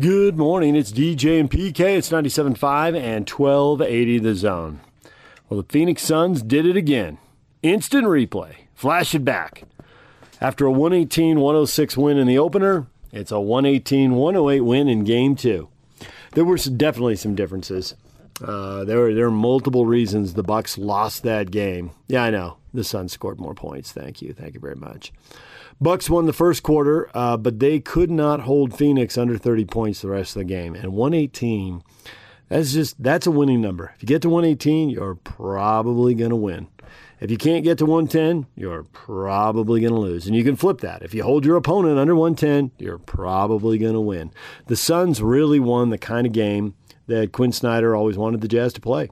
Good morning. It's DJ and PK. It's 97.5 and 1280 the zone. Well, the Phoenix Suns did it again. Instant replay. Flash it back. After a 118 106 win in the opener, it's a 118 108 win in game two. There were some, definitely some differences. Uh, there, were, there are multiple reasons the Bucks lost that game. Yeah, I know. The Suns scored more points. Thank you. Thank you very much. Bucks won the first quarter, uh, but they could not hold Phoenix under 30 points the rest of the game. And 118, that's just that's a winning number. If you get to 118, you're probably going to win. If you can't get to 110, you're probably going to lose. And you can flip that. If you hold your opponent under 110, you're probably going to win. The Suns really won the kind of game that Quin Snyder always wanted the Jazz to play.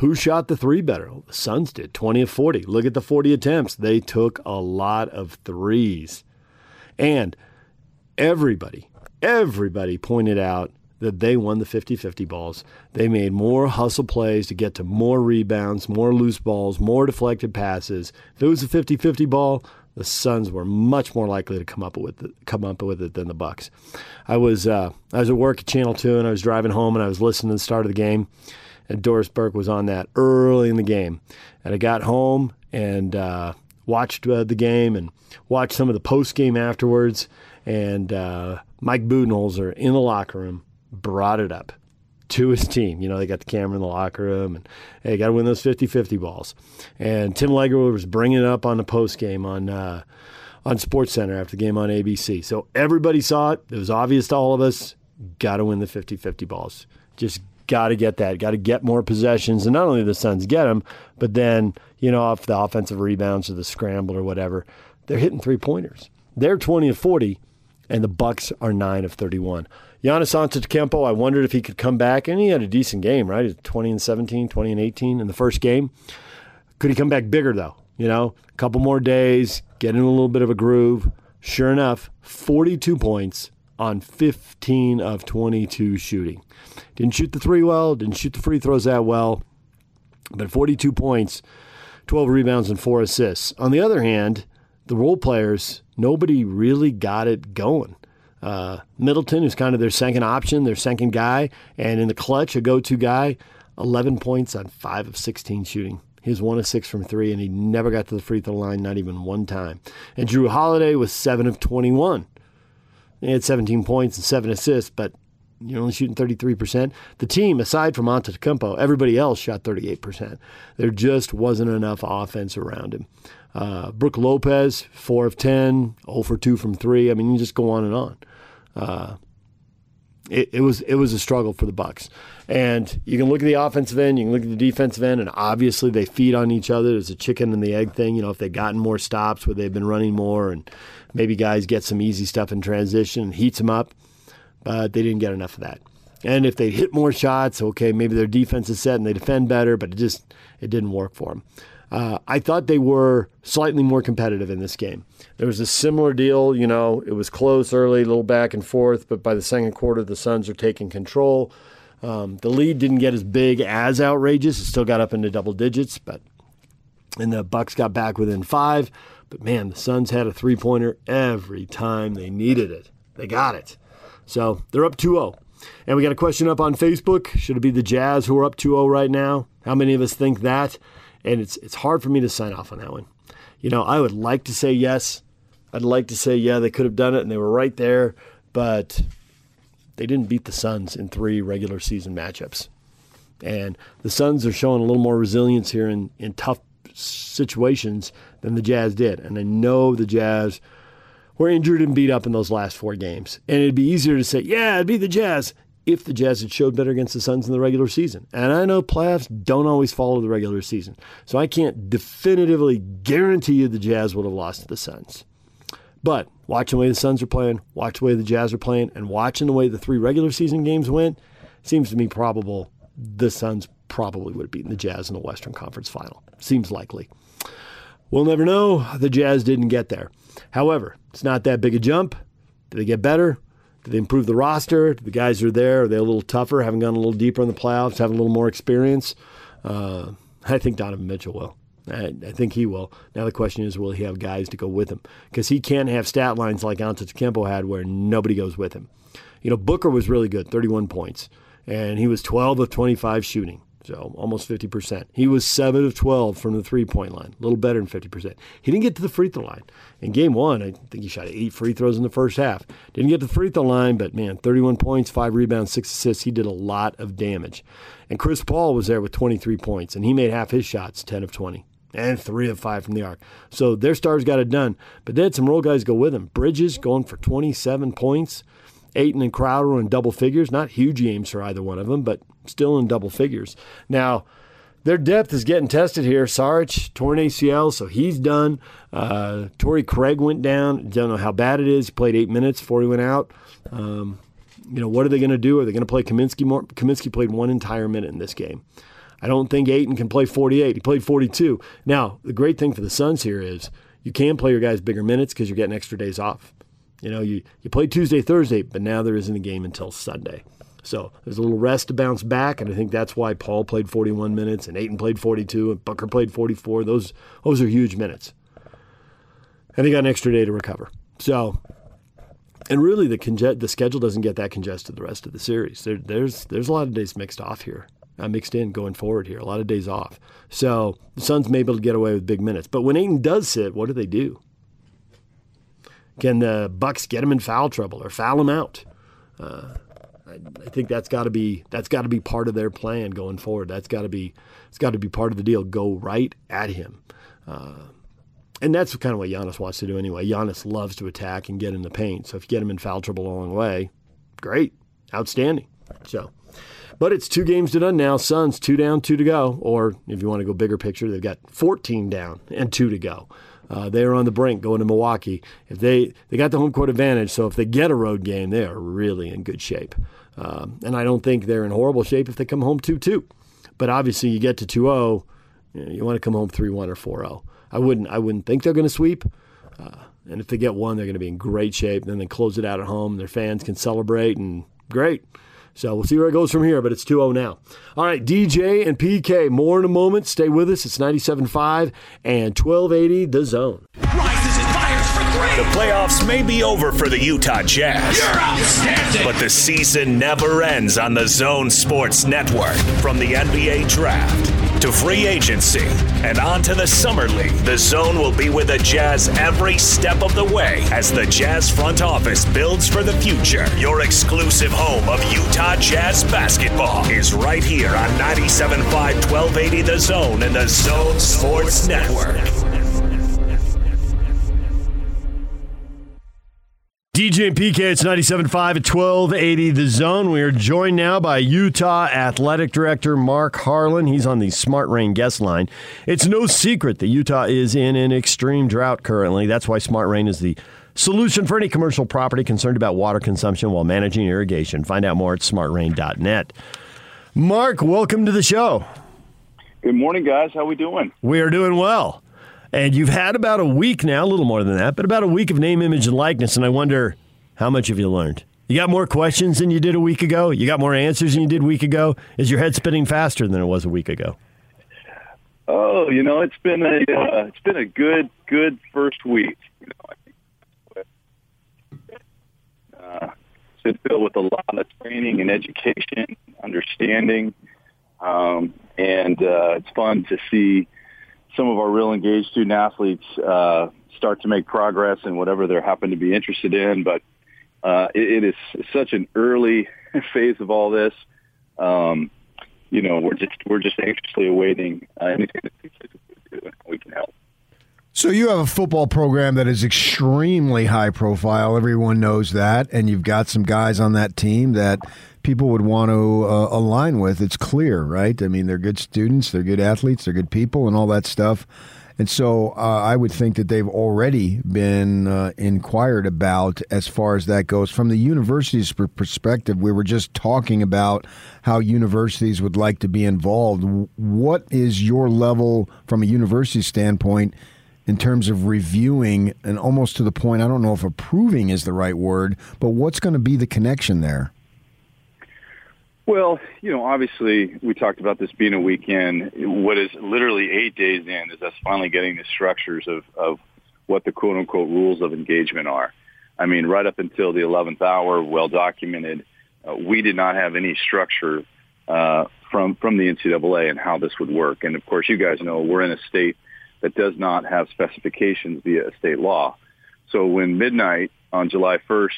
Who shot the three better? The Suns did, 20 of 40. Look at the 40 attempts. They took a lot of threes. And everybody, everybody pointed out that they won the 50 50 balls. They made more hustle plays to get to more rebounds, more loose balls, more deflected passes. If it was a 50 50 ball, the Suns were much more likely to come up with it, come up with it than the Bucks. I was uh, I was at work at Channel Two and I was driving home and I was listening to the start of the game Doris Burke was on that early in the game. And I got home and uh, watched uh, the game and watched some of the post game afterwards. And uh, Mike Budenholzer in the locker room brought it up to his team. You know, they got the camera in the locker room and, hey, got to win those 50 50 balls. And Tim Legler was bringing it up on the post game on. Uh, on Sports Center after the game on ABC. So everybody saw it. It was obvious to all of us. Got to win the 50 50 balls. Just got to get that. Got to get more possessions, and not only the Suns get them, but then you know off the offensive rebounds or the scramble or whatever, they're hitting three pointers. They're twenty of forty, and the Bucks are nine of thirty-one. Giannis Antetokounmpo, I wondered if he could come back, and he had a decent game, right? 20 and 17, 20 and 18 in the first game. Could he come back bigger though? You know, a couple more days, get in a little bit of a groove. Sure enough, 42 points, on 15 of 22 shooting. Didn't shoot the three well, didn't shoot the free throws that well, but 42 points, 12 rebounds, and four assists. On the other hand, the role players, nobody really got it going. Uh, Middleton, who's kind of their second option, their second guy, and in the clutch, a go to guy, 11 points on 5 of 16 shooting. He was 1 of 6 from 3, and he never got to the free throw line, not even one time. And Jrue Holiday was 7 of 21. He had 17 points and seven assists, but you're only shooting 33%. The team, aside from Antetokounmpo, everybody else shot 38%. There just wasn't enough offense around him. Uh, Brook Lopez, 4 of 10, 0 for 2 from 3. I mean, you just go on and on. Uh, it, it, was it was a struggle for the Bucks, and you can look at the offensive end, you can look at the defensive end, and obviously they feed on each other. There's a chicken and the egg thing. You know, if they've gotten more stops, where they've been running more, and maybe guys get some easy stuff in transition and heats them up, but they didn't get enough of that. And if they hit more shots, okay, maybe their defense is set and they defend better, but it just it didn't work for them. Uh, I thought they were slightly more competitive in this game. There was a similar deal, you know, it was close early, a little back and forth, but by the second quarter, the Suns are taking control. Um, the lead didn't get as big as outrageous. It still got up into double digits, but and the Bucks got back within five. But man, the Suns had a three pointer every time they needed it. They got it. So they're up 2 0. And we got a question up on Facebook. Should it be the Jazz who are up 2 0 right now? How many of us think that? And it's it's hard for me to sign off on that one. You know, I would like to say yes. I'd like to say yeah, they could have done it and they were right there, but they didn't beat the Suns in three regular season matchups. And the Suns are showing a little more resilience here in, in tough situations than the Jazz did. And I know the Jazz were injured and beat up in those last four games. And it'd be easier to say, yeah, it'd be the Jazz if the Jazz had showed better against the Suns in the regular season. And I know playoffs don't always follow the regular season. So I can't definitively guarantee you the Jazz would have lost to the Suns. But watching the way the Suns are playing, watch the way the Jazz are playing, and watching the way the three regular season games went, seems to me probable the Suns probably would have beaten the Jazz in the Western Conference final. Seems likely. We'll never know. The Jazz didn't get there. However, it's not that big a jump. Did they get better? Did they improve the roster? the guys who are there, are they a little tougher, having gone a little deeper in the playoffs, having a little more experience? Uh, I think Donovan Mitchell will. I, I, think he will. Now the question is, will he have guys to go with him? Because he can't have stat lines like Antetokounmpo had, where nobody goes with him. You know, Booker was really good, 31 points, and he was 12 of 25 shooting. So almost 50%. He was 7 of 12 from the three point line, a little better than 50%. He didn't get to the free throw line. In game one, I think he shot eight free throws in the first half. Didn't get to the free throw line, but man, 31 points, five rebounds, six assists. He did a lot of damage. And Chris Paul was there with 23 points, and he made half his shots, 10 of 20 and three of five from the arc. So their stars got it done. But they had some role guys go with them. Bridges going for 27 points. Ayton and Crowder in double figures. Not huge games for either one of them, but still in double figures. Now, their depth is getting tested here. Saric torn ACL, so he's done. Uh, Torrey Craig went down. Don't know how bad it is. He played eight minutes before he went out. Um, you know, what are they going to do? Are they going to play Kaminsky more? Kaminsky played one entire minute in this game. I don't think Ayton can play 48. He played 42. Now, the great thing for the Suns here is you can play your guys bigger minutes because you're getting extra days off. You know, you, you play Tuesday, Thursday, but now there isn't a game until Sunday. So there's a little rest to bounce back, and I think that's why Paul played 41 minutes and Ayton played 42 and Booker played 44. Those those are huge minutes, and he got an extra day to recover. So, and really the conge- the schedule doesn't get that congested the rest of the series. There, there's there's a lot of days mixed off here, uh, mixed in going forward here. A lot of days off. So the Suns may be able to get away with big minutes, but when Ayton does sit, what do they do? Can the Bucks get him in foul trouble or foul him out? Uh, I, think that's got to be that's got to be part of their plan going forward. That's got to be it's got to be part of the deal. Go right at him, uh, and that's kind of what Giannis wants to do anyway. Giannis loves to attack and get in the paint. So if you get him in foul trouble along the way, great, outstanding. So. But it's two games to done now. Suns two down, two to go. Or if you want to go bigger picture, they've got 14 down and two to go. Uh, they are on the brink going to Milwaukee. If they they got the home court advantage, so if they get a road game, they are really in good shape. Um, and I don't think they're in horrible shape if they come home two two. But obviously, you get to 2-0, you, know, you want to come home three one or 4-0. I wouldn't I wouldn't think they're going to sweep. Uh, and if they get one, they're going to be in great shape. Then they close it out at home. Their fans can celebrate, and great. So we'll see where it goes from here, but it's 2 0 now. All right, DJ and PK, more in a moment. Stay with us. It's 97.5 and 1280 The Zone. The playoffs may be over for the Utah Jazz. But the season never ends on the Zone Sports Network. From the NBA Draft to free agency and on to the Summer League, the Zone will be with the Jazz every step of the way as the Jazz front office builds for the future. Your exclusive home of Utah Jazz basketball is right here on 97.5 1280 The Zone and the Zone Sports Network. DJ and PK, it's 97.5 at 1280 The Zone. We are joined now by Utah Athletic Director Mark Harlan. He's on the Smart Rain guest line. It's no secret that Utah is in an extreme drought currently. That's why Smart Rain is the solution for any commercial property concerned about water consumption while managing irrigation. Find out more at smartrain.net. Mark, welcome to the show. Good morning, guys. How we doing? We are doing well. And you've had about a week now, a little more than that, but about a week of name, image, and likeness. And I wonder how much have you learned? You got more questions than you did a week ago? You got more answers than you did a week ago? Is your head spinning faster than it was a week ago? Oh, you know, it's been a uh, it's been a good good first week. Uh, it's filled with a lot of training and education, understanding, um, and uh, it's fun to see some of our real engaged student athletes uh, start to make progress in whatever they happen to be interested in. But uh, it, it is such an early phase of all this. Um, you know, we're just we're just anxiously awaiting uh, anything that we can help. So you have a football program that is extremely high profile. Everyone knows that, and you've got some guys on that team that people would want to uh, align with. It's clear, right? I mean, they're good students, they're good athletes, they're good people, and all that stuff. And so uh, I would think that they've already been uh, inquired about as far as that goes. From the university's perspective, we were just talking about how universities would like to be involved. What is your level from a university standpoint in terms of reviewing and almost to the point, I don't know if approving is the right word, but what's going to be the connection there? Well, you know, obviously we talked about this being a weekend. What is literally eight days in is us finally getting the structures of, of what the quote unquote rules of engagement are. I mean, right up until the 11th hour, well documented, uh, we did not have any structure uh, from from the NCAA and how this would work. And of course, you guys know we're in a state that does not have specifications via state law. So when midnight on July 1st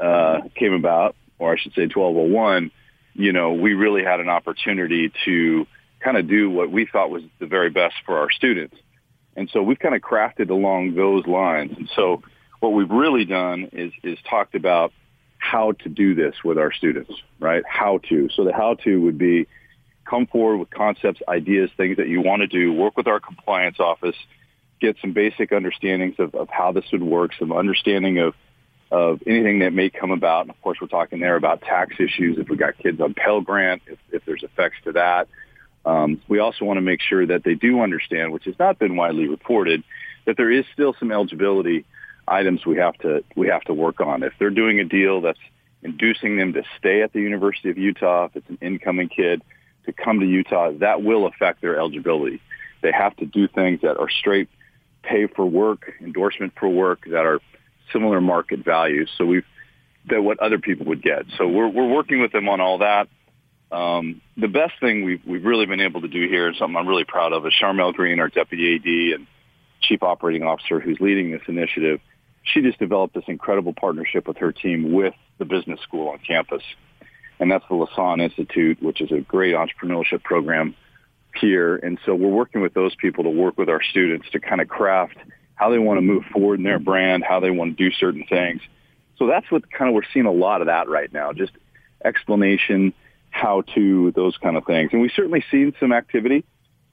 uh, came about, or I should say 1201 you know, we really had an opportunity to kind of do what we thought was the very best for our students. And so we've kind of crafted along those lines. And so what we've really done is, is talked about how to do this with our students, right? How to. So the how to would be come forward with concepts, ideas, things that you want to do, work with our compliance office, get some basic understandings of, of how this would work, some understanding of of anything that may come about. And of course, we're talking there about tax issues. If we got kids on Pell Grant, if, if there's effects to that. Um, we also want to make sure that they do understand, which has not been widely reported, that there is still some eligibility items we have to we have to work on. If they're doing a deal that's inducing them to stay at the University of Utah, if it's an incoming kid to come to Utah, that will affect their eligibility. They have to do things that are straight pay for work, endorsement for work, that are similar market values. So we've that what other people would get. So we're we're working with them on all that. Um, the best thing we've we've really been able to do here, and something I'm really proud of, is Charmelle Green, our deputy AD and chief operating officer, who's leading this initiative. She just developed this incredible partnership with her team with the business school on campus, and that's the Lassonde Institute, which is a great entrepreneurship program here. And so we're working with those people to work with our students to kind of craft how they want to move forward in their brand, how they want to do certain things. So that's what kind of we're seeing a lot of that right now, just explanation, how to, those kind of things. And we've certainly seen some activity.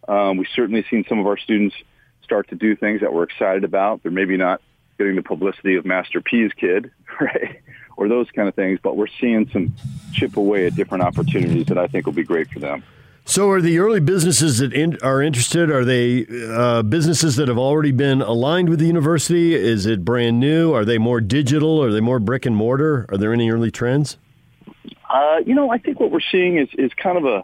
Um, we've certainly seen some of our students start to do things that we're excited about. They're maybe not getting the publicity of Master P's kid, right? Or those kind of things, but we're seeing some chip away at different opportunities that I think will be great for them. So, are the early businesses that in, are interested? Are they uh, businesses that have already been aligned with the university? Is it brand new? Are they more digital? Are they more brick and mortar? Are there any early trends? Uh, you know, I think what we're seeing is, is kind of a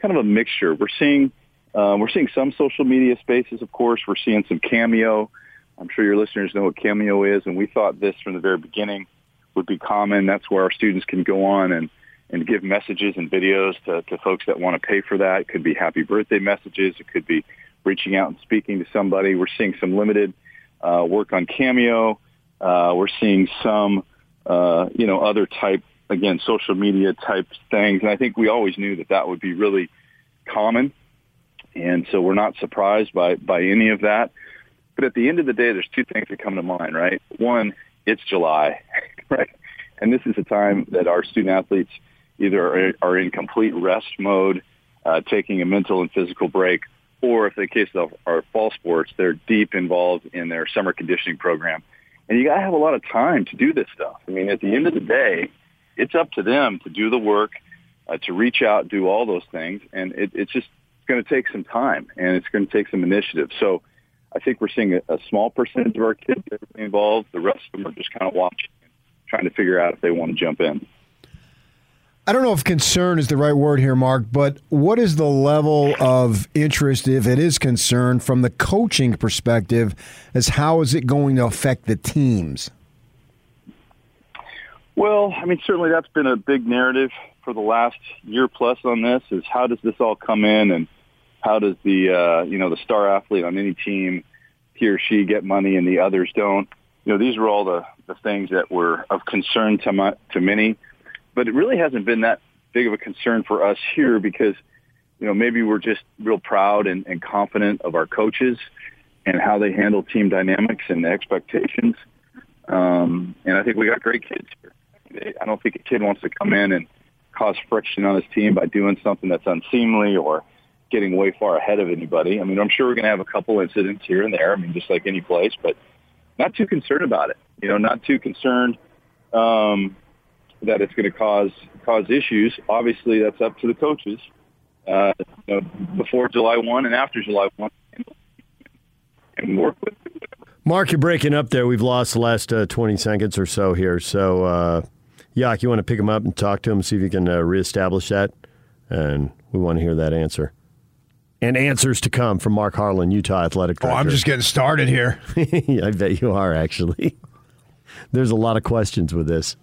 kind of a mixture. We're seeing uh, we're seeing some social media spaces, of course. We're seeing some Cameo. I'm sure your listeners know what Cameo is, and we thought this from the very beginning would be common. That's where our students can go on and and give messages and videos to, to folks that want to pay for that. It could be happy birthday messages. It could be reaching out and speaking to somebody. We're seeing some limited uh, work on Cameo. Uh, we're seeing some, uh, you know, other type, again, social media type things. And I think we always knew that that would be really common. And so we're not surprised by, by any of that. But at the end of the day, there's two things that come to mind, right? One, it's July, right? And this is a time that our student athletes – either are in complete rest mode, uh, taking a mental and physical break, or if the case of our fall sports, they're deep involved in their summer conditioning program. And you got to have a lot of time to do this stuff. I mean, at the end of the day, it's up to them to do the work, uh, to reach out, do all those things. And it, it's just going to take some time and it's going to take some initiative. So I think we're seeing a, a small percentage of our kids involved. The rest of them are just kind of watching, trying to figure out if they want to jump in. I don't know if concern is the right word here, Mark, but what is the level of interest, if it is concern, from the coaching perspective, as how is it going to affect the teams? Well, I mean, certainly that's been a big narrative for the last year plus on this. Is how does this all come in, and how does the uh, you know the star athlete on any team, he or she, get money and the others don't? You know, these are all the the things that were of concern to my, to many but it really hasn't been that big of a concern for us here because, you know, maybe we're just real proud and, and confident of our coaches and how they handle team dynamics and expectations. Um, and I think we got great kids here. I don't think a kid wants to come in and cause friction on his team by doing something that's unseemly or getting way far ahead of anybody. I mean, I'm sure we're going to have a couple incidents here and there. I mean, just like any place, but not too concerned about it. You know, not too concerned. Um, that it's going to cause cause issues. Obviously, that's up to the coaches. Uh, you know, before July one and after July one, and work with. Mark, you're breaking up there. We've lost the last uh, 20 seconds or so here. So uh, Yak, you want to pick him up and talk to him, see if you can uh, reestablish that? And we want to hear that answer. And answers to come from Mark Harlan, Utah Athletic Director. Oh, I'm just getting started here. I bet you are, actually. There's a lot of questions with this.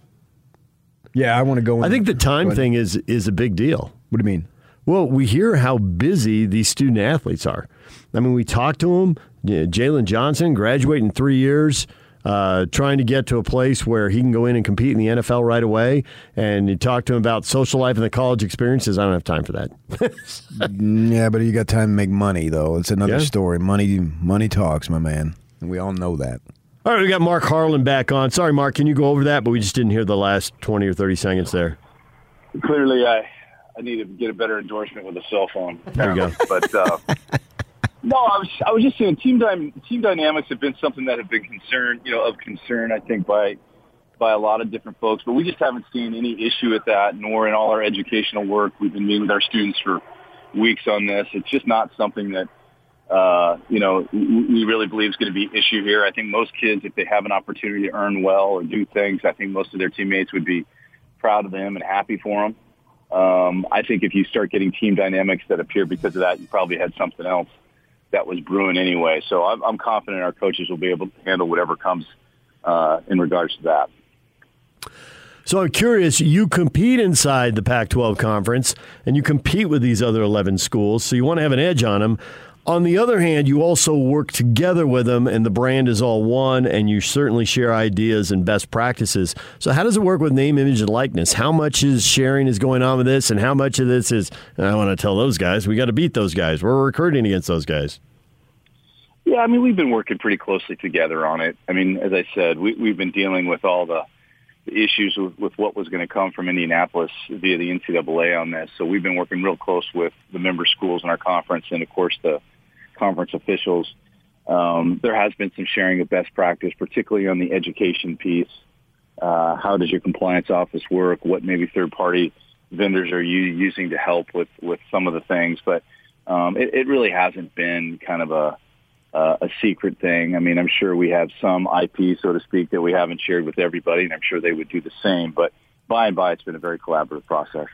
Yeah, I want to go. In. I think the time thing is is a big deal. What do you mean? Well, we hear how busy these student athletes are. I mean, we talk to them. Jalen Johnson, graduating three years, uh, trying to get to a place where he can go in and compete in the NFL right away. And you talk to him about social life and the college experiences. I don't have time for that. yeah, but you got time to make money, though. It's another yeah. story. Money, money talks, my man, and we all know that. All right, we got Mark Harlan back on. Sorry, Mark, can you go over that? But we just didn't hear the last 20 or 30 seconds there. Clearly, I, I need to get a better endorsement with a cell phone. There you go. But uh, no, I was I was just saying team dy- team dynamics have been something that have been concern, you know, of concern I think by by a lot of different folks, but we just haven't seen any issue with that, nor in all our educational work. We've been meeting with our students for weeks on this. It's just not something that uh, you know, we really believe is going to be an issue here. I think most kids, if they have an opportunity to earn well or do things, I think most of their teammates would be proud of them and happy for them. Um, I think if you start getting team dynamics that appear because of that, you probably had something else that was brewing anyway. So I'm, I'm confident our coaches will be able to handle whatever comes uh, in regards to that. So I'm curious, you compete inside the Pac 12 conference and you compete with these other 11 schools, so you want to have an edge on them. On the other hand, you also work together with them, and the brand is all one, and you certainly share ideas and best practices. So, how does it work with name, image, and likeness? How much is sharing is going on with this, and how much of this is I want to tell those guys we got to beat those guys. We're recruiting against those guys. Yeah, I mean, we've been working pretty closely together on it. I mean, as I said, we, we've been dealing with all the issues with, with what was going to come from Indianapolis via the NCAA on this. So we've been working real close with the member schools in our conference, and of course the conference officials. Um, there has been some sharing of best practice, particularly on the education piece. Uh, how does your compliance office work? What maybe third party vendors are you using to help with, with some of the things? But um, it, it really hasn't been kind of a, uh, a secret thing. I mean, I'm sure we have some IP, so to speak, that we haven't shared with everybody, and I'm sure they would do the same. But by and by, it's been a very collaborative process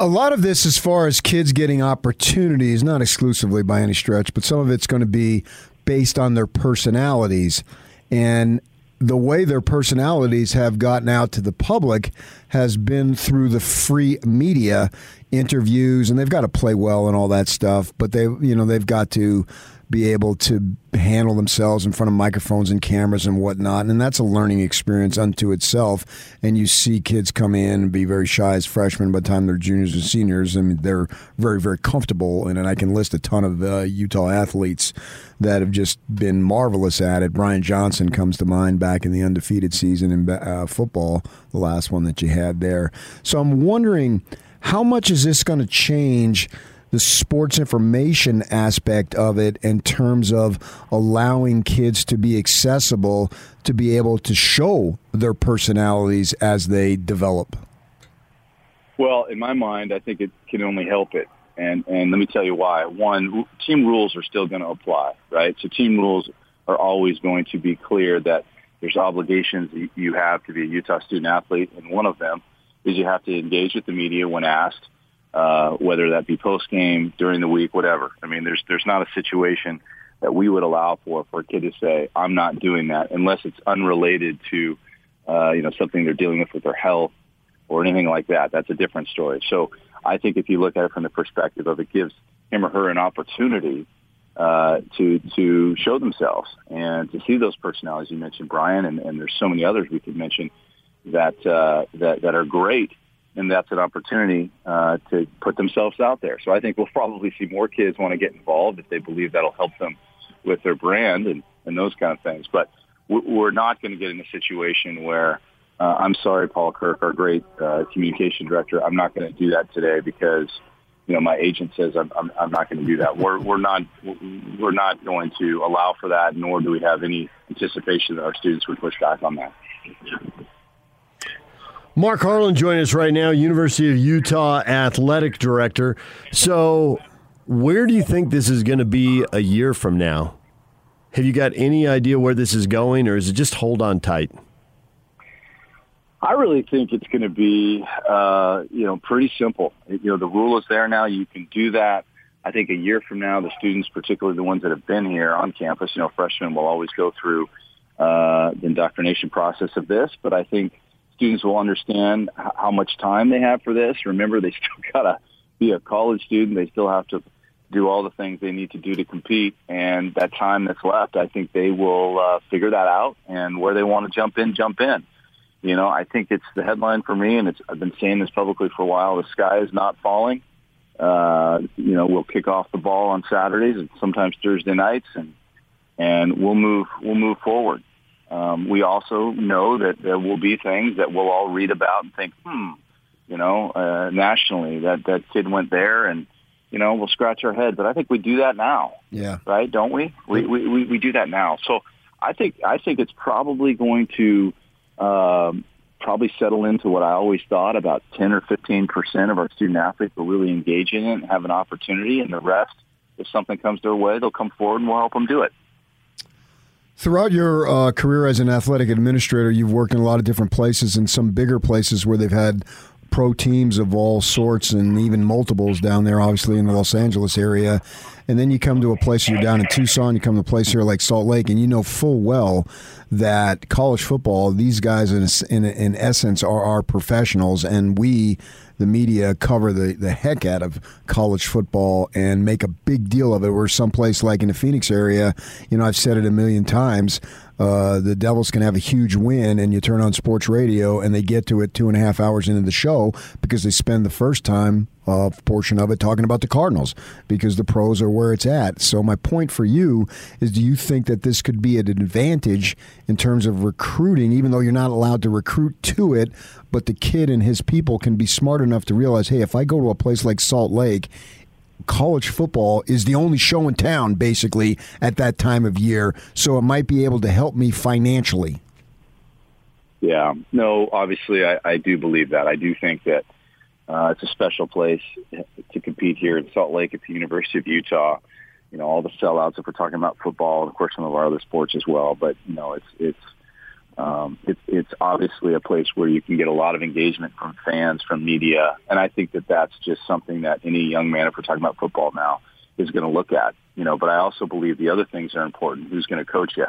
a lot of this, as far as kids getting opportunities, not exclusively by any stretch, but some of it's going to be based on their personalities. And the way their personalities have gotten out to the public has been through the free media interviews and they've got to play well and all that stuff but they you know they've got to be able to handle themselves in front of microphones and cameras and whatnot. And that's a learning experience unto itself. And you see kids come in and be very shy as freshmen by the time they're juniors and seniors. and they're very, very comfortable. And, and I can list a ton of uh, Utah athletes that have just been marvelous at it. Brian Johnson comes to mind back in the undefeated season in uh, football, the last one that you had there. So I'm wondering how much is this going to change? The sports information aspect of it in terms of allowing kids to be accessible to be able to show their personalities as they develop? Well, in my mind, I think it can only help it. And, and let me tell you why. One, team rules are still going to apply, right? So team rules are always going to be clear that there's obligations you have to be a Utah student athlete, and one of them is you have to engage with the media when asked uh, whether that be post game, during the week, whatever. I mean, there's there's not a situation that we would allow for for a kid to say, "I'm not doing that," unless it's unrelated to uh, you know something they're dealing with with their health or anything like that. That's a different story. So I think if you look at it from the perspective of it gives him or her an opportunity uh, to to show themselves and to see those personalities you mentioned, Brian, and, and there's so many others we could mention that uh, that that are great and that's an opportunity uh, to put themselves out there. So I think we'll probably see more kids want to get involved if they believe that'll help them with their brand and, and those kind of things. But we're not going to get in a situation where uh, I'm sorry, Paul Kirk, our great uh, communication director, I'm not going to do that today because you know my agent says I'm, I'm, I'm not going to do that. We're we're not we're not going to allow for that, nor do we have any anticipation that our students would push back on that. Mark Harlan joining us right now, University of Utah athletic director. So, where do you think this is going to be a year from now? Have you got any idea where this is going, or is it just hold on tight? I really think it's going to be, uh, you know, pretty simple. You know, the rule is there now. You can do that. I think a year from now, the students, particularly the ones that have been here on campus, you know, freshmen will always go through uh, the indoctrination process of this. But I think students will understand how much time they have for this. Remember, they still got to be a college student. They still have to do all the things they need to do to compete. And that time that's left, I think they will uh, figure that out. And where they want to jump in, jump in. You know, I think it's the headline for me, and it's I've been saying this publicly for a while. The sky is not falling. Uh, you know, we'll kick off the ball on Saturdays and sometimes Thursday nights, and and we'll move we'll move forward. Um, we also know that there will be things that we'll all read about and think, hmm, you know, uh, nationally that that kid went there, and you know, we'll scratch our head. But I think we do that now. Yeah. Right? Don't we? We we we, we do that now. So I think I think it's probably going to um, probably settle into what I always thought about 10 or 15 percent of our student athletes will really engage in it and have an opportunity, and the rest, if something comes their way, they'll come forward and we'll help them do it. Throughout your uh, career as an athletic administrator, you've worked in a lot of different places and some bigger places where they've had pro teams of all sorts and even multiples down there, obviously in the Los Angeles area. And then you come to a place, you're down in Tucson, you come to a place here like Salt Lake, and you know full well that college football, these guys in, in, in essence are our professionals, and we the media cover the, the heck out of college football and make a big deal of it. Where someplace like in the Phoenix area, you know, I've said it a million times. Uh, the Devils can have a huge win, and you turn on sports radio, and they get to it two and a half hours into the show because they spend the first time uh, portion of it talking about the Cardinals because the pros are where it's at. So my point for you is: Do you think that this could be an advantage in terms of recruiting, even though you're not allowed to recruit to it? But the kid and his people can be smart enough to realize, hey, if I go to a place like Salt Lake college football is the only show in town basically at that time of year. So it might be able to help me financially. Yeah. No obviously i, I do believe that. I do think that uh, it's a special place to compete here in salt lake at the university of utah. You know all the sellouts if we're talking about football and of course some of our other sports as well. But you know it's it's um, it's it's obviously a place where you can get a lot of engagement from fans, from media, and I think that that's just something that any young man, if we're talking about football now, is going to look at. You know, but I also believe the other things are important. Who's going to coach you?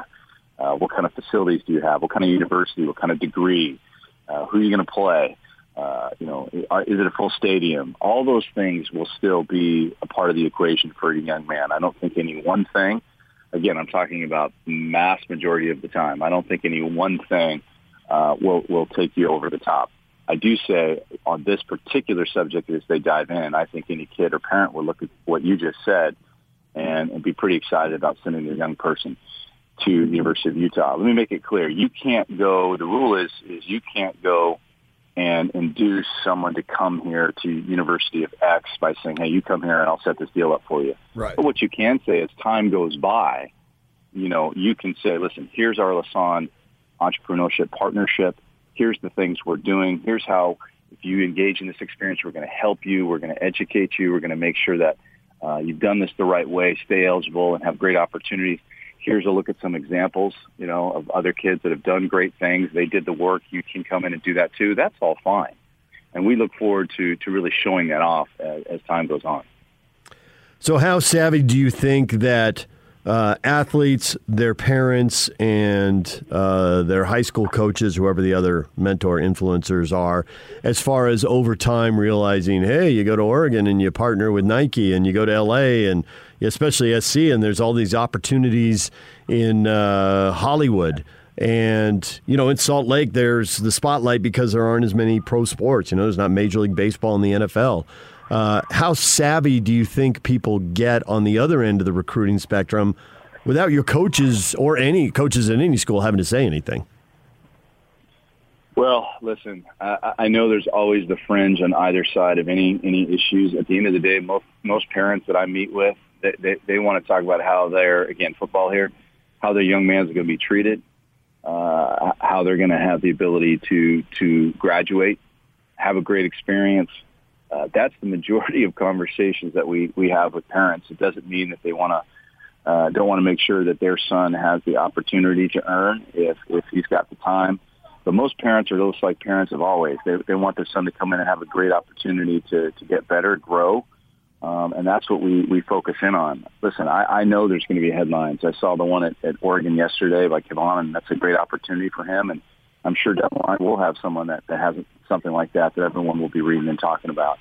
Uh, what kind of facilities do you have? What kind of university? What kind of degree? Uh, who are you going to play? Uh, you know, is it a full stadium? All those things will still be a part of the equation for a young man. I don't think any one thing again, I'm talking about mass majority of the time. I don't think any one thing uh, will will take you over the top. I do say on this particular subject, as they dive in, I think any kid or parent will look at what you just said and, and be pretty excited about sending their young person to the University of Utah. Let me make it clear: you can't go. The rule is is you can't go and induce someone to come here to University of X by saying, "Hey, you come here and I'll set this deal up for you." Right. But what you can say as time goes by, you know, you can say, "Listen, here's our Lassonde entrepreneurship partnership. Here's the things we're doing. Here's how if you engage in this experience, we're going to help you. We're going to educate you. We're going to make sure that uh, you've done this the right way, stay eligible, and have great opportunities." Here's a look at some examples, you know, of other kids that have done great things. They did the work. You can come in and do that too. That's all fine. And we look forward to, to really showing that off as, as time goes on. So, how savvy do you think that uh, athletes, their parents, and uh, their high school coaches, whoever the other mentor influencers are, as far as over time realizing, hey, you go to Oregon and you partner with Nike, and you go to LA, and especially SC, and there's all these opportunities in uh, Hollywood. And, you know, in Salt Lake, there's the spotlight because there aren't as many pro sports. You know, there's not Major League Baseball and the NFL. Uh, how savvy do you think people get on the other end of the recruiting spectrum without your coaches or any coaches in any school having to say anything? Well, listen, I, I know there's always the fringe on either side of any any issues. At the end of the day, most most parents that I meet with, they they, they want to talk about how they're again football here, how their young man's going to be treated, uh, how they're going to have the ability to to graduate, have a great experience, uh, that's the majority of conversations that we, we have with parents. It doesn't mean that they want to uh, don't want to make sure that their son has the opportunity to earn if if he's got the time But most parents are just like parents of always. They, they want their son to come in and have a great opportunity to, to get better, grow, um, and that's what we, we focus in on. Listen, I, I know there's going to be headlines. I saw the one at, at Oregon yesterday by Kayvon, and that's a great opportunity for him. And I'm sure down the line we'll have someone that, that has something like that that everyone will be reading and talking about.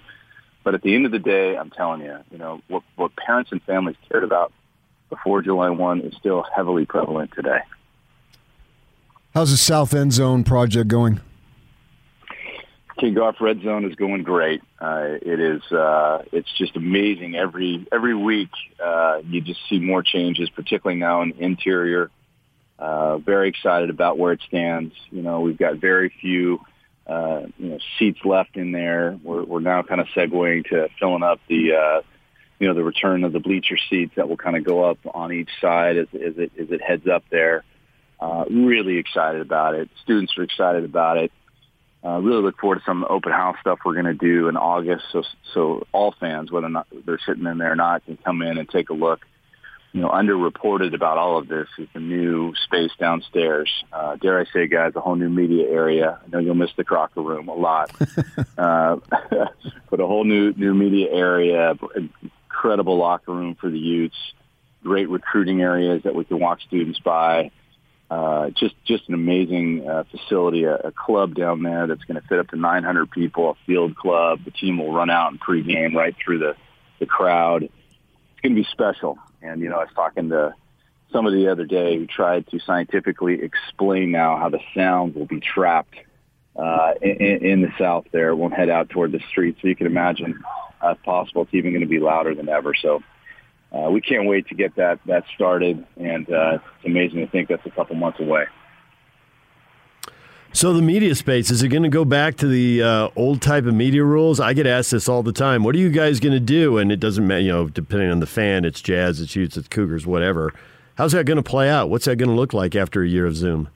But at the end of the day, I'm telling you, you know, what, what parents and families cared about before July 1 is still heavily prevalent today. How's the South End Zone project going? King Golf Red Zone is going great. Uh, it is. Uh, it's just amazing. Every every week, uh, you just see more changes, particularly now in interior. Uh, very excited about where it stands. You know, we've got very few, uh, you know, seats left in there. We're, we're now kind of segueing to filling up the, uh, you know, the return of the bleacher seats that will kind of go up on each side as, as it as it heads up there. Uh, really excited about it. Students are excited about it. Uh, really look forward to some open house stuff we're going to do in August. So, so all fans, whether or not they're sitting in there or not, can come in and take a look. You know, underreported about all of this is the new space downstairs. Uh, dare I say, guys, a whole new media area. I know you'll miss the Crocker Room a lot, uh, but a whole new new media area, incredible locker room for the Utes, great recruiting areas that we can walk students by. Uh, just just an amazing uh, facility, a, a club down there that's going to fit up to 900 people, a field club. The team will run out and pregame right through the the crowd. It's going to be special. And you know, I was talking to somebody the other day who tried to scientifically explain now how the sound will be trapped uh, in, in the south. There, it won't head out toward the street. So you can imagine, uh, if possible, it's even going to be louder than ever. So uh, we can't wait to get that that started, and uh, it's amazing to think that's a couple months away. So the media space is it going to go back to the uh, old type of media rules? I get asked this all the time. What are you guys going to do? And it doesn't matter, you know, depending on the fan, it's Jazz, it's Utes, it's Cougars, whatever. How's that going to play out? What's that going to look like after a year of Zoom?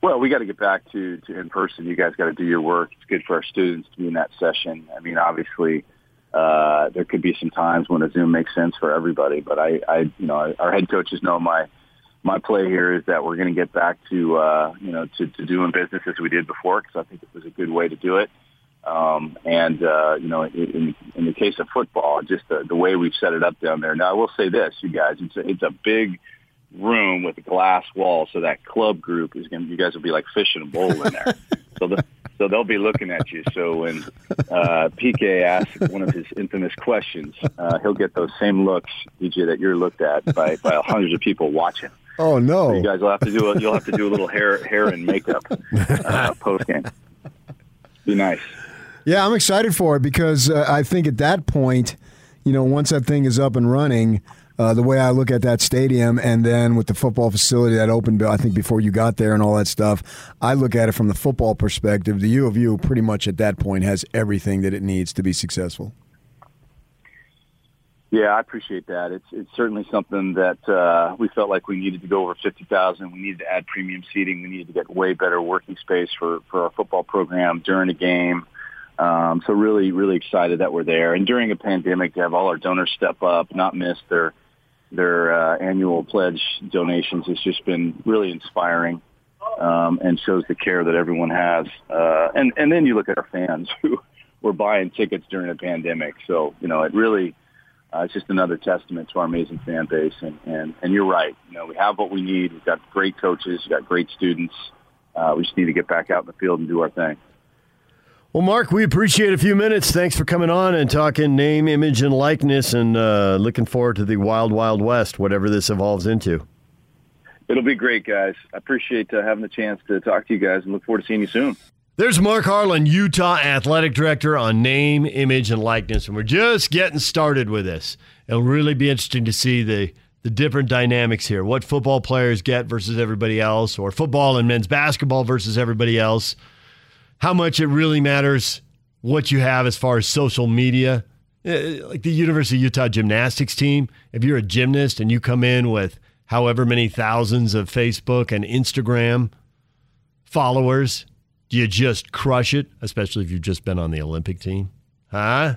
Well, we got to get back to, to in person. You guys got to do your work. It's good for our students to be in that session. I mean, obviously, uh, there could be some times when a Zoom makes sense for everybody, but I, I, you know, our head coaches know my my play here is that we're going to get back to uh, you know to, to doing business as we did before because I think it was a good way to do it. Um, and uh, you know, in, in the case of football, just the, the way we've set it up down there. Now, I will say this, you guys, it's a, it's a big room with a glass wall, so that club group is going. to You guys will be like fish in a bowl in there. so the so they'll be looking at you. So when uh, PK asks one of his infamous questions, uh, he'll get those same looks, DJ, that you're looked at by, by hundreds of people watching. Oh no! So you guys will have to do a, you'll have to do a little hair hair and makeup uh, post game. Be nice. Yeah, I'm excited for it because uh, I think at that point, you know, once that thing is up and running, uh, the way I look at that stadium, and then with the football facility that opened, I think before you got there and all that stuff, I look at it from the football perspective. The U of U pretty much at that point has everything that it needs to be successful. Yeah, I appreciate that. It's it's certainly something that uh, we felt like we needed to go over fifty thousand. We needed to add premium seating. We needed to get way better working space for for our football program during a game. Um, so really, really excited that we're there. And during a pandemic, to have all our donors step up, not miss their their uh, annual pledge donations has just been really inspiring um, and shows the care that everyone has. Uh, and and then you look at our fans who were buying tickets during a pandemic. So you know, it really uh, it's just another testament to our amazing fan base. And, and, and you're right. You know, we have what we need. We've got great coaches. We've got great students. Uh, we just need to get back out in the field and do our thing. Well, Mark, we appreciate a few minutes. Thanks for coming on and talking name, image, and likeness, and uh, looking forward to the wild, wild west, whatever this evolves into. It'll be great, guys. I appreciate uh, having the chance to talk to you guys and look forward to seeing you soon. There's Mark Harlan, Utah Athletic Director on name, image, and likeness. And we're just getting started with this. It'll really be interesting to see the, the different dynamics here what football players get versus everybody else, or football and men's basketball versus everybody else. How much it really matters what you have as far as social media. Eh, like the University of Utah gymnastics team, if you're a gymnast and you come in with however many thousands of Facebook and Instagram followers, do you just crush it, especially if you've just been on the Olympic team? Huh?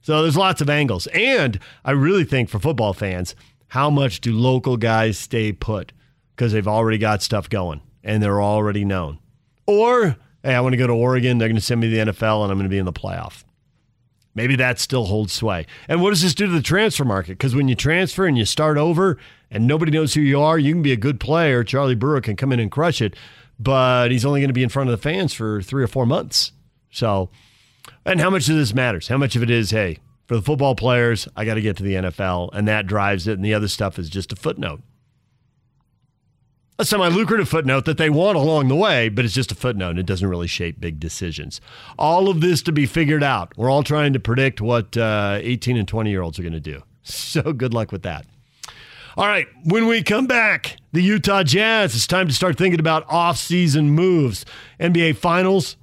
So there's lots of angles. And I really think for football fans, how much do local guys stay put? Because they've already got stuff going. and they're already known. Or, hey, I want to go to Oregon. They're going to send me to the NFL, and I'm going to be in the playoff. Maybe that still holds sway. And what does this do to the transfer market? Because when you transfer and you start over and nobody knows who you are, you can be a good player. Charlie Brewer can come in and crush it, but he's only going to be in front of the fans for three or four months. So, and how much of this matters? How much of it is, hey, for the football players, I got to get to the NFL, and that drives it, and the other stuff is just a footnote. A semi lucrative footnote that they want along the way, but it's just a footnote and it doesn't really shape big decisions. All of this to be figured out. We're all trying to predict what uh, 18 and 20 year olds are going to do. So good luck with that. All right, when we come back, the Utah Jazz, it's time to start thinking about off-season moves. NBA Finals,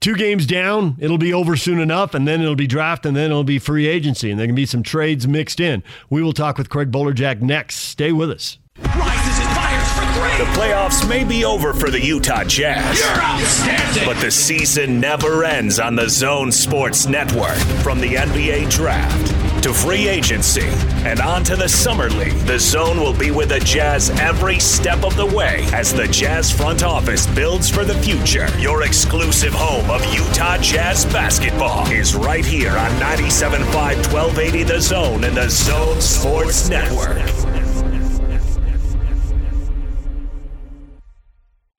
two games down, it'll be over soon enough, and then it'll be draft, and then it'll be free agency, and there can be some trades mixed in. We will talk with Craig Bolerjack next. Stay with us. Rises and fires for three. The playoffs may be over for the Utah Jazz. You're outstanding. But the season never ends on the Zone Sports Network. From the NBA Draft to free agency and on to the Summer League, the Zone will be with the Jazz every step of the way as the Jazz front office builds for the future. Your exclusive home of Utah Jazz basketball is right here on 97.5 1280 The Zone and the Zone Sports Network.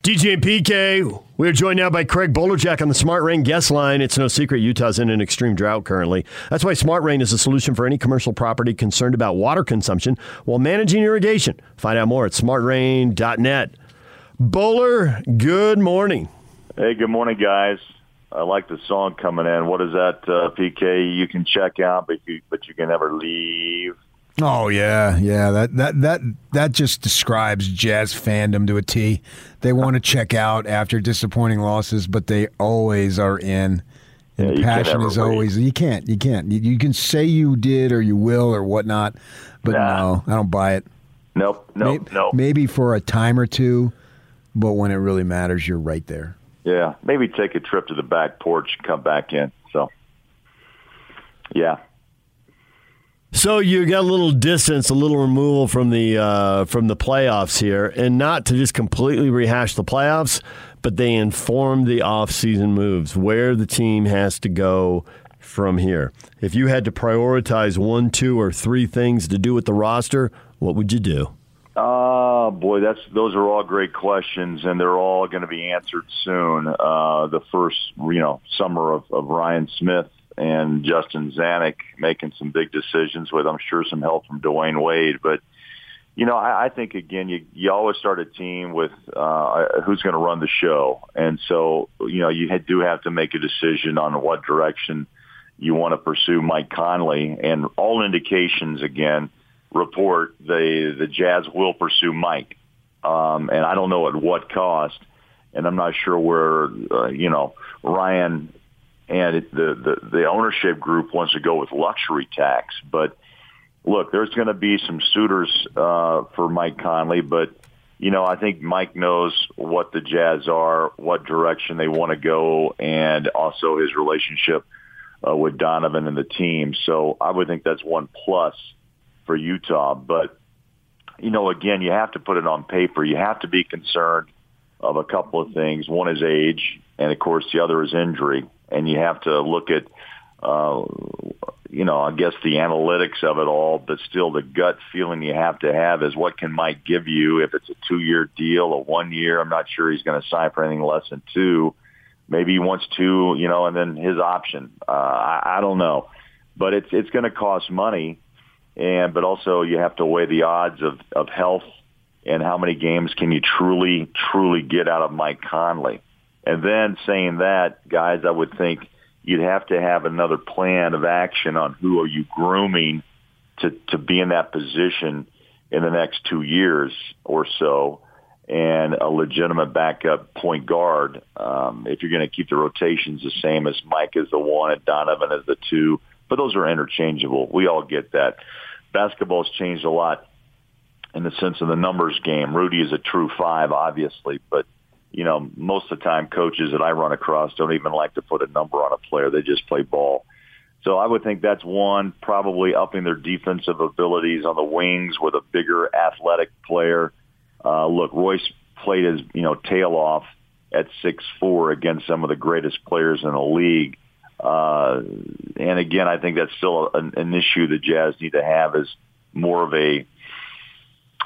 DJ and PK, we are joined now by Craig Bolerjack on the Smart Rain guest line. It's no secret Utah's in an extreme drought currently. That's why Smart Rain is a solution for any commercial property concerned about water consumption while managing irrigation. Find out more at smartrain.net. Bowler, good morning. Hey, good morning, guys. I like the song coming in. What is that, uh, PK? You can check out, but you but you can never leave. Oh yeah, yeah. That that that that just describes jazz fandom to a T. They want to check out after disappointing losses, but they always are in. And Yeah, the you can't passion is leave. always you can't you can't you, you can say you did or you will or whatnot, but Nah. no, I don't buy it. Nope, nope, May- nope. Maybe for a time or two, but when it really matters, you're right there. Yeah, maybe take a trip to the back porch come back in. So, yeah, So you got a little distance, a little removal from the uh, from the playoffs here, and not to just completely rehash the playoffs, but they inform the offseason moves where the team has to go from here. If you had to prioritize one, two, or three things to do with the roster, what would you do? Oh boy, that's those are all great questions, and they're all going to be answered soon. Uh, the first, you know, summer of, of Ryan Smith and Justin Zanik making some big decisions with, I'm sure, some help from Dwyane Wade. But you know, I, I think again, you you always start a team with uh, who's going to run the show, and so you know you do have to make a decision on what direction you want to pursue Mike Conley, and all indications again report the the Jazz will pursue Mike, um, and I don't know at what cost, and I'm not sure where uh, you know Ryan and it, the, the the ownership group wants to go with luxury tax, but look, there's going to be some suitors uh, for Mike Conley, but you know I think Mike knows what the Jazz are, what direction they want to go, and also his relationship uh, with Donovan and the team. So I would think that's one plus for Utah. But, you know, again, you have to put it on paper. You have to be concerned of a couple of things. One is age, and of course, the other is injury. And you have to look at, uh, you know, I guess the analytics of it all, but still the gut feeling you have to have is what can Mike give you if it's a two-year deal, a one year. I'm not sure he's going to sign for anything less than two. Maybe he wants two, you know, and then his option. Uh, I, I don't know, but it's it's going to cost money and but also you have to weigh the odds of of health and how many games can you truly truly get out of Mike Conley. And then saying that, guys, I would think you'd have to have another plan of action on who are you grooming to to be in that position in the next 2 years or so and a legitimate backup point guard um, if you're going to keep the rotations the same as Mike is the one and Donovan is the two but those are interchangeable. We all get that. Basketball's changed a lot in the sense of the numbers game. Rudy is a true five, obviously, but you know, most of the time coaches that I run across don't even like to put a number on a player. They just play ball. So I would think that's one, probably upping their defensive abilities on the wings with a bigger athletic player. Uh, look, Royce played his you know tail off at six four against some of the greatest players in the league. Uh, and again, I think that's still an, an issue the Jazz need to have is more of a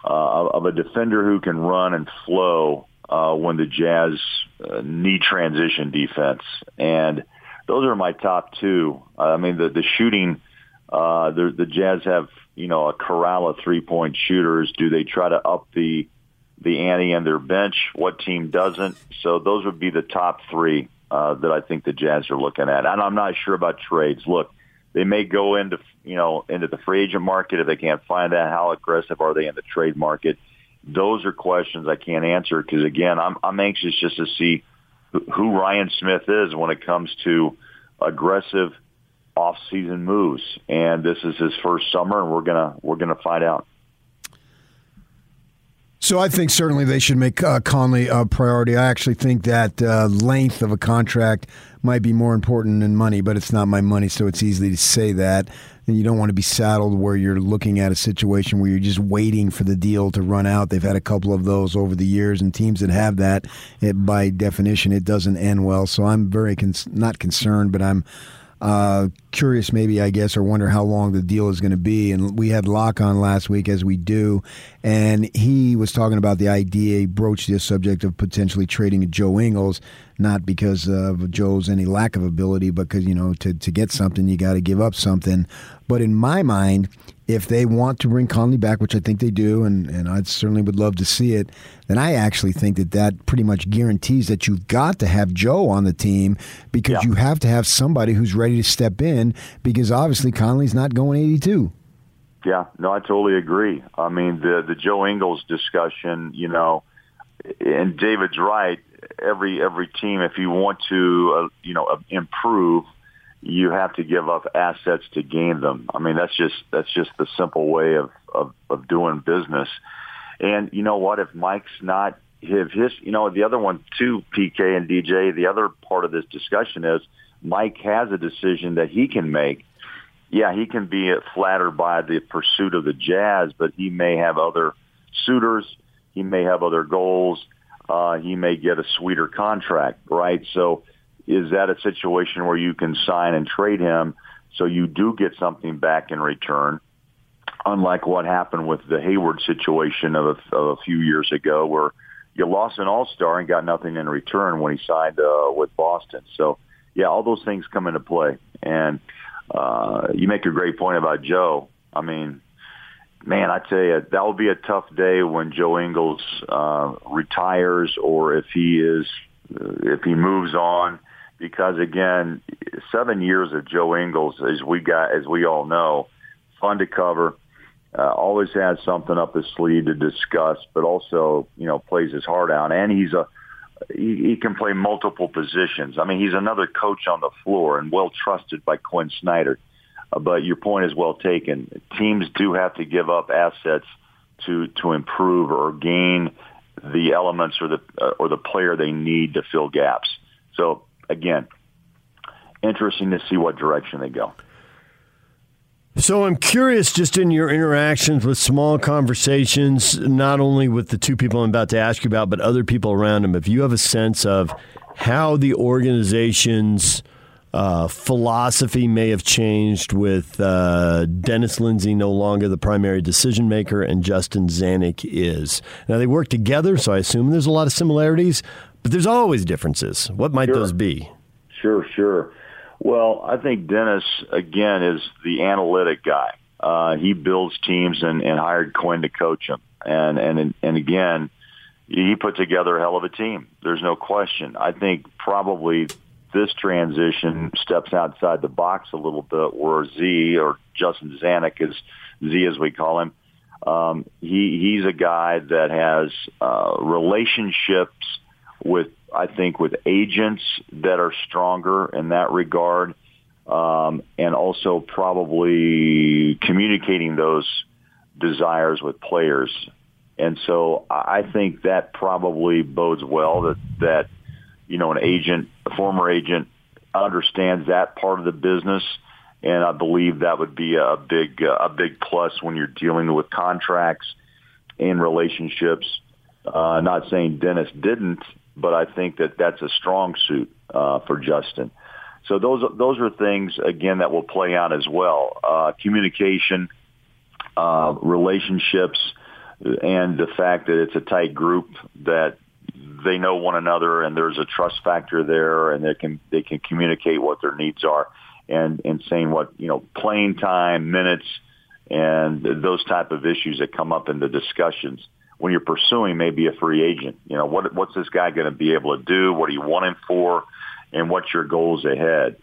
uh, of a defender who can run and flow uh, when the Jazz uh, need transition defense. And those are my top two. I mean, the the shooting, uh, the the Jazz have you know a corral of three point shooters. Do they try to up the the ante and their bench? What team doesn't? So those would be the top three uh, that I think the Jazz are looking at. And I'm not sure about trades. Look, they may go into you know into the free agent market if they can't find that. How aggressive are they in the trade market? Those are questions I can't answer because again, I'm I'm anxious just to see who Ryan Smith is when it comes to aggressive off-season moves. And this is his first summer, and we're gonna we're gonna find out. So I think certainly they should make uh, Conley a priority. I actually think that uh, length of a contract might be more important than money, but it's not my money, so it's easy to say that. And you don't want to be saddled where you're looking at a situation where you're just waiting for the deal to run out. They've had a couple of those over the years, and teams that have that, it, by definition, it doesn't end well. So I'm very not concerned, but I'm uh, curious, maybe I guess, or wonder how long the deal is going to be. And we had Locke on last week, as we do, and he was talking about the idea. He broached the subject of potentially trading Joe Ingles, not because of Joe's any lack of ability, but because you know to to get something you got to give up something. But in my mind, if they want to bring Conley back, which I think they do, and, and I certainly would love to see it, then I actually think that that pretty much guarantees that you've got to have Joe on the team because yeah. you have to have somebody who's ready to step in because obviously Conley's not going 82. Yeah, no, I totally agree. I mean, the the Joe Ingles discussion, you know, and David's right. Every every team, if you want to, uh, you know, uh, improve, you have to give up assets to gain them. I mean, that's just that's just the simple way of of, of doing business. And you know what? If Mike's not if his, you know, the other one too, PK and DJ. The other part of this discussion is Mike has a decision that he can make. Yeah, he can be flattered by the pursuit of the Jazz, but he may have other suitors. He may have other goals. Uh, he may get a sweeter contract, right? So is that a situation where you can sign and trade him so you do get something back in return? Unlike what happened with the Hayward situation of a, of a few years ago, where you lost an All-Star and got nothing in return when he signed uh, with Boston. So, yeah, all those things come into play. And uh, you make a great point about Joe. I mean, man, I tell you, that will be a tough day when Joe Ingles uh, retires or if he is uh, if he moves on because again, seven years of Joe Ingles, as we got, as we all know, fun to cover. Uh, always has something up his sleeve to discuss, but also you know plays his heart out, and he's a he, he can play multiple positions. I mean, he's another coach on the floor and well trusted by Quin Snyder. But your point is well taken. Teams do have to give up assets to to improve or gain the elements or the uh, or the player they need to fill gaps. So again, interesting to see what direction they go. So I'm curious, just in your interactions with small conversations, not only with the two people I'm about to ask you about, but other people around them, if you have a sense of how the organization's uh, philosophy may have changed with uh, Dennis Lindsey no longer the primary decision maker and Justin Zanik is. Now, they work together, so I assume there's a lot of similarities, but there's always differences. What might sure. those be? Sure, sure. Well, I think Dennis again is the analytic guy. Uh, he builds teams and, and hired Quin to coach them, and and and again, he put together a hell of a team. There's no question. I think probably this transition steps outside the box a little bit, where Z or Justin Zanik is Z as we call him. Um, he he's a guy that has uh, relationships with I think with agents that are stronger in that regard, um, and also probably communicating those desires with players. And so I think that probably bodes well that that you know an agent, a former agent, understands that part of the business, and I believe that would be a big a big plus when you're dealing with contracts and relationships Uh, not saying Dennis didn't, but I think that that's a strong suit uh, for Justin. So those those are things again that will play out as well. Uh, communication, uh, relationships, and the fact that it's a tight group that they know one another and there's a trust factor there, and they can they can communicate what their needs are, and and saying what you know playing time, minutes, and those type of issues that come up in the discussions when you're pursuing maybe a free agent. You know, what what's this guy going to be able to do? What do you want him for? And what's your goals ahead?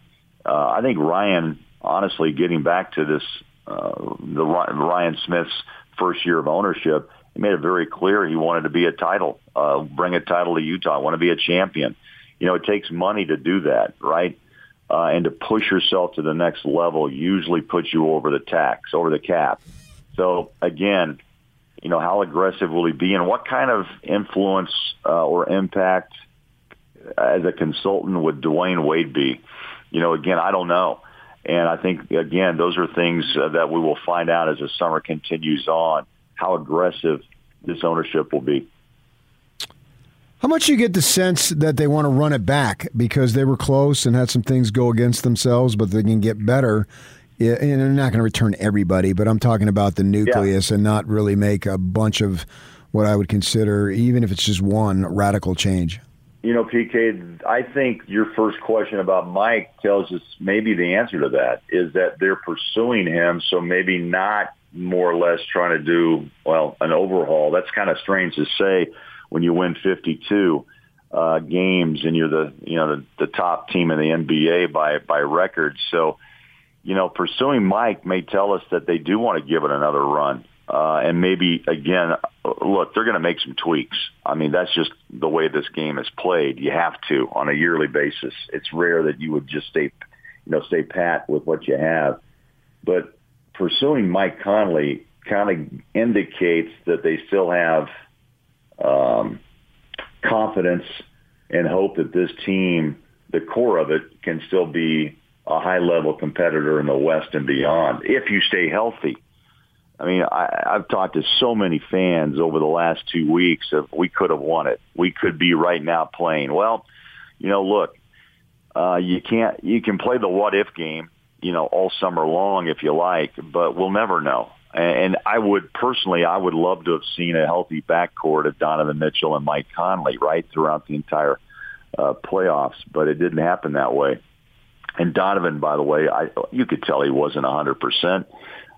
Uh, I think Ryan, honestly, getting back to this, uh, the Ryan Smith's first year of ownership, he made it very clear he wanted to be a title, uh, bring a title to Utah, want to be a champion. You know, it takes money to do that, right? Uh, and to push yourself to the next level usually puts you over the tax, over the cap. So again, you know, how aggressive will he be and what kind of influence uh, or impact as a consultant would Dwyane Wade be? You know, again, I don't know. And I think, again, those are things uh, that we will find out as the summer continues on, how aggressive this ownership will be. How much you get the sense that they want to run it back because they were close and had some things go against themselves, but they can get better and they're not going to return everybody, but I'm talking about the nucleus yeah. and not really make a bunch of what I would consider, even if it's just one radical change. You know, PK, I think your first question about Mike tells us maybe the answer to that is that they're pursuing him, so maybe not more or less trying to do, well, an overhaul. That's kind of strange to say when you win 52 uh, games and you're the, you know, the, the top team in the NBA by, by record. So, you know, pursuing Mike may tell us that they do want to give it another run. Uh, and maybe again, look, they're going to make some tweaks. I mean, that's just the way this game is played. You have to on a yearly basis. It's rare that you would just stay, you know, stay pat with what you have. But pursuing Mike Conley kind of indicates that they still have um, confidence and hope that this team, the core of it, can still be a high level competitor in the West and beyond if you stay healthy. I mean, I, I've talked to so many fans over the last two weeks of we could have won it. We could be right now playing. Well, you know, look, uh, you can't, you can play the what if game, you know, all summer long if you like, but we'll never know. And I would personally, I would love to have seen a healthy backcourt of Donovan Mitchell and Mike Conley right throughout the entire uh, playoffs, but it didn't happen that way. And Donovan, by the way, I you could tell he wasn't a hundred percent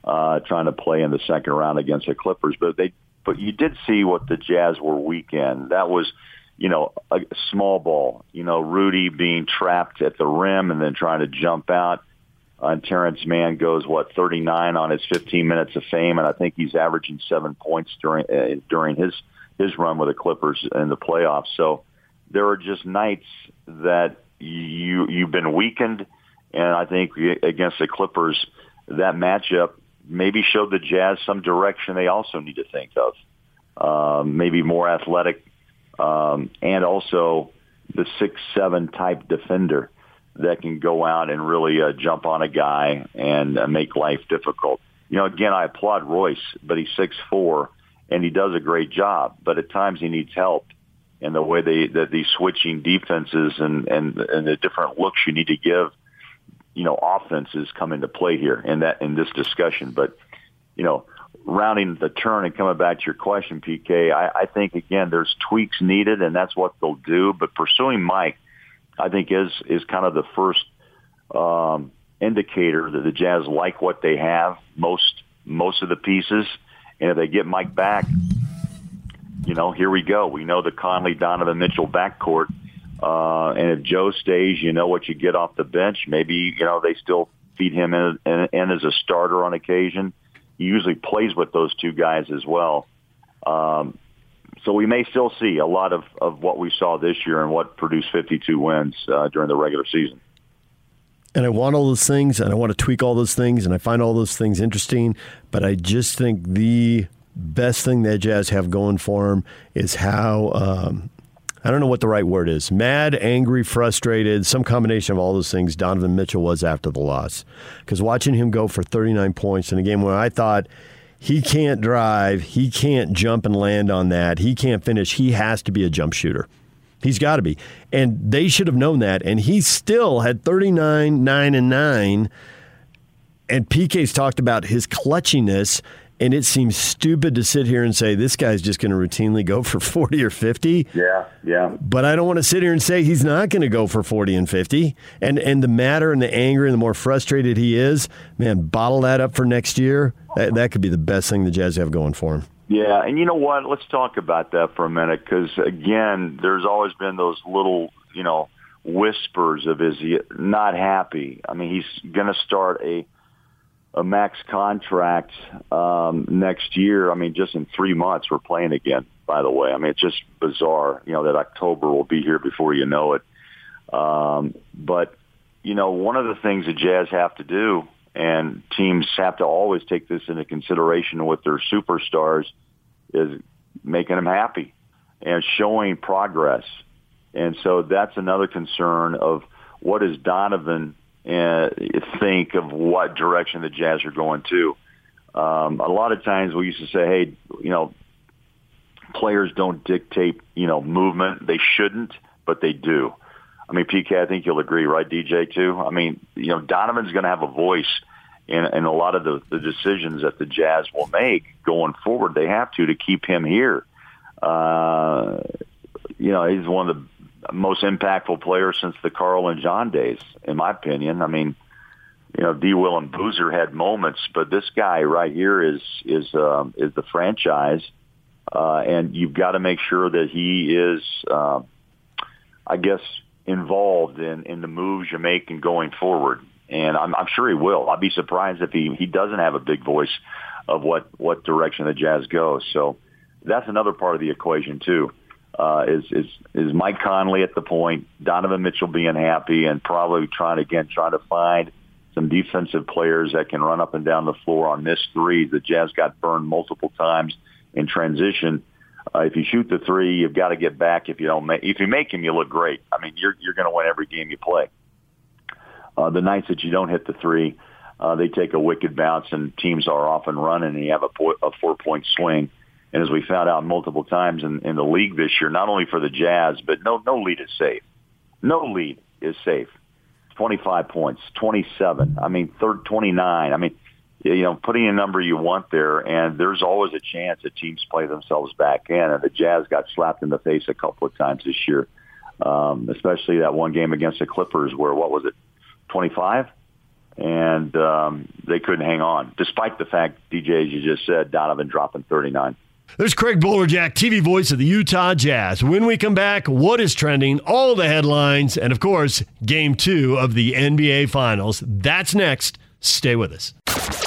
uh, trying to play in the second round against the Clippers, but they but you did see what the Jazz were weekend. That was, you know, a small ball. You know, Rudy being trapped at the rim and then trying to jump out. Uh, and Terance Mann goes what 39 on his 15 minutes of fame, and I think he's averaging seven points during uh, during his his run with the Clippers in the playoffs. So there are just nights that you you've been weakened, and I think against the Clippers, that matchup maybe showed the Jazz some direction they also need to think of. Um, maybe more athletic, um, and also the six seven type defender that can go out and really uh, jump on a guy and uh, make life difficult. You know, again, I applaud Royce, but he's six four and he does a great job. But at times he needs help and the way they that these switching defenses and and and the different looks you need to give, you know, offenses come into play here in that in this discussion. But you know, rounding the turn and coming back to your question, PK, I, I think again there's tweaks needed, and that's what they'll do. But pursuing Mike, I think is is kind of the first um, indicator that the Jazz like what they have most most of the pieces, and if they get Mike back you know, here we go. We know the Conley, Donovan Mitchell backcourt. Uh, and if Joe stays, you know what you get off the bench. Maybe, you know, they still feed him in, in, in as a starter on occasion. He usually plays with those two guys as well. Um, so we may still see a lot of, of what we saw this year and what produced 52 wins uh, during the regular season. And I want all those things, and I want to tweak all those things, and I find all those things interesting. But I just think the best thing that Jazz have going for them is how um, I don't know what the right word is mad, angry, frustrated, some combination of all those things Donovan Mitchell was after the loss. Because watching him go for 39 points in a game where I thought He can't drive. He can't jump and land on that. He can't finish. He has to be a jump shooter. He's got to be. And they should have known that. And he still had 39, 9, and 9. And PK's talked about his clutchiness and it seems stupid to sit here and say this guy's just going to routinely go for 40 or 50. Yeah, yeah. But I don't want to sit here and say he's not going to go for 40 and 50. And and the madder and the anger and the more frustrated he is, man, bottle that up for next year. That, that could be the best thing the Jazz have going for him. Yeah, and you know what? Let's talk about that for a minute because again, there's always been those little, you know, whispers of is he not happy? I mean, he's going to start a a max contract um, next year. I mean, just in three months, we're playing again. By the way, I mean it's just bizarre. You know that October will be here before you know it. Um, but you know, one of the things the Jazz have to do, and teams have to always take this into consideration with their superstars, is making them happy and showing progress. And so that's another concern of what is Donovan and think of what direction the Jazz are going to. Um, a lot of times we used to say, hey, you know, players don't dictate, you know, movement. They shouldn't, but they do. I mean, PK, I think you'll agree, right, DJ, too? I mean, you know, Donovan's going to have a voice in, in a lot of the, the decisions that the Jazz will make going forward. They have to to keep him here. Uh, you know, he's one of the most impactful player since the Karl and John days, in my opinion. I mean, you know, D. Will and Boozer had moments, but this guy right here is is um, is the franchise, uh, and you've got to make sure that he is, uh, I guess, involved in in the moves you're making going forward. And I'm, I'm sure he will. I'd be surprised if he he doesn't have a big voice of what what direction the Jazz goes. So that's another part of the equation too uh, is is is Mike Conley at the point, Donovan Mitchell being happy, and probably trying again trying to find some defensive players that can run up and down the floor on missed threes. The Jazz got burned multiple times in transition. Uh, if you shoot the three, you've got to get back. If you don't make, if you make them, you look great. I mean, you're you're going to win every game you play. Uh, the nights that you don't hit the three, uh, they take a wicked bounce, and teams are off and running, and you have a, po- a four point swing. And as we found out multiple times in, in the league this year, not only for the Jazz, but no no lead is safe. No lead is safe. 25 points, 27. I mean, third 29. I mean, you know, putting a number you want there, and there's always a chance that teams play themselves back in. And the Jazz got slapped in the face a couple of times this year, um, especially that one game against the Clippers, where what was it, 25? And um, they couldn't hang on, despite the fact, DJ, as you just said, Donovan dropping 39. There's Craig Bolerjack, TV voice of the Utah Jazz. When we come back, what is trending, all the headlines, and of course, game two of the NBA Finals. That's next. Stay with us.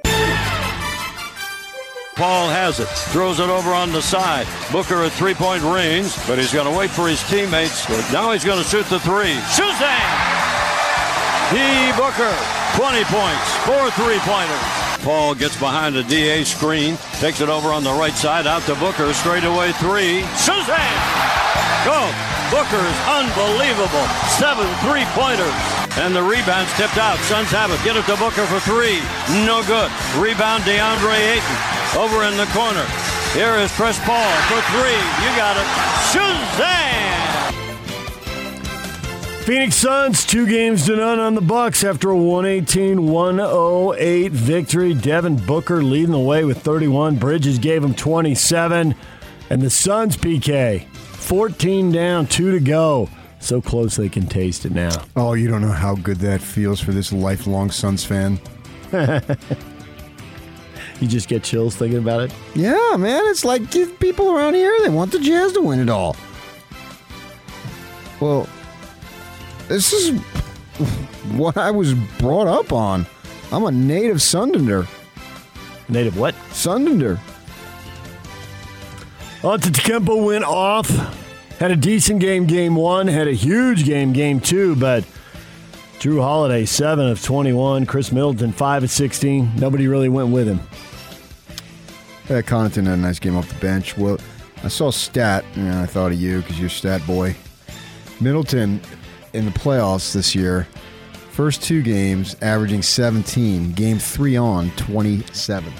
Paul has it. Throws it over on the side. Booker at three point range, but he's going to wait for his teammates. Now he's going to shoot the three. Shazam! D. Booker, 20 points, four three pointers. Paul gets behind the DA screen, takes it over on the right side, out to Booker, straight away three. Shazam! Go! Booker's unbelievable. Seven three pointers. And the rebound's tipped out. Suns have it. Get it to Booker for three. No good. Rebound DeAndre Ayton over in the corner. Here is Chris Paul for three. You got it. Shazam! Phoenix Suns, two games to none on the Bucks after a 118-108 victory. Devin Booker leading the way with 31. Bridges gave him 27. And the Suns, PK, 14 down, two to go. So close they can taste it now. Oh, you don't know how good that feels for this lifelong Suns fan. You just get chills thinking about it? Yeah, man. It's like people around here, they want the Jazz to win it all. Well, this is what I was brought up on. I'm a native Sundander. Native what? Sundander. Antetokounmpo went off Had a decent game, game one. Had a huge game, game two. But Jrue Holiday, 7 of 21. Khris Middleton, 5 of 16. Nobody really went with him. Yeah, Connaughton had a nice game off the bench. Well, I saw stat, and I thought of you because you're stat boy. Middleton in the playoffs this year, first two games averaging 17. Game three on 27.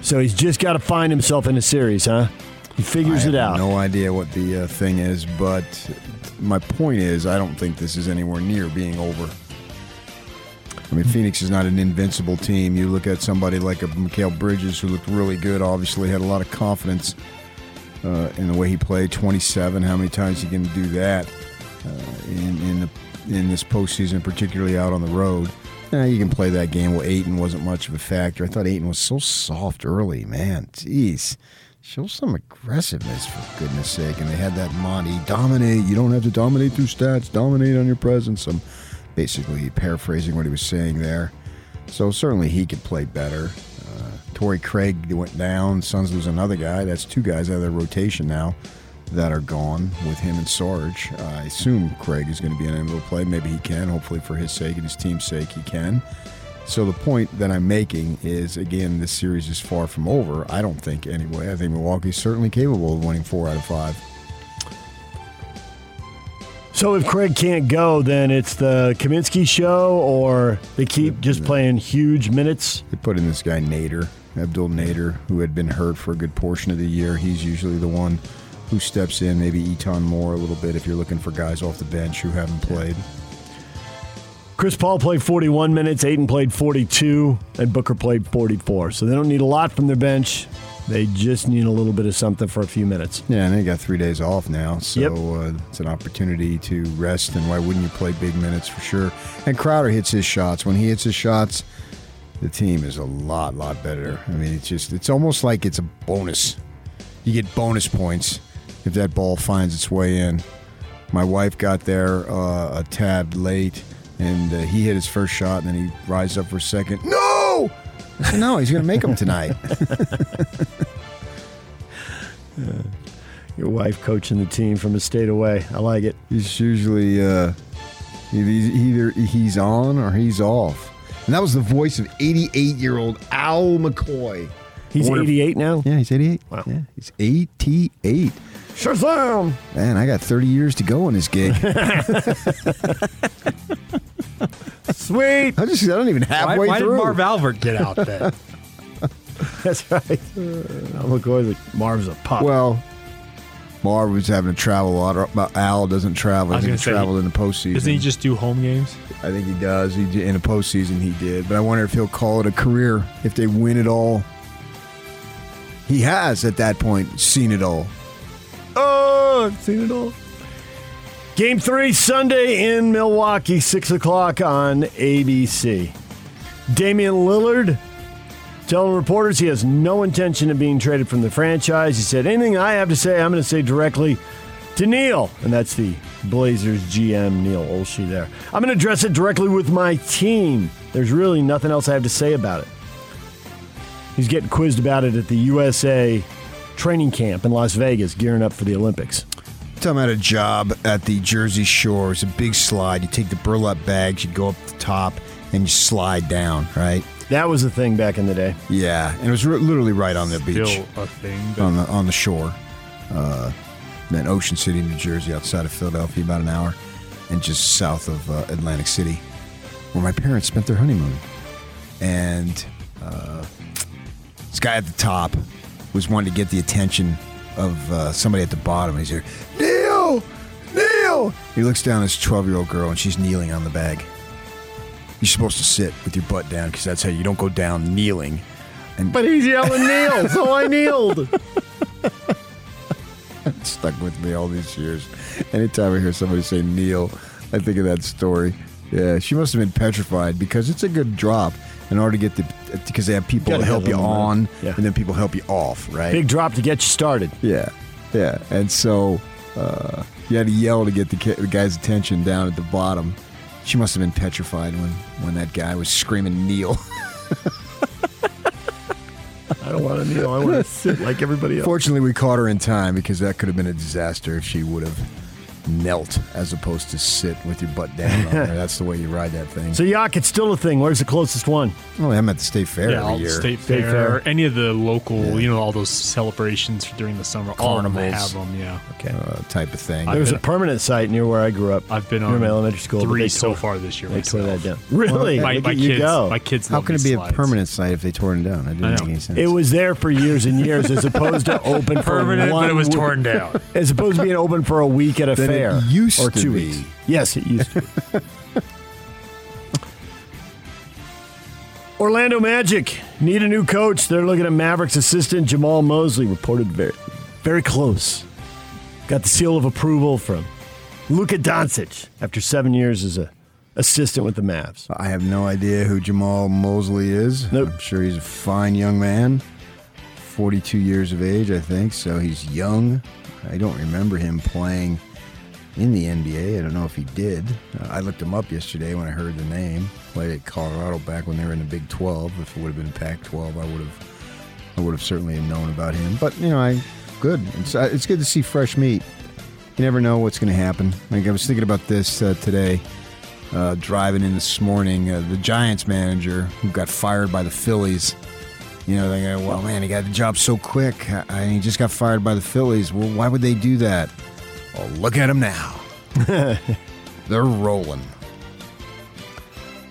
So he's just got to find himself in a series, huh? He figures it out. No idea what the uh, thing is, but my point is, I don't think this is anywhere near being over. I mean, Phoenix is not an invincible team. You look at somebody like a Mikal Bridges, who looked really good. Obviously, had a lot of confidence uh, in the way he played. Twenty-seven. How many times he can do that uh, in in, the, in this postseason, particularly out on the road? Eh, you can play that game. Well, Ayton wasn't much of a factor. I thought Ayton was so soft early. Man, jeez. Show some aggressiveness, for goodness sake. And they had that Monty dominate. You don't have to dominate through stats, dominate on your presence. I'm basically paraphrasing what he was saying there. So certainly he could play better. Uh, Torrey Craig went down. Suns lose another guy. That's two guys out of their rotation now that are gone with him and Sarge. Uh, I assume Craig is going to be unable to play. Maybe he can. Hopefully, for his sake and his team's sake, he can. So the point that I'm making is, again, this series is far from over. I don't think, anyway. I think Milwaukee's certainly capable of winning four out of five. So if Craig can't go, then it's the Kaminsky show, or they keep just playing huge minutes. They put in this guy Nader, Abdel Nader, who had been hurt for a good portion of the year. He's usually the one who steps in. Maybe E'Twaun Moore a little bit if you're looking for guys off the bench who haven't played. Chris Paul played 41 minutes, Ayton played 42, and Booker played 44. So they don't need a lot from their bench. They just need a little bit of something for a few minutes. Yeah, and they got three days off now, so Yep. uh, it's an opportunity to rest. And why wouldn't you play big minutes for sure? And Crowder hits his shots. When he hits his shots, the team is a lot, lot better. I mean, it's just it's almost like it's a bonus. You get bonus points if that ball finds its way in. My wife got there uh, a tad late, and uh, he hit his first shot, and then he rises up for a second. No, said, no, he's going to make them tonight. Your wife coaching the team from a state away. I like it. He's usually uh, either he's on or he's off. And that was the voice of 88 year old Al McCoy. He's I wonder if- 88 now? Yeah, he's 88. Wow. Yeah, he's 88. Shazam! Man, I got 30 years to go on this gig. Sweet! I just I don't even Why, halfway why did. Marv Albert get out then? That's right. Al McCoy's like, Marv's a pup. well, Marv was having to travel a lot. Al doesn't travel. I was He gonna say, traveled in the postseason. Doesn't he just do home games? I think he does. He did- in the postseason he did, but I wonder if he'll call it a career if they win it all. He has at that point seen it all. Oh, I've seen it all. Game three Sunday in Milwaukee, six o'clock on ABC. Damian Lillard telling reporters he has no intention of being traded from the franchise. He said, "Anything I have to say, I'm going to say directly to Neil," and that's the Blazers GM Neil Olshey. There, I'm going to address it directly with my team. There's really nothing else I have to say about it. He's getting quizzed about it at the USA training camp in Las Vegas, gearing up for the Olympics. Time I had a job at the Jersey Shore. It's a big slide. You take the burlap bags, you go up the top, and you slide down. Right? That was a thing back in the day. Yeah, and it was re- literally right on the beach, Still a thing. but- on the on the shore. Uh, in Ocean City, New Jersey, outside of Philadelphia, about an hour, and just south of uh, Atlantic City, where my parents spent their honeymoon. And uh, this guy at the top was wanting to get the attention of uh, somebody at the bottom. He's here, Neil, Neil. He looks down at this twelve-year-old girl, and she's kneeling on the bag. You're supposed to sit with your butt down because that's how you don't go down kneeling. And But he's yelling Neil, so I kneeled. stuck with me all these years. Anytime I hear somebody say Neil, I think of that story. Yeah, she must have been petrified because it's a good drop in order to get the because they have people Gotta help you on Yeah. and then people help you off, right? Big drop to get you started. Yeah, yeah, and so uh, you had to yell to get the, ki- the guy's attention down at the bottom. She must have been petrified when when that guy was screaming Neil. I don't want to kneel. I want to sit like everybody else. Fortunately, we caught her in time because that could have been a disaster if she would have knelt as opposed to sit with your butt down. on there. That's the way you ride that thing. So yacht, it's still a thing. Where's the closest one? oh, I'm at the state fair Yeah, every the year. state, State fair, fair. any of the local, you know, all those celebrations during the summer, all of them Carnivals. have them. Yeah, Okay. uh, type of thing. there was a permanent site near where I grew up. I've been near on my elementary school. three they so tore- far this year. They tore that down. Really? My, my at you kids, go. my kids. How can it be slides. a permanent site if they tore it down? That didn't make any sense. It was there for years and years, as opposed to open for permanent, one but it was w- torn down. As opposed to being open for a week at a Then it used or to be. weeks. Yes, it used to. be. Orlando Magic need a new coach. They're looking at Mavericks assistant Jamahl Mosley. Reported very, very close. Got the seal of approval from Luka Doncic after seven years as a assistant with the Mavs. I have no idea who Jamahl Mosley is. Nope. I'm sure he's a fine young man. 42 years of age, I think, so he's young. I don't remember him playing in the NBA. I don't know if he did. Uh, I looked him up yesterday when I heard the name. Played at Colorado back when they were in the Big 12. If it would have been Pac-12, I would have I would have certainly known about him. But, you know, I good. It's uh, it's good to see fresh meat. You never know what's going to happen. Like I was thinking about this uh, today uh, driving in this morning, uh, the Giants manager who got fired by the Phillies. You know, they go, well, man, he got the job so quick. I- he just got fired by the Phillies. Well, why would they do that? Well, look at him now. They're rolling.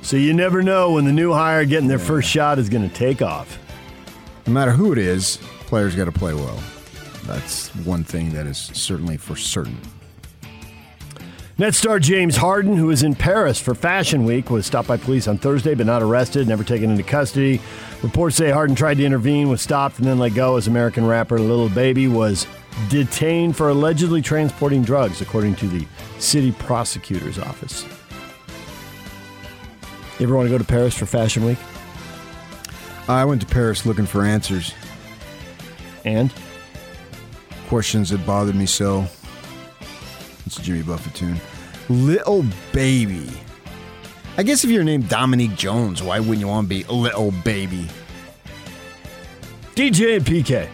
So you never know when the new hire getting their first shot is going to take off. No matter who it is, players got to play well. That's one thing that is certainly for certain. Net star James Harden, who was in Paris for Fashion Week, was stopped by police on Thursday but not arrested, never taken into custody. Reports say Harden tried to intervene, was stopped, and then let go as American rapper Lil Baby was detained for allegedly transporting drugs, according to the city prosecutor's office. You ever want to go to Paris for Fashion Week? I went to Paris looking for answers, And? questions that bothered me so. It's a Jimmy Buffett tune. Little baby. I guess if you're named Dominique Jones, why wouldn't you want to be a little baby? DJ and PK.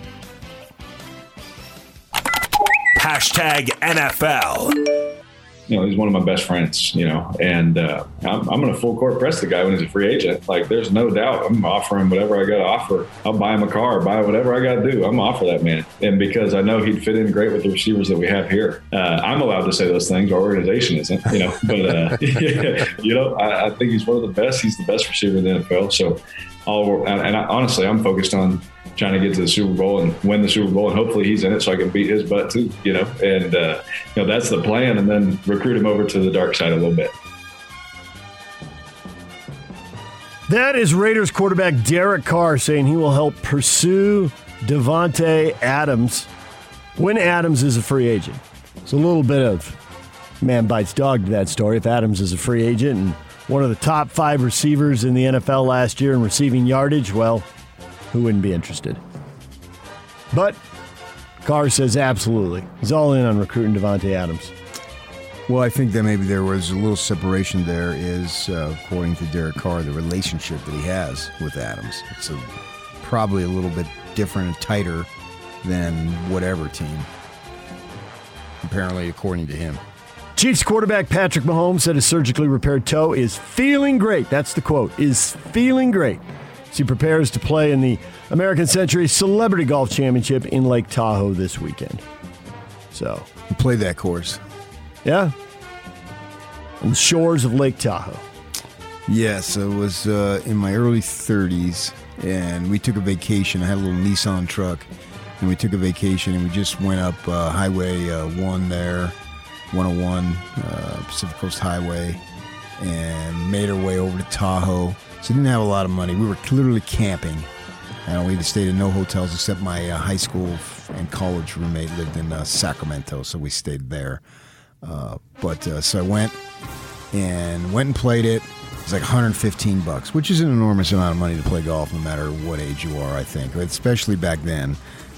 Hashtag NFL. you know, he's one of my best friends, you know, and uh, I'm, I'm going to full court press the guy when he's a free agent. Like, there's no doubt I'm offering whatever I got to offer. I'll buy him a car, buy whatever I got to do. I'm offer that man. And because I know he'd fit in great with the receivers that we have here, uh, I'm allowed to say those things. Our organization isn't, you know, but, uh, you know, I, I think he's one of the best. He's the best receiver in the NFL. So, and and I, honestly, I'm focused on trying to get to the Super Bowl and win the Super Bowl, and hopefully he's in it so I can beat his butt too, you know. And uh, you know that's the plan, and then recruit him over to the dark side a little bit. That is Raiders quarterback Derek Carr saying he will help pursue Davante Adams when Adams is a free agent. It's a little bit of man bites dog to that story. If Adams is a free agent and one of the top five receivers in the NFL last year in receiving yardage, well, who wouldn't be interested? But Carr says absolutely. He's all in on recruiting Davante Adams. Well, I think that maybe there was a little separation there, is uh, according to Derek Carr, the relationship that he has with Adams. It's a, probably a little bit different and tighter than whatever team, apparently, according to him. Chiefs quarterback Patrick Mahomes said his surgically repaired toe is feeling great. That's the quote. Is feeling great as he prepares to play in the American Century Celebrity Golf Championship in Lake Tahoe this weekend. So, He played that course. yeah, on the shores of Lake Tahoe. Yes, I was uh, in my early 30s, and we took a vacation. I had a little Nissan truck, and we took a vacation, and we just went up uh, Highway uh, 1 there, 101, uh, Pacific Coast Highway, and made our way over to Tahoe. So didn't have a lot of money. We were literally camping. And we stayed in no hotels except my uh, high school and college roommate lived in uh, Sacramento, so we stayed there. Uh, but uh, so I went and went and played it. It was like 115 bucks, which is an enormous amount of money to play golf, no matter what age you are. I think, especially back then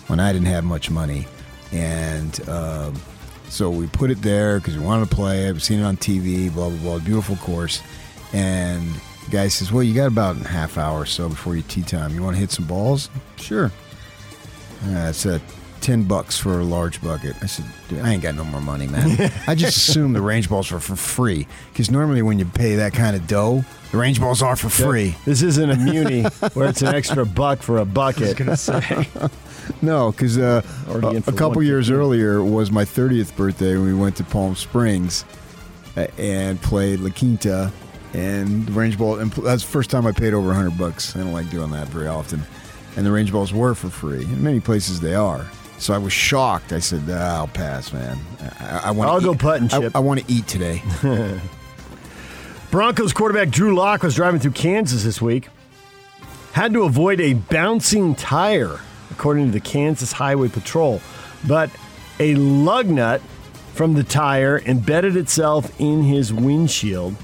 when I didn't have much money, and um, so we put it there because we wanted to play. I've seen it on TV. Blah blah blah. Beautiful course, and guy says, "Well, you got about a half hour or so before your tee time. You want to hit some balls?" Sure. Uh, it's a ten bucks for a large bucket. I said, Dude, "I ain't got no more money, man." I just assumed the range balls were for free because normally when you pay that kind of dough, the range balls are for free. This isn't a muni where it's an extra buck for a bucket. gonna say. No, because uh, a, a for couple years 150. earlier was my 30th birthday. When we went to Palm Springs uh, and played La Quinta and the range ball and that's the first time I paid over 100 bucks. I don't like doing that very often. And the range balls were for free. In many places they are. So I was shocked. I said, ah, "I'll pass, man. I, I want. I'll go putt and I, chip." I want to eat today." Broncos quarterback Drew Lock was driving through Kansas this week. Had to avoid a bouncing tire, according to the Kansas Highway Patrol. But a lug nut from the tire embedded itself in his windshield,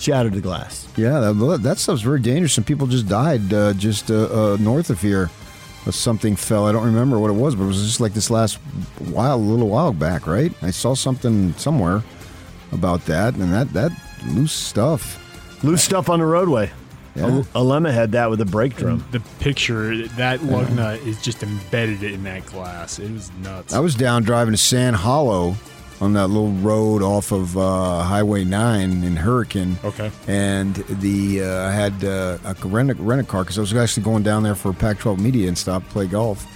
shattered the glass. Yeah, that, that stuff's very dangerous. Some people just died uh, just uh, uh, north of here. Uh, Something fell. I don't remember what it was, but it was just like this last while, a little while back, right? I saw something somewhere about that, and that that loose stuff. Loose stuff on the roadway. Yeah. A Alema had that with a brake drum. The picture, that lug nut is just embedded in that glass. It was nuts. I was down driving to Sand Hollow on that little road off of uh, Highway 9 in Hurricane. Okay. And the uh, I had uh, a rent a, rent a car because I was actually going down there for Pac-12 media and stop play golf.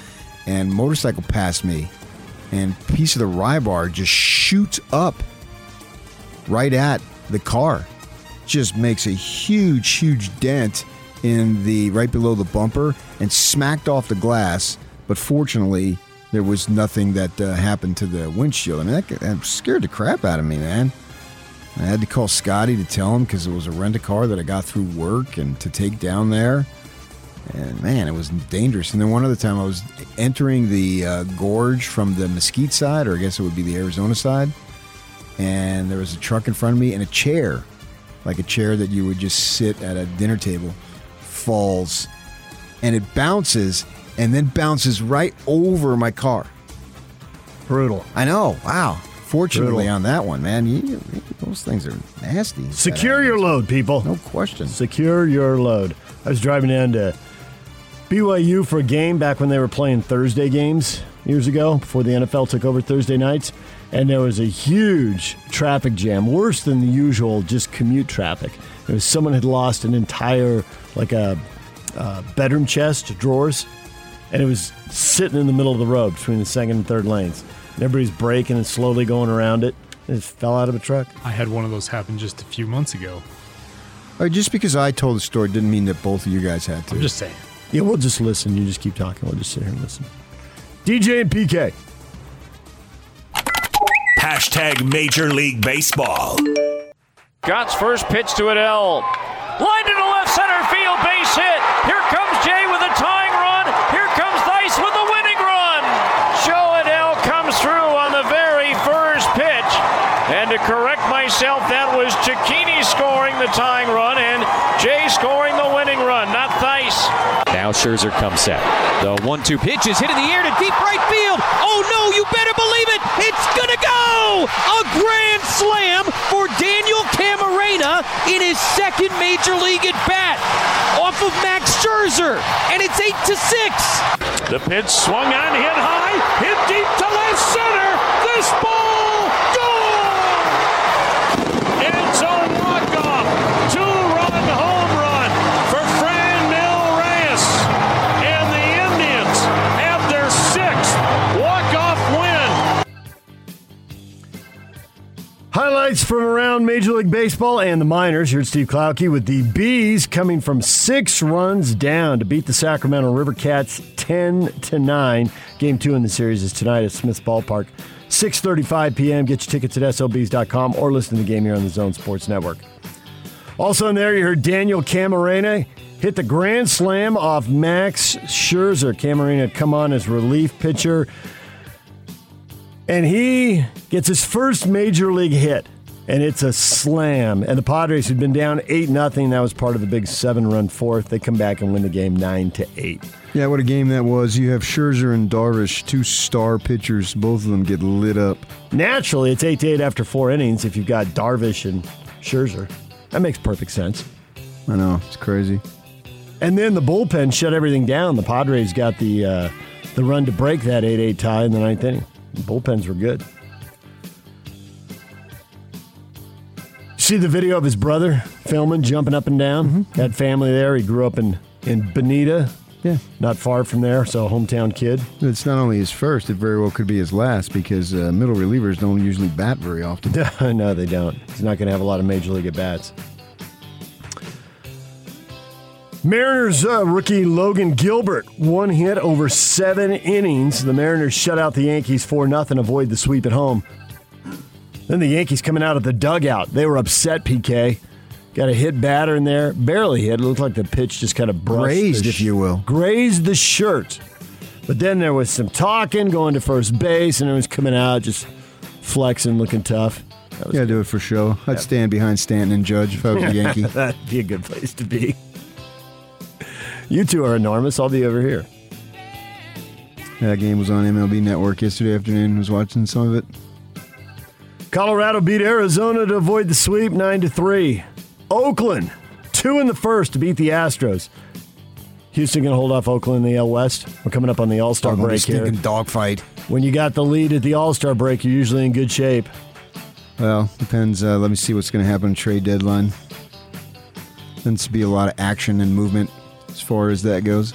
And motorcycle passed me, and piece of the rye bar just shoots up right at the car. Just makes a huge, huge dent in the right below the bumper and smacked off the glass. But fortunately, there was nothing that uh, happened to the windshield. I mean, that, that scared the crap out of me, man. I had to call Scotty to tell him because it was a rent a car that I got through work and to take down there. And man, it was dangerous. And then one other time I was entering the uh, gorge from the Mesquite side, or I guess it would be the Arizona side. And there was a truck in front of me and a chair, like a chair that you would just sit at a dinner table, falls. And it bounces and then bounces right over my car. Brutal. I know. Wow. Fortunately, Brutal. on that one, man, you, those things are nasty. Secure your load, people. No question. Secure your load. I was driving down to BYU for a game back when they were playing Thursday games years ago, before the NFL took over Thursday nights, and there was a huge traffic jam, worse than the usual, just commute traffic. There was someone had lost an entire like a uh, bedroom chest, drawers, and it was sitting in the middle of the road between the second and third lanes. And everybody's braking and slowly going around it. And It fell out of a truck. I had one of those happen just a few months ago. Uh, just because I told the story didn't mean that both of you guys had to. I'm just saying. Yeah, we'll just listen. You just keep talking. We'll just sit here and listen. DJ and PK. Hashtag Major League Baseball. Gott's first pitch to Adell. Line to the left center field, base hit. Here comes Jay with a tying run. Here comes Dice with the winning run. Jo Adell comes through on the very first pitch. And to correct myself, that was Cicchini scoring the tying run and Jay scoring the winning run, not Dice. Now Scherzer comes set. The one-two pitch is hit in the air to deep right field. Oh no, you better believe it! It's gonna go! A grand slam for Daniel Camarena in his second major league at bat, off of Max Scherzer, and it's eight to six. The pitch swung on, hit high, hit deep to left center. This ball Highlights from around Major League Baseball and the minors. Here's Steve Klauke with the Bees coming from six runs down to beat the Sacramento River Cats 10 to 9. Game two in the series is tonight at Smith's Ballpark. 6.35 p.m. Get your tickets at SLBees.com or listen to the game here on the Zone Sports Network. Also in there, you heard Daniel Camarena hit the grand slam off Max Scherzer. Camarena come on as relief pitcher. And he gets his first major league hit, and it's a slam. And the Padres had been down eight nothing. That was part of the big seven-run fourth. They come back and win the game nine to eight. Yeah, what a game that was. You have Scherzer and Darvish, two star pitchers. Both of them get lit up. Naturally, it's eight to eight after four innings. If you've got Darvish and Scherzer, that makes perfect sense. I know it's crazy. And then the bullpen shut everything down. The Padres got the uh, the run to break that 8 8 tie in the ninth inning. The bullpens were good. See the video of his brother filming, jumping up and down? Mm-hmm. Had family there. He grew up in, in Bonita. Yeah. Not far from there, so hometown kid. It's not only his first, it very well could be his last because uh, middle relievers don't usually bat very often. no, they don't. He's not going to have a lot of major league at bats. Mariners uh, rookie Logan Gilbert, one hit over seven innings. The Mariners shut out the Yankees 4 0, avoid the sweep at home. Then the Yankees coming out of the dugout. They were upset, PK. Got a hit batter in there. Barely hit. It looked like the pitch just kind of grazed, if you will. Grazed the shirt. But then there was some talking, going to first base, and it was coming out just flexing, looking tough. Yeah, good. do it for show. I'd stand behind Stanton and Judge if I was a Yankee. That'd be a good place to be. You two are enormous. I'll be over here. That game was on MLB Network yesterday afternoon. I was watching some of it. Colorado beat Arizona to avoid the sweep 9 to 3. Oakland, two in the first to beat the Astros. Houston going to hold off Oakland in the AL West. We're coming up on the All Star break here. dogfight. When you got the lead at the All Star break, you're usually in good shape. Well, depends. Uh, let me see what's going to happen trade deadline. Tends to be a lot of action and movement far as that goes.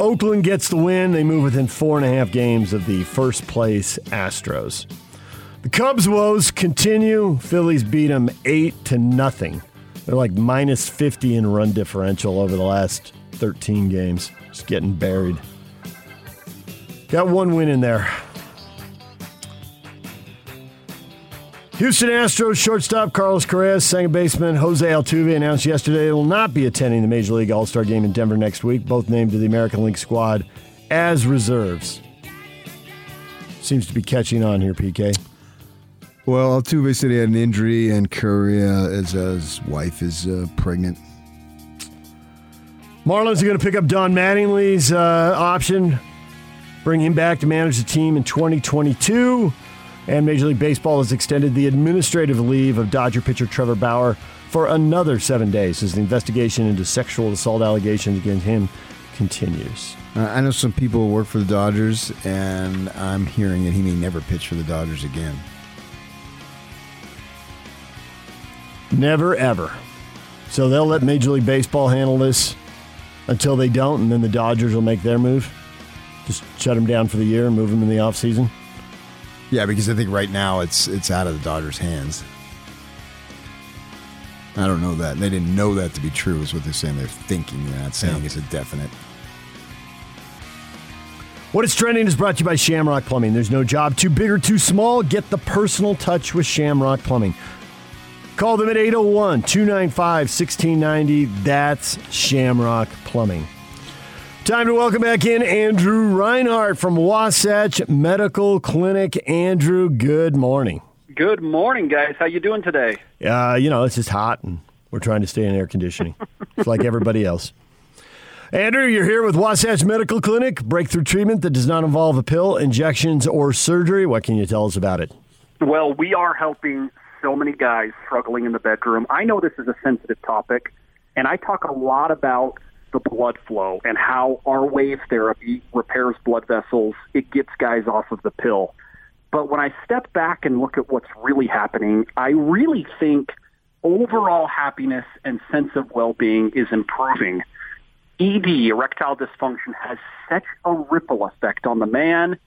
Oakland gets the win. They move within four and a half games of the first place Astros. The Cubs woes continue. Phillies beat them eight to nothing. They're like minus 50 in run differential over the last 13 games. Just getting buried. Got one win in there. Houston Astros shortstop Carlos Correa, second baseman Jose Altuve announced yesterday they will not be attending the Major League All Star game in Denver next week, both named to the American League squad as reserves. Seems to be catching on here, PK. Well, Altuve said he had an injury, and Correa, as uh, his wife, is uh, pregnant. Marlins are going to pick up Don Mattingly's uh, option, bring him back to manage the team in 2022. And Major League Baseball has extended the administrative leave of Dodger pitcher Trevor Bauer for another seven days as the investigation into sexual assault allegations against him continues. Uh, I know some people work for the Dodgers, and I'm hearing that he may never pitch for the Dodgers again. Never, ever. So they'll let Major League Baseball handle this until they don't, and then the Dodgers will make their move. Just shut them down for the year and move them in the offseason. Yeah, because I think right now it's it's out of the Dodgers' hands. I don't know that. They didn't know that to be true, is what they're saying. They're thinking. They're not saying yeah. it's a definite. What is trending is brought to you by Shamrock Plumbing. There's no job too big or too small. Get the personal touch with Shamrock Plumbing. Call them at 801 295 1690. That's Shamrock Plumbing. Time to welcome back in Andrew Reinhardt from Wasatch Medical Clinic. Andrew, good morning. Good morning, guys. How you doing today? Uh, you know, it's just hot, and we're trying to stay in air conditioning. it's like everybody else. Andrew, you're here with Wasatch Medical Clinic, breakthrough treatment that does not involve a pill, injections, or surgery. What can you tell us about it? Well, we are helping so many guys struggling in the bedroom. I know this is a sensitive topic, and I talk a lot about the blood flow and how our wave therapy repairs blood vessels. It gets guys off of the pill. But when I step back and look at what's really happening, I really think overall happiness and sense of well-being is improving. ED, erectile dysfunction, has such a ripple effect on the man,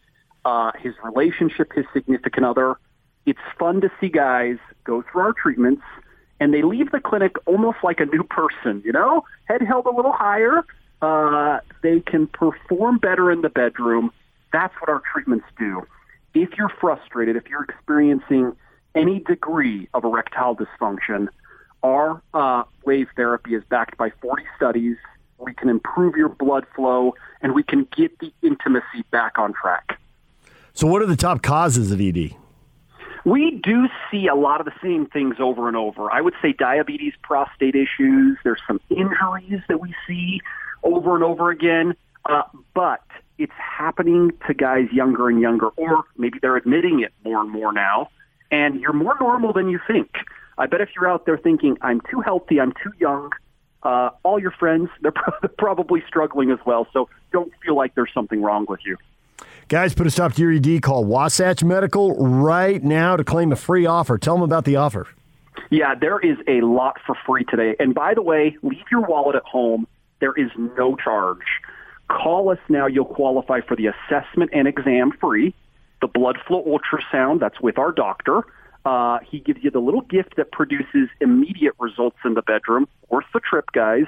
uh, his relationship, his significant other, it's fun to see guys go through our treatments and they leave the clinic almost like a new person, you know, head held a little higher. Uh, they can perform better in the bedroom. That's what our treatments do. If you're frustrated, if you're experiencing any degree of erectile dysfunction, our uh, wave therapy is backed by 40 studies. We can improve your blood flow and we can get the intimacy back on track. So, what are the top causes of ED? We do see a lot of the same things over and over. I would say diabetes, prostate issues. There's some injuries that we see over and over again, uh, but it's happening to guys younger and younger, or maybe they're admitting it more and more now. And you're more normal than you think. I bet if you're out there thinking, I'm too healthy, I'm too young, uh, all your friends, they're probably struggling as well. So don't feel like there's something wrong with you. Guys, put a stop to your ED. Call Wasatch Medical right now to claim a free offer. Tell them about the offer. Yeah, there is a lot for free today. And by the way, leave your wallet at home. There is no charge. Call us now. You'll qualify for the assessment and exam free, the blood flow ultrasound, that's with our doctor. Uh, he gives you the little gift that produces immediate results in the bedroom, worth the trip, guys.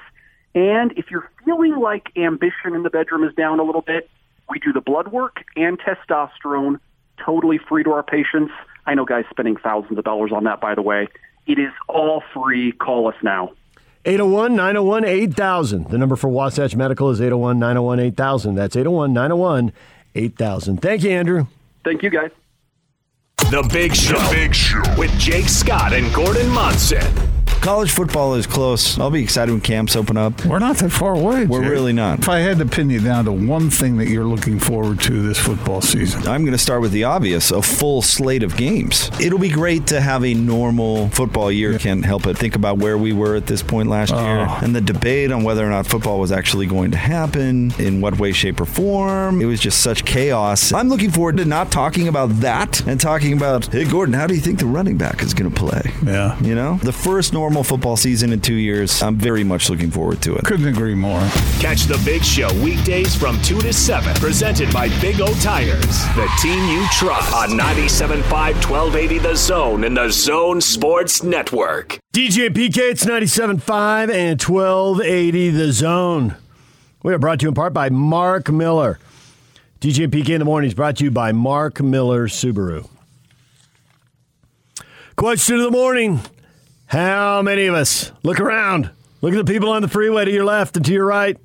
And if you're feeling like ambition in the bedroom is down a little bit, we do the blood work and testosterone totally free to our patients. I know guys spending thousands of dollars on that, by the way. It is all free. Call us now. 801 901 8000. The number for Wasatch Medical is 801 901 8000. That's 801 901 8000. Thank you, Andrew. Thank you, guys. The Big Show. The Big Show. With Jake Scott and Gordon Monson. College football is close. I'll be excited when camps open up. We're not that far away. We're Jake. really not. If I had to pin you down to one thing that you're looking forward to this football season, I'm going to start with the obvious a full slate of games. It'll be great to have a normal football year. Can't help but think about where we were at this point last Oh. year and the debate on whether or not football was actually going to happen, in what way, shape, or form. It was just such chaos. I'm looking forward to not talking about that and talking about, hey, Gordon, how do you think the running back is going to play? Yeah. You know, the first normal football season in two years. I'm very much looking forward to it. couldn't agree more. Catch the Big Show weekdays from 2 to 7. Presented by Big O Tires. The team you trust. On 97.5 1280 The Zone and The Zone Sports Network. DJ PK, it's 97.5 and 1280 The Zone. We are brought to you in part by Mark Miller. DJ PK in the morning is brought to you by Mark Miller Subaru. Question of the morning How many of us, look around, look at the people on the freeway to your left and to your right.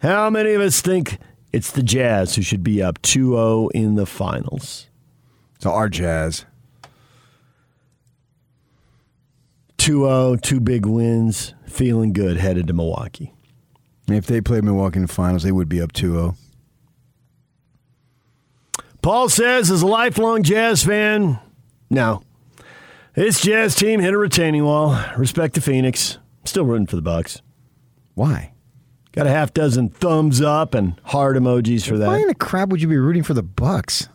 How many of us think it's the Jazz who should be up 2 0 in the finals? So our Jazz. 2 0, two big wins, feeling good headed to Milwaukee. If they played Milwaukee in the finals, they would be up oh. 2 0. Paul says, as a lifelong Jazz fan, no. This Jazz team hit a retaining wall. Respect to Phoenix. Still rooting for the Bucks. Why? Got a half dozen thumbs up and heart emojis for that. Why in the crap would you be rooting for the Bucks?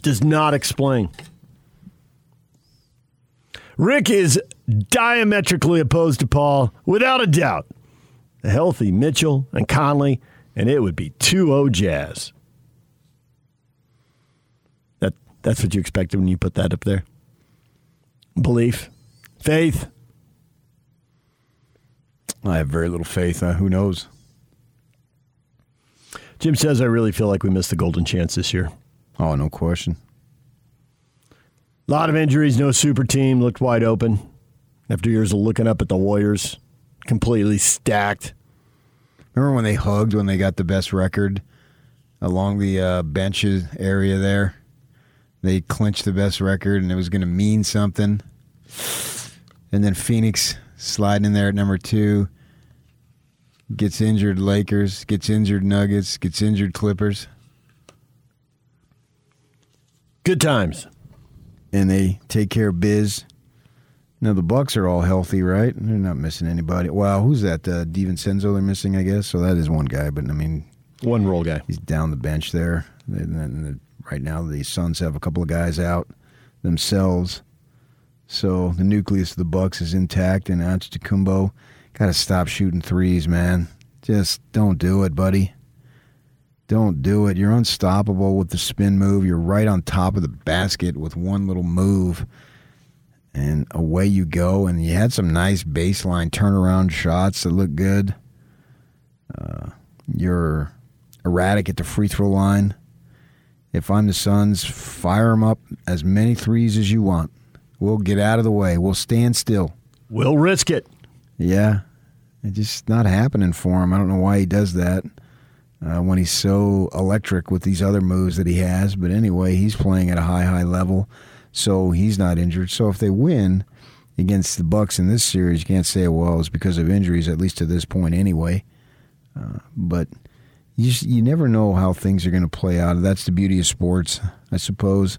Does not explain. Rick is diametrically opposed to Paul, without a doubt. A healthy Mitchell and Conley, and it would be 2 0 Jazz. That, that's what you expected when you put that up there. Belief, faith. I have very little faith. Uh, who knows? Jim says, I really feel like we missed the golden chance this year. Oh, no question. A lot of injuries, no super team, looked wide open. After years of looking up at the Warriors, completely stacked. Remember when they hugged when they got the best record along the uh, benches area there? They clinched the best record, and it was going to mean something. And then Phoenix sliding in there at number two. Gets injured Lakers, gets injured Nuggets, gets injured Clippers. Good times. And they take care of Biz. Now the Bucks are all healthy, right? They're not missing anybody. Wow, who's that? Uh, DiVincenzo they're missing, I guess. So that is one guy, but I mean, one role guy. He's down the bench there. And then the, right now, the Suns have a couple of guys out themselves. So the nucleus of the Bucks is intact, and Antetokounmpo got to stop shooting threes, man. Just don't do it, buddy. Don't do it. You're unstoppable with the spin move. You're right on top of the basket with one little move, and away you go. And you had some nice baseline turnaround shots that look good. Uh, you're erratic at the free throw line. If I'm the Suns, fire them up as many threes as you want. We'll get out of the way. We'll stand still. We'll risk it. Yeah. It's just not happening for him. I don't know why he does that uh, when he's so electric with these other moves that he has. But anyway, he's playing at a high, high level, so he's not injured. So if they win against the Bucks in this series, you can't say, well, it's because of injuries, at least to this point anyway. Uh, but you just, you never know how things are going to play out. That's the beauty of sports, I suppose.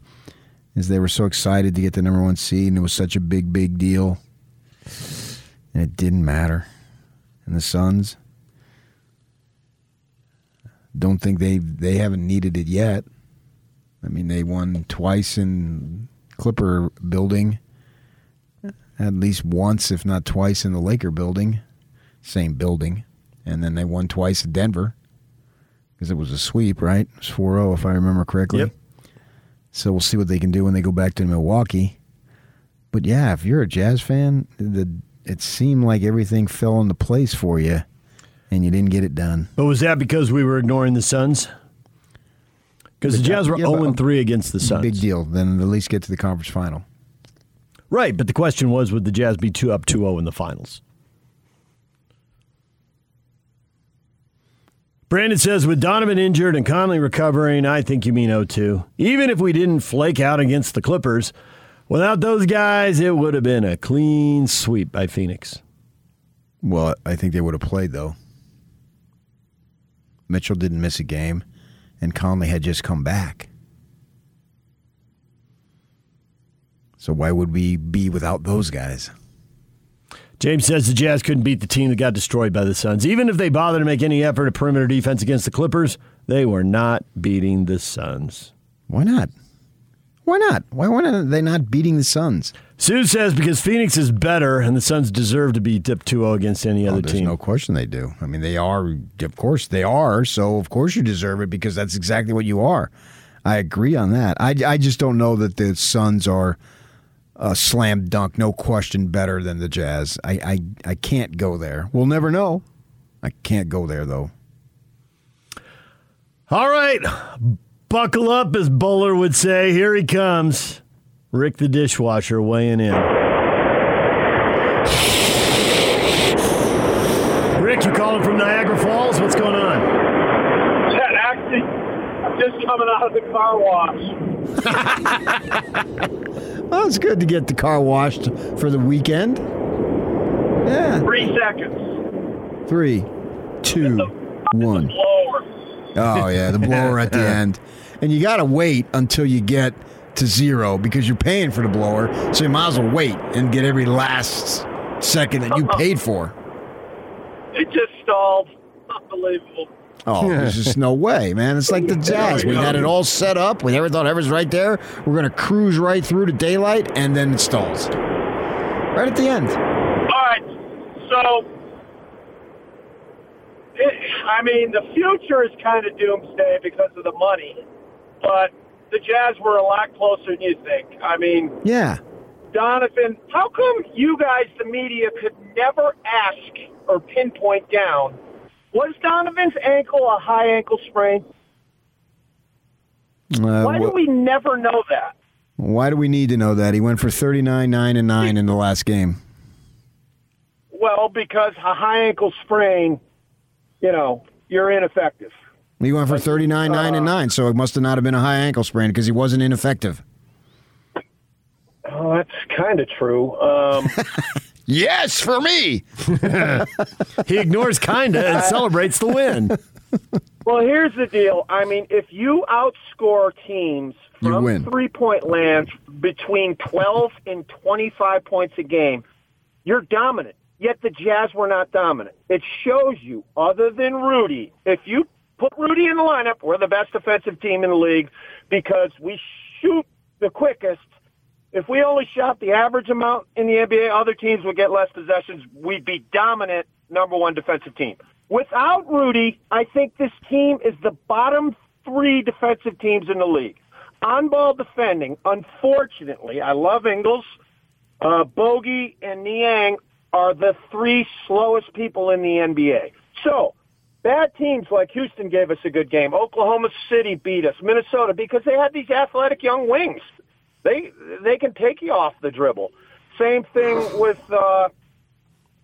Is they were so excited to get the number one seed, and it was such a big, big deal. and it didn't matter. And the Suns don't think they they haven't needed it yet. I mean, they won twice in Clipper building, at least once, if not twice, in the Laker building, same building, and then they won twice in Denver because it was a sweep, right? It was 4-0 if I remember correctly. Yep. So we'll see what they can do when they go back to Milwaukee. But yeah, if you're a Jazz fan, the it seemed like everything fell into place for you, and you didn't get it done. But was that because we were ignoring the Suns? Because the Jazz were Yeah, but 0 uh, 3 against the Suns. Big deal. Then at least get to the conference final. Right, but the question was would the Jazz be 2 up 2 0 in the finals? Brandon says, with Donovan injured and Conley recovering, I think you mean 0 2. Even if we didn't flake out against the Clippers, without those guys, it would have been a clean sweep by Phoenix. Well, I think they would have played though. Mitchell didn't miss a game, and Conley had just come back. So why would we be without those guys? James says the Jazz couldn't beat the team that got destroyed by the Suns. Even if they bothered to make any effort at perimeter defense against the Clippers, they were not beating the Suns. Why not? Why not? Why why are they not beating the Suns? Sue says because Phoenix is better and the Suns deserve to be dipped 2 0 against any oh, other Oh, there's team. no question they do. I mean, they are. Of course, they are. So of course you deserve it because that's exactly what you are. I agree on that. I, I just don't know that the Suns are a slam dunk, no question, better than the Jazz. I, I I can't go there. We'll never know. I can't go there though. All right, buckle up, as Bowler would say. Here he comes. Rick the dishwasher weighing in. Rick, you calling from Niagara Falls? What's going on? Actually, I'm just coming out of the car wash. Well, it's good to get the car washed for the weekend. Yeah. Three seconds. Three, two, one. Oh yeah, the blower at the end, and you got to wait until you get to zero because you're paying for the blower, so you might as well wait and get every last second that you paid for. It just stalled. Unbelievable. Oh, there's just no way, man. It's like the Jazz. We had it all set up. We never thought it was right there. We're gonna cruise right through to daylight, and then it stalls right at the end. All right. So, it, I mean, the future is kind of doomsday because of the money, but the Jazz were a lot closer than you think. I mean, Yeah. Donovan, how come you guys, the media, could never ask or pinpoint down? Was Donovan's ankle a high ankle sprain? Uh, Why do wh- we never know that? why do we need to know that? He went for 39, 9, and 9 in the last game. Well, because a high ankle sprain, you know, you're ineffective. He went for 39, 9, and 9, so it must have not have been a high ankle sprain because he wasn't ineffective. Oh, that's kind of true. Um, yes, for me. he ignores kinda and celebrates the win. well, here's the deal. I mean, if you outscore teams from three point land between 12 and 25 points a game, you're dominant. Yet the Jazz were not dominant. It shows you, other than Rudy, if you put Rudy in the lineup, we're the best defensive team in the league because we shoot the quickest. If we only shot the average amount in the NBA, other teams would get less possessions. We'd be dominant number one defensive team. Without Rudy, I think this team is the bottom three defensive teams in the league. On ball defending, unfortunately, I love Ingles. Uh, Bogey and Niang are the three slowest people in the NBA. So, bad teams like Houston gave us a good game. Oklahoma City beat us. Minnesota because they had these athletic young wings. They they can take you off the dribble. Same thing with uh,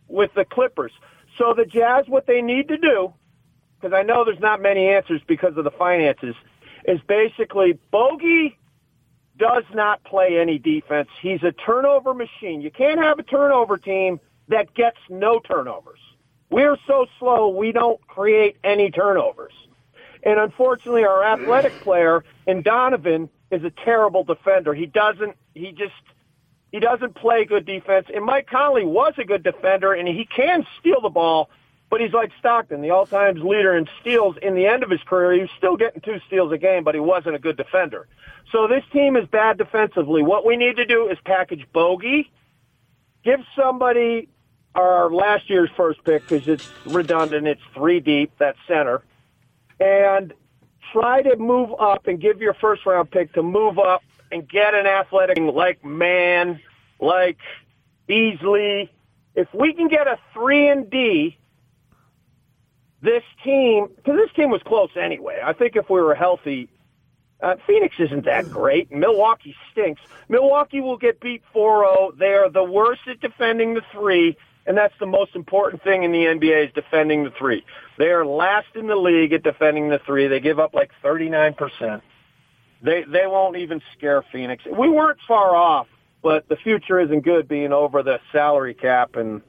with the Clippers. So the Jazz, what they need to do, because I know there's not many answers because of the finances, is basically Bogey does not play any defense. He's a turnover machine. You can't have a turnover team that gets no turnovers. We're so slow, we don't create any turnovers. And unfortunately, our athletic player in Donovan is a terrible defender. He doesn't, he just, He doesn't play good defense. And Mike Conley was a good defender, and he can steal the ball, but he's like Stockton, the all-time leader in steals. In the end of his career, he was still getting two steals a game, but he wasn't a good defender. So this team is bad defensively. What we need to do is package Bogey, give somebody our last year's first pick because it's redundant. It's three deep, that center, and try to move up and give your first round pick to move up and get an athletic like man, like Beasley. If we can get a three and D, this team because this team was close anyway. I think if we were healthy, uh, Phoenix isn't that great. Milwaukee stinks. Milwaukee will get beat 4-0. They are the worst at defending the three, and that's the most important thing in the NBA is defending the three. They are last in the league at defending the three. They give up like 39%. They they won't even scare Phoenix. We weren't far off, but the future isn't good being over the salary cap and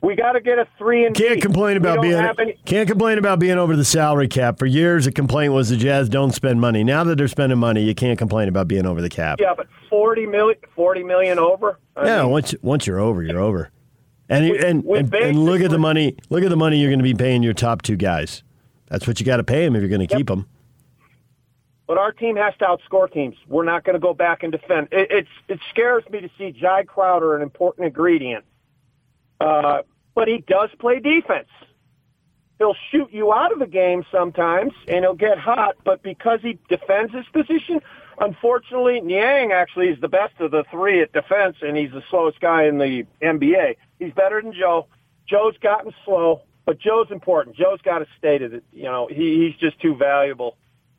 we got to get a three and Can't D. complain about being any- can't complain about being over the salary cap. For years, the complaint was the Jazz don't spend money. Now that they're spending money, you can't complain about being over the cap. Yeah, but 40 million, 40 million over. I yeah, mean, once once you're over, you're over. And and, we and, and look at the money. Look at the money you're going to be paying your top two guys. That's what you got to pay them if you're going to keep them. but our team has to outscore teams. We're not going to go back and defend. It, it's it scares me to see Jae Crowder, an important ingredient. Uh, but he does play defense. He'll shoot you out of the game sometimes, and he'll get hot. But because he defends his position, unfortunately, Niang actually is the best of the three at defense, and he's the slowest guy in the NBA. He's better than Joe. Joe's gotten slow, but Joe's important. Joe's got to stay to the, you know, he, he's just too valuable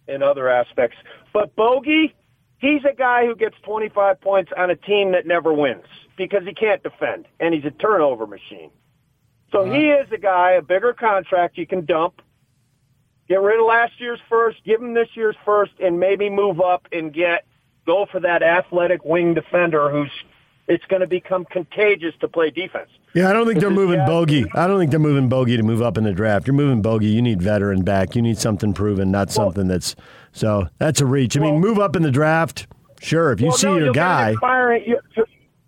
in other aspects. But Bogey, he's a guy who gets 25 points on a team that never wins because he can't defend, and he's a turnover machine. So uh-huh. he is a guy, a bigger contract you can dump. Get rid of last year's first, give him this year's first, and maybe move up and get go for that athletic wing defender who's it's going to become contagious to play defense. Yeah, I don't think they're moving bogey. I don't think they're moving bogey to move up in the draft. You're moving bogey. You need veteran back. You need something proven, not something that's so. That's a reach. I mean, move up in the draft. Sure, if you Well, see no, your guy. an expiring, you,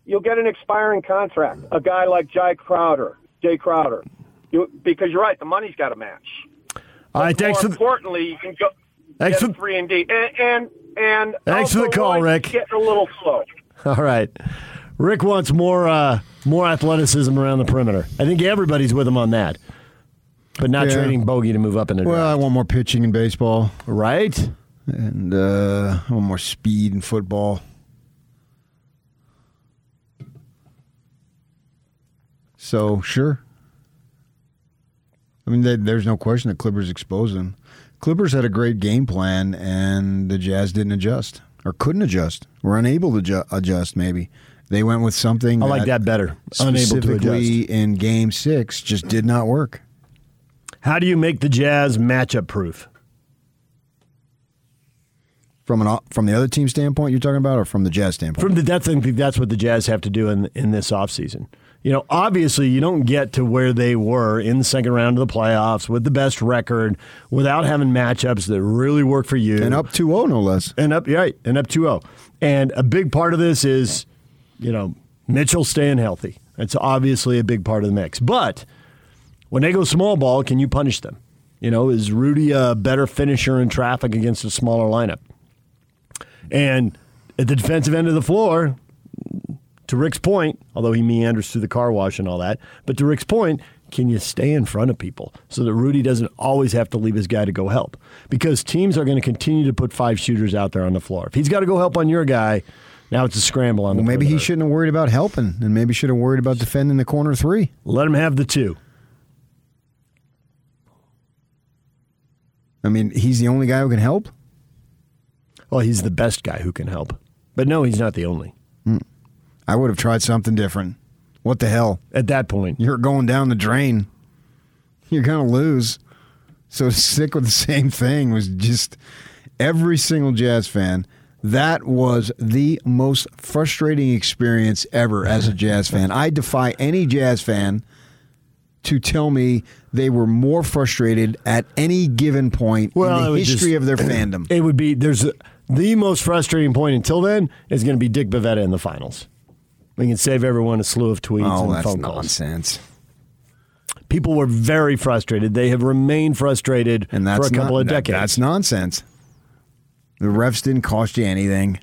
you'll get an expiring contract. A guy like Jae Crowder, Jae Crowder, you, because you're right. The money's got to match. All right, thanks More for the, importantly, you can go Thanks get for- a three and D, and and, and Thanks for the call, Roy's Rick. Getting a little slow. all right. Rick wants more uh, more athleticism around the perimeter. I think everybody's with him on that, but not Yeah. trading bogey to move up in the Well, draft. I want more pitching in baseball. Right. And uh, I want more speed in football. So, sure. I mean, there- there's no question that Clippers exposed them. Clippers had a great game plan, and the Jazz didn't adjust or couldn't adjust. Were unable to ju- adjust, maybe. They went with something I like that better. Unable to adjust. specifically in game six just did not work. How do you make the Jazz matchup proof? From an from the other team standpoint, you're talking about, or from the Jazz standpoint? From the that's I think that's what the Jazz have to do in in this offseason. You know, obviously you don't get to where they were in the second round of the playoffs with the best record without having matchups that really work for you. and up 2-0, no less. And up right, and up 2-0. And a big part of this is, you know, Mitchell staying healthy. It's obviously a big part of the mix. But when they go small ball, can you punish them? You know, is Rudy a better finisher in traffic against a smaller lineup? And at the defensive end of the floor, to Rick's point, although he meanders through the car wash and all that, but to Rick's point, can you stay in front of people so that Rudy doesn't always have to leave his guy to go help? Because teams are going to continue to put five shooters out there on the floor. If he's got to go help on your guy, now it's a scramble on Well, the maybe he shouldn't have worried about helping, and maybe should have worried about defending the corner three. Let him have the two. I mean, he's the only guy who can help. Well, he's the best guy who can help. But no, he's not the only. I would have tried something different. What the hell? At that point, you're going down the drain. You're gonna lose. So to stick with the same thing was just every single Jazz fan. That was the most frustrating experience ever as a Jazz fan. I defy any Jazz fan to tell me they were more frustrated at any given point Well, in the history just- of their fandom. It would be there's The most frustrating point until then is going to be Dick Bavetta in the finals. We can save everyone a slew of tweets Oh, and that's phone calls. nonsense. People were very frustrated. They have remained frustrated And that's for a couple not- of that- decades. that's nonsense. The refs didn't cost you anything.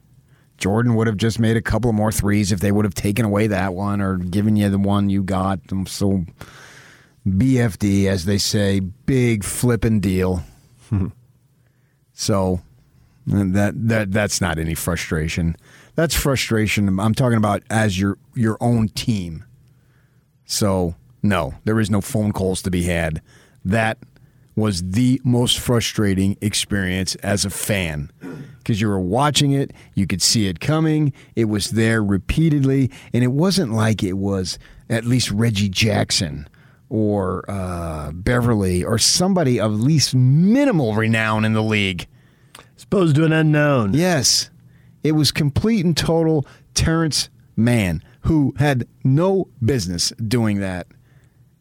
Jordan would have just made a couple of more threes if they would have taken away that one or given you the one you got. So BFD, as they say, big flipping deal. so that that that's not any frustration. That's frustration. I'm talking about as your your own team. So no, there is no phone calls to be had. That was the most frustrating experience as a fan because you were watching it, you could see it coming, it was there repeatedly, and it wasn't like it was at least Reggie Jackson or uh, Beverley or somebody of least minimal renown in the league. Exposed to an unknown. Yes. It was complete and total Terance Mann who had no business doing that,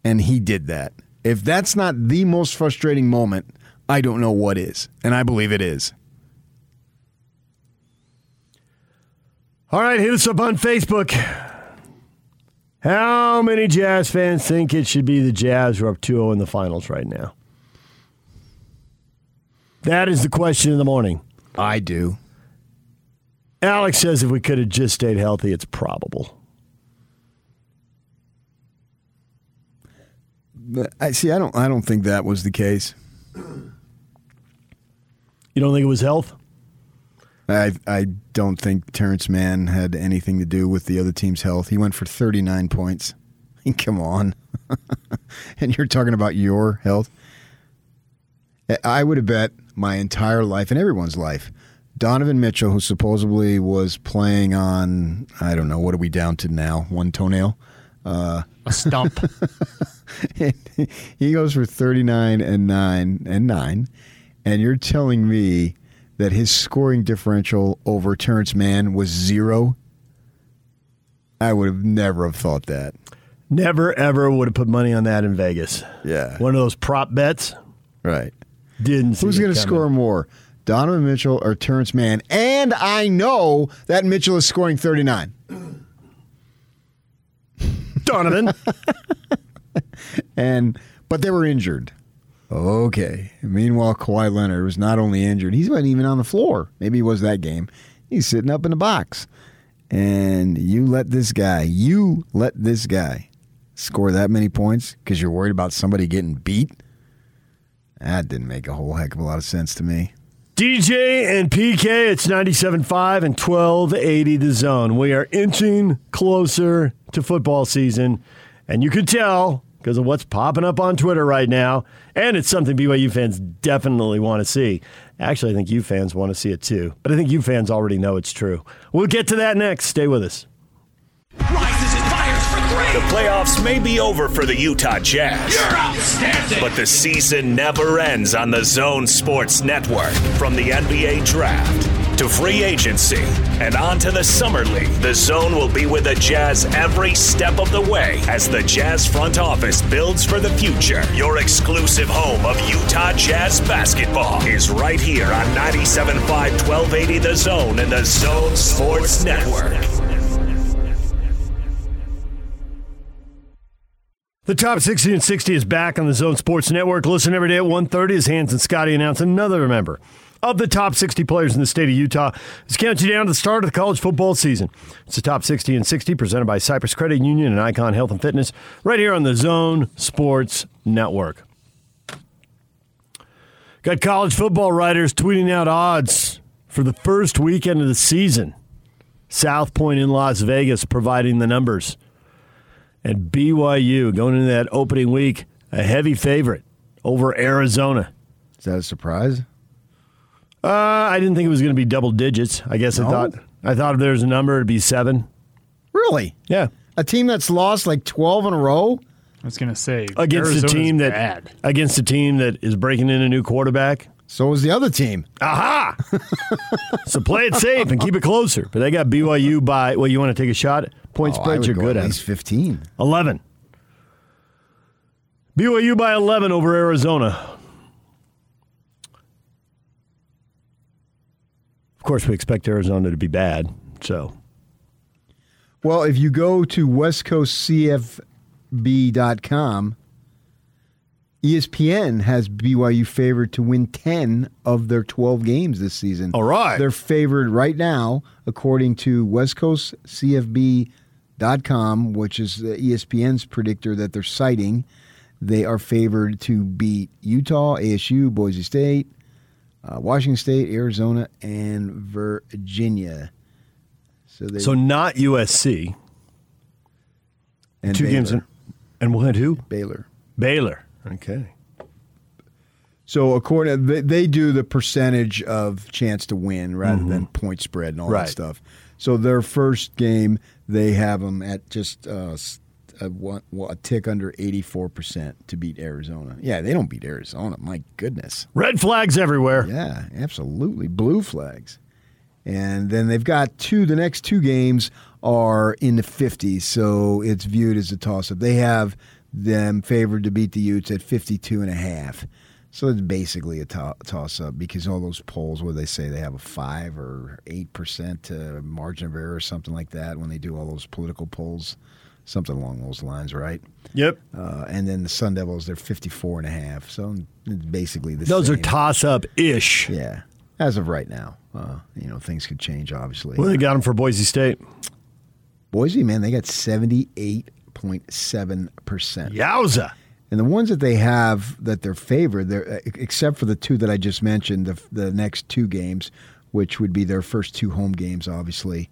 and he did that. If that's not the most frustrating moment, I don't know what is, and I believe it is. All right, hit us up on Facebook. How many Jazz fans think it should be the Jazz who are up 2 0 in the finals right now? That is the question of the morning. I do. Alex says if we could have just stayed healthy, it's probable. But I see. I don't. I don't think that was the case. You don't think it was health? I I don't think Terance Mann had anything to do with the other team's health. He went for 39 points. Come on. and you're talking about your health? I would have bet my entire life and everyone's life. Donovan Mitchell, who supposedly was playing on, I don't know, what are we down to now? One toenail? Uh, a stump. he goes for 39 and 9 and 9. And you're telling me that his scoring differential over Terance Mann was zero? I would have never have thought that. Never, ever would have put money on that in Vegas. Yeah. One of those prop bets. Right. Didn't see Who's going to score more, Donovan Mitchell or Terance Mann? And I know that Mitchell is scoring 39. Donovan. and but they were injured. Okay. Meanwhile, Kawhi Leonard was not only injured, he wasn't even on the floor. Maybe he was that game. He's sitting up in the box. And you let this guy, you let this guy score that many points because you're worried about somebody getting beat? That didn't make a whole heck of a lot of sense to me. DJ and PK, it's 97.5 and 1280 the zone. We are inching closer to football season, and you could tell because of what's popping up on Twitter right now, and it's something BYU fans definitely want to see. Actually, I think you fans want to see it too, but I think you fans already know it's true. We'll get to that next. Stay with us. The playoffs may be over for the Utah Jazz. You're. But the season never ends on the Zone Sports Network. From the NBA draft to free agency and on to the Summer League, the Zone will be with the Jazz every step of the way as the Jazz front office builds for the future. Your exclusive home of Utah Jazz basketball is right here on 97.5 1280 The Zone and the Zone Sports Network. The top 60 and 60 is back on the Zone Sports Network. Listen every day at 1.30 as Hans and Scotty announce another member of the top 60 players in the state of Utah. It's counting you down to the start of the college football season. It's the top 60 and 60 presented by Cyprus Credit Union and Icon Health and Fitness right here on the Zone Sports Network. Got college football writers tweeting out odds for the first weekend of the season. South Point in Las Vegas providing the numbers. And BYU going into that opening week, a heavy favorite over Arizona. Is that a surprise? Uh, I didn't think it was going to be double digits. I guess I thought I thought if there was a number, it'd be seven. Really? Yeah. A team that's lost like 12 in a row? I was going to say Against Arizona's a team that bad. against a team that is breaking in a new quarterback. So was the other team. Aha! so play it safe and keep it closer. But they got BYU by. Well, you want to take a shot? Point Oh, spreads would are go good at at least 15. 11. BYU by 11 over Arizona. Of course, we expect Arizona to be bad. So Well, if you go to westcoastcfb.com, ESPN has BYU favored to win 10 of their 12 games this season. All right. They're favored right now, according to westcoastcfb.com, which is ESPN's predictor that they're citing. They are favored to beat Utah, ASU, Boise State, uh, Washington State, Arizona, and Virginia. So they so not USC. And Two games in, and we'll hit who? Baylor. Baylor. Okay. So according they, they do the percentage of chance to win rather Mhm. than point spread and all Right. that stuff. So their first game they have them at just uh, a, one, well, a tick under eighty four percent to beat Arizona. Yeah, they don't beat Arizona. My goodness. Red flags everywhere. Yeah, absolutely. Blue flags. And then they've got two, the next two games are in the 50s, so it's viewed as a toss up. They have them favored to beat the Utes at 52 and a half. So it's basically a to- toss up because all those polls where they say they have a 5 or 8% uh, margin of error or something like that when they do all those political polls, something along those lines, right? Yep. Uh, and then the Sun Devils, they're 54 and a half. So it's basically the Those same. are toss up ish. Yeah, as of right now. Uh, you know, things could change, obviously. Well, they got them for Boise State. Boise, man, they got 78.7%. Yowza. And the ones that they have that they're favored, they're, uh, except for the two that I just mentioned, the, the next two games, which would be their first two home games, obviously,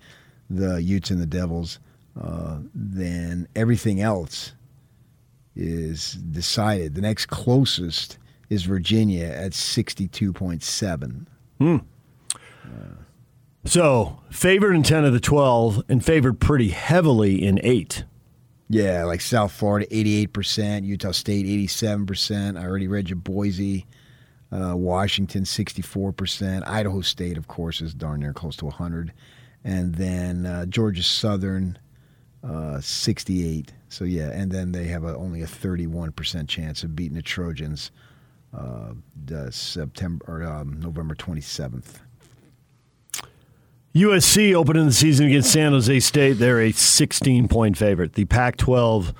the Utes and the Devils, uh, then everything else is decided. The next closest is Virginia at 62.7. Hmm. So favored in ten of the twelve, and favored pretty heavily in eight. Yeah, like South Florida, 88%, Utah State, 87%. I already read you Boise, uh, Washington, 64%. Idaho State, of course, is darn near close to 100. And then uh, Georgia Southern, uh, 68. So, yeah, and then they have a, only a 31% chance of beating the Trojans uh, September or um, November 27th. USC opening the season against San Jose State. They're a 16 point favorite. The Pac 12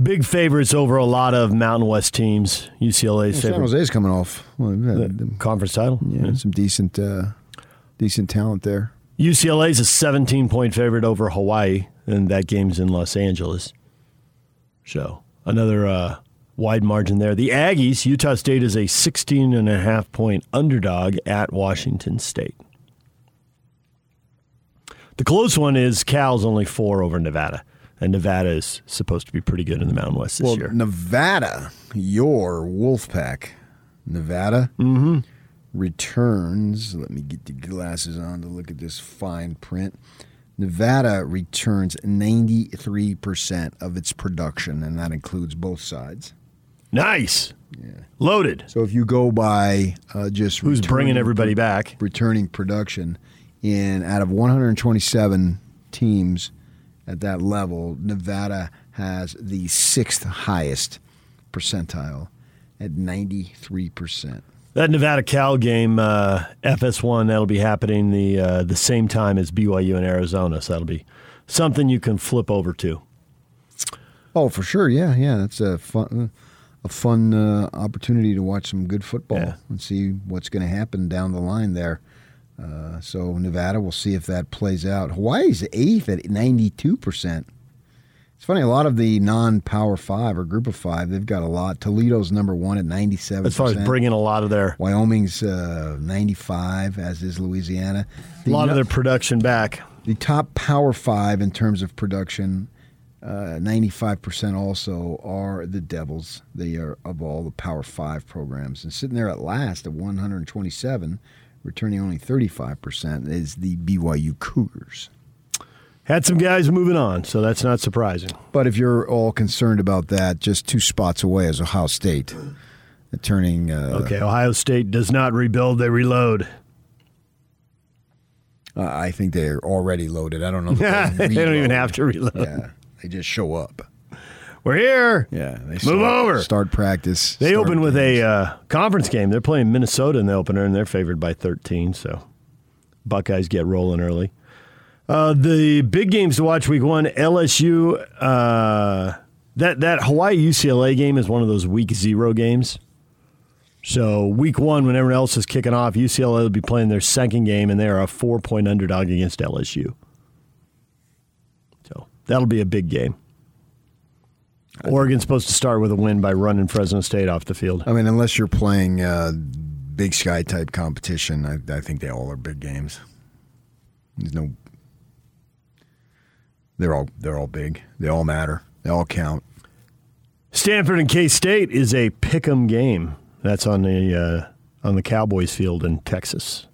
big favorites over a lot of Mountain West teams. UCLA San favorite. Jose's coming off. Well, The conference title. Yeah, some decent, uh, decent talent there. UCLA is a 17 point favorite over Hawaii, and that game's in Los Angeles. So another uh, wide margin there. The Aggies, Utah State is a 16 and a half point underdog at Washington State. The close one is Cal's only four over Nevada, and Nevada is supposed to be pretty good in the Mountain West this well, year. Nevada, your Wolfpack, Nevada returns. Let me get the glasses on to look at this fine print. Nevada returns 93% of its production, and that includes both sides. Nice. Loaded. So if you go by uh, just Who's bringing everybody back? returning production, in out of 127 teams at that level, Nevada has the sixth highest percentile at 93%. That Nevada Cal game, uh, FS1, that'll be happening the uh, the same time as BYU and Arizona. So that'll be something you can flip over to. Oh, for sure. Yeah, yeah. That's a fun, a fun uh, opportunity to watch some good football and see what's going to happen down the line there. Uh, so Nevada, we'll see if that plays out. Hawaii's eighth at ninety-two percent. It's funny. A lot of the non-power five or group of five, they've got a lot. Toledo's number one at ninety-seven. As far as bringing a lot of their Wyoming's uh, ninety-five, as is Louisiana. a lot of their production back. the top power five in terms of production, uh, 95% also are the Devils. They are of all the power five programs. And sitting there at last at 127, returning only 35%, is the BYU Cougars. Had some guys moving on, so that's not surprising. But if you're all concerned about that, just two spots away is Ohio State. uh, Turning uh, Okay, Ohio State does not rebuild; they reload. Uh, I think they're already loaded. I don't know. if they don't even have to reload. Yeah, they just show up. We're here. Yeah, they Move start, over. Start practice. They start open with a uh, conference game. They're playing Minnesota in the opener, and they're favored by 13. So Buckeyes get rolling early. Uh, the big games to watch week one LSU. Uh, that, that Hawaii UCLA game is one of those week zero games. So week one, when everyone else is kicking off, UCLA will be playing their second game, and they are a four point underdog against LSU. So that'll be a big game. Oregon's supposed to start with a win by running Fresno State off the field. I mean, unless you're playing uh, Big Sky type competition, I, I think they all are big games. There's no. They're all they're all big. They all matter. They all count. Stanford and K State is a pick'em game. That's on the uh, on the Cowboys field in Texas.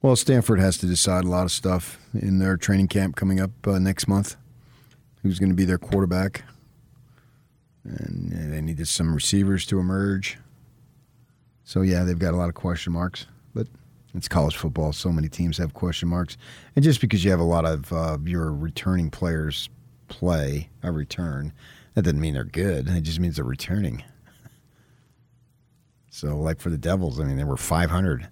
Well, Stanford has to decide a lot of stuff in their training camp coming up uh, next month. Who's going to be their quarterback? And uh, they needed some receivers to emerge. So yeah, they've got a lot of question marks, but it's college football. So many teams have question marks, and just because you have a lot of uh, your returning players play a return, that doesn't mean they're good. It just means they're returning. So, like for the Devils, I mean, they were 500,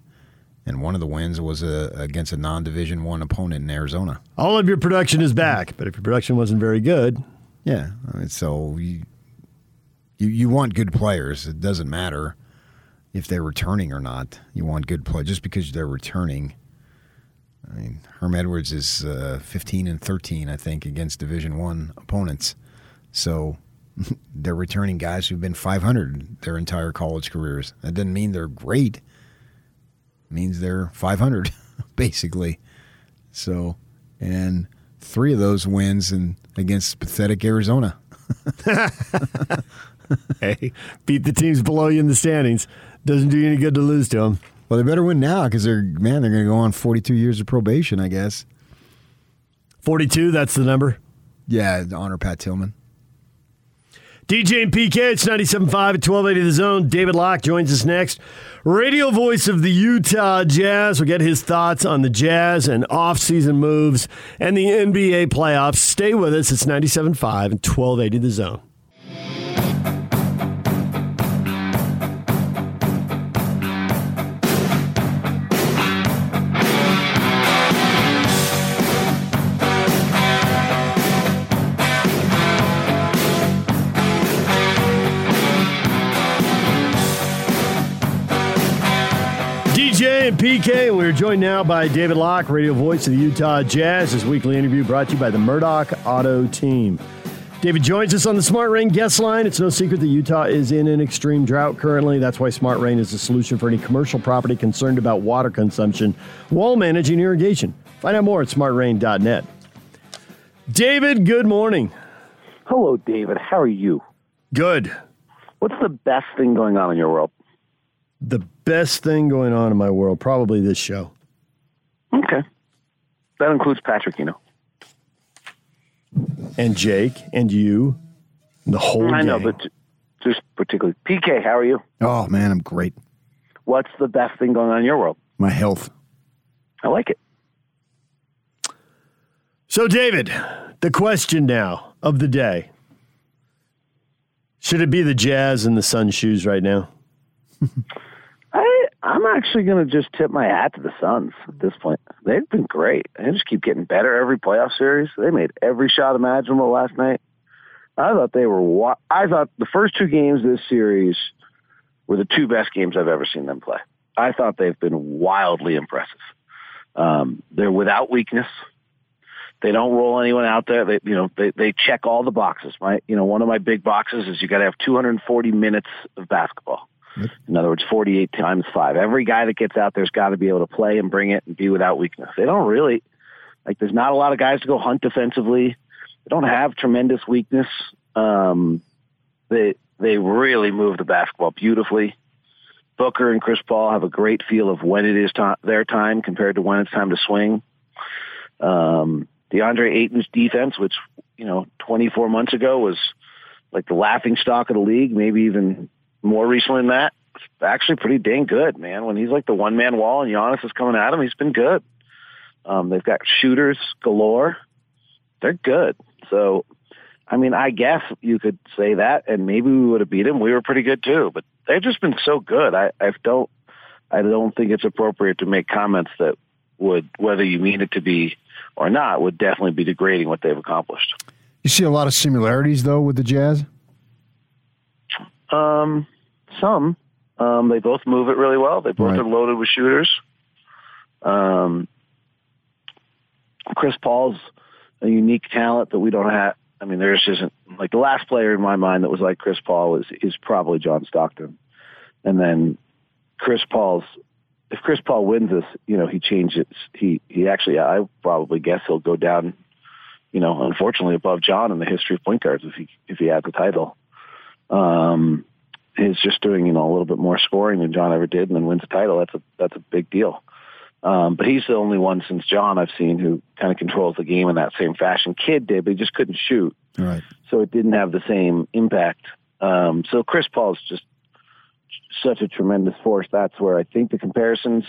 and one of the wins was a, against a non-division one opponent in Arizona. All of your production is back, but if your production wasn't very good, yeah. I mean, so you, you you want good players. It doesn't matter if they're returning or not. You want good play just because they're returning. I mean, Herm Edwards is uh, 15 and 13, I think, against Division One opponents. So they're returning guys who've been 500 their entire college careers. That doesn't mean they're great. It means they're 500, basically. So, and three of those wins and against pathetic Arizona. hey, beat the teams below you in the standings. Doesn't do you any good to lose to them. Well, they better win now because they're man. They're going to go on 42 years of probation, I guess. 42. That's the number. Yeah, honor Pat Tillman. DJ and PK, it's 97.5 at 1280 The Zone. David Locke joins us next. Radio voice of the Utah Jazz. We'll get his thoughts on the Jazz and offseason moves and the NBA playoffs. Stay with us. It's 97.5 and 1280 The Zone. And PK, and we're joined now by David Locke, radio voice of the Utah Jazz. This weekly interview brought to you by the Murdoch Auto Team. David joins us on the Smart Rain guest line. It's no secret that Utah is in an extreme drought currently. That's why Smart Rain is the solution for any commercial property concerned about water consumption while managing irrigation. Find out more at smartrain.net. David, good morning. Hello, David. How are you? Good. What's the best thing going on in your world? The best thing going on in my world, probably this show. Okay. That includes Patrick, you know. And Jake, and you, and the whole I know, gang. but just particularly. PK, how are you? Oh man, I'm great. What's the best thing going on in your world? My health. I like it. So, David, the question now of the day should it be the Jazz and the Sun shoes right now? I'm actually going to just tip my hat to the Suns at this point. They've been great. They just keep getting better every playoff series. They made every shot imaginable last night. I thought they were. Wa- I thought the first two games of this series were the two best games I've ever seen them play. I thought they've been wildly impressive. Um, they're without weakness. They don't roll anyone out there. They, you know, they, they check all the boxes. My, you know, one of my big boxes is you got to have 240 minutes of basketball. In other words, 48 times five. Every guy that gets out there's got to be able to play and bring it and be without weakness. They don't really, like, there's not a lot of guys to go hunt defensively. They don't have tremendous weakness. Um, they, they really move the basketball beautifully. Booker and Chris Paul have a great feel of when it is to- their time compared to when it's time to swing. Um, DeAndre Ayton's defense, which, you know, 24 months ago was like the laughing stock of the league, maybe even more recently than that, actually pretty dang good, man. When he's like the one man wall and Giannis is coming at him, he's been good. Um, they've got shooters galore. They're good. So, I mean, I guess you could say that, and maybe we would have beat them. We were pretty good too, but they've just been so good. I, I don't, I don't think it's appropriate to make comments that would, whether you mean it to be or not, would definitely be degrading what they've accomplished. You see a lot of similarities though with the Jazz. Um, some. Um, they both move it really well. They both Right. are loaded with shooters. Um, Chris Paul's a unique talent that we don't have. I mean, there just isn't like the last player in my mind that was like Chris Paul is is probably John Stockton, and then Chris Paul's. If Chris Paul wins this, you know, he changes. He he actually, I probably guess he'll go down. You know, unfortunately, above John in the history of point guards if he if he had the title. Um, is just doing you know a little bit more scoring than John ever did, and then wins the title. That's a that's a big deal. Um, but he's the only one since John I've seen who kind of controls the game in that same fashion. Kid did, but he just couldn't shoot, Right. so it didn't have the same impact. Um, so Chris Paul's just such a tremendous force. That's where I think the comparisons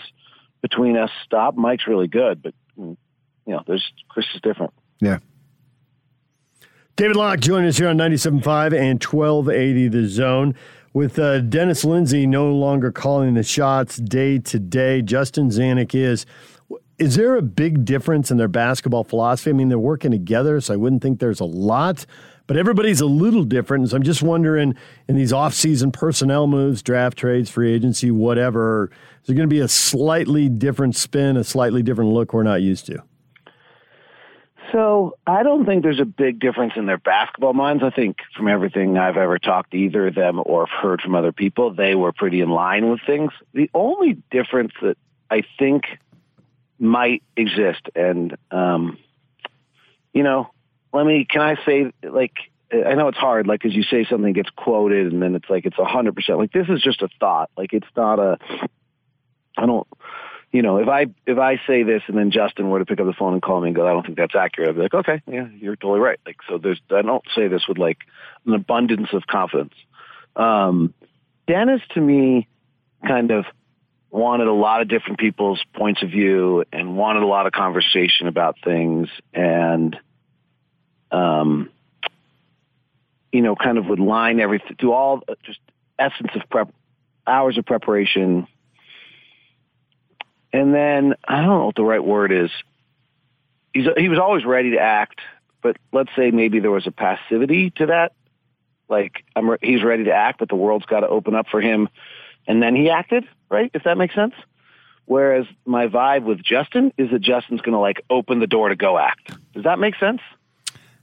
between us stop. Mike's really good, but mm, you know, there's Chris is different. Yeah. David Locke joining us here on 97.5 and 1280 The Zone. With uh, Dennis Lindsay no longer calling the shots day to day, Justin Zanik is. Is there a big difference in their basketball philosophy? I mean, they're working together, so I wouldn't think there's a lot, but everybody's a little different. So I'm just wondering in these off-season personnel moves, draft trades, free agency, whatever, is there going to be a slightly different spin, a slightly different look we're not used to? So I don't think there's a big difference in their basketball minds. I think from everything I've ever talked to either of them or heard from other people, they were pretty in line with things. The only difference that I think might exist, and um, you know, let me can I say like I know it's hard, like as you say something gets quoted and then it's like it's a hundred percent. Like this is just a thought. Like it's not a. I don't you know, if I if I say this and then Justin were to pick up the phone and call me and go, I don't think that's accurate, I'd be like, okay, yeah, you're totally right. Like, so there's I don't say this with like an abundance of confidence. Um, Dennis to me kind of wanted a lot of different people's points of view and wanted a lot of conversation about things and um you know kind of would line everything do all just essence of prep hours of preparation and then I don't know what the right word is. He's he was always ready to act, but let's say maybe there was a passivity to that. Like I'm, re- he's ready to act, but the world's got to open up for him, and then he acted. Right? If that makes sense. Whereas my vibe with Justin is that Justin's going to like open the door to go act. Does that make sense?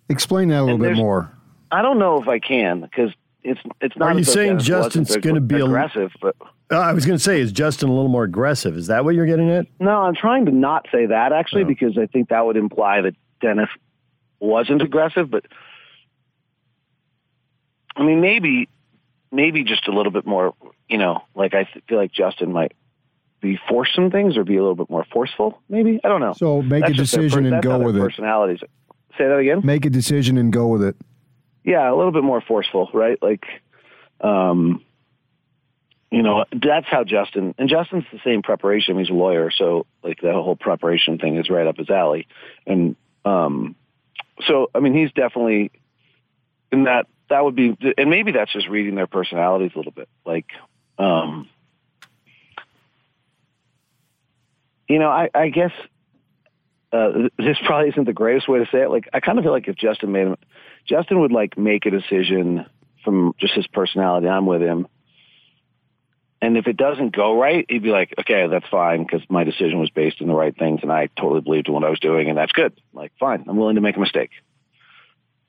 Explain that a little And bit more. I don't know if I can because it's it's not. Are you as saying Justin's gonna be a- aggressive? But Uh, I was going to say, is Justin a little more aggressive? Is that what you're getting at? No, I'm trying to not say that actually Oh. because I think that would imply that Dennis wasn't aggressive. But I mean, maybe, maybe just a little bit more. You know, like I feel like Justin might be force some things or be a little bit more forceful. Maybe I don't know. So make That's a just their decision per- and go with it. Personalities. Say that again. Make a decision and go with it. Yeah, a little bit more forceful, right? Like, um, you know, that's how Justin and Justin's the same preparation. He's a lawyer, so like the whole preparation thing is right up his alley. And um, so, I mean, he's definitely in that. That would be, and maybe that's just reading their personalities a little bit. Like, um, you know, I, I guess uh, this probably isn't the greatest way to say it. Like, I kind of feel like if Justin made him, Justin would like make a decision from just his personality. I'm with him. And if it doesn't go right, he'd be like, okay, that's fine because my decision was based on the right things and I totally believed in what I was doing and that's good. Like, fine, I'm willing to make a mistake.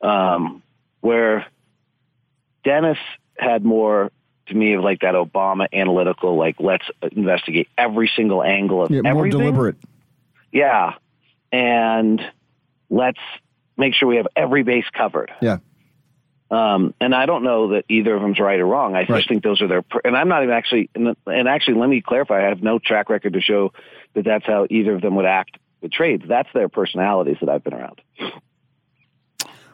Um, where Dennis had more to me of like that Obama analytical, like let's investigate every single angle of Yeah, more deliberate. Yeah. And let's make sure we have every base covered. Yeah. Um, and I don't know that either of them's right or wrong. I just think those are their, per- and I'm not even actually, and and actually, let me clarify. I have no track record to show that that's how either of them would act with trades. That's their personalities that I've been around.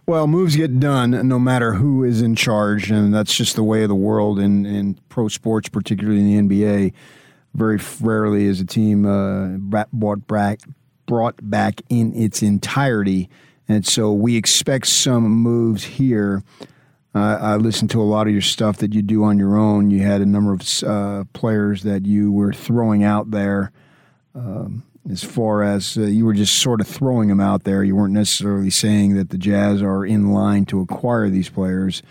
Well, moves get done no matter who is in charge, and that's just the way of the world in, in pro sports, particularly in the NBA. Very rarely is a team uh, brought back, brought back in its entirety, and so we expect some moves here. Uh, I listened to a lot of your stuff that you do on your own. You had a number of uh, players that you were throwing out there. Um, as far as uh, you were just sort of throwing them out there, you weren't necessarily saying that the Jazz are in line to acquire these players.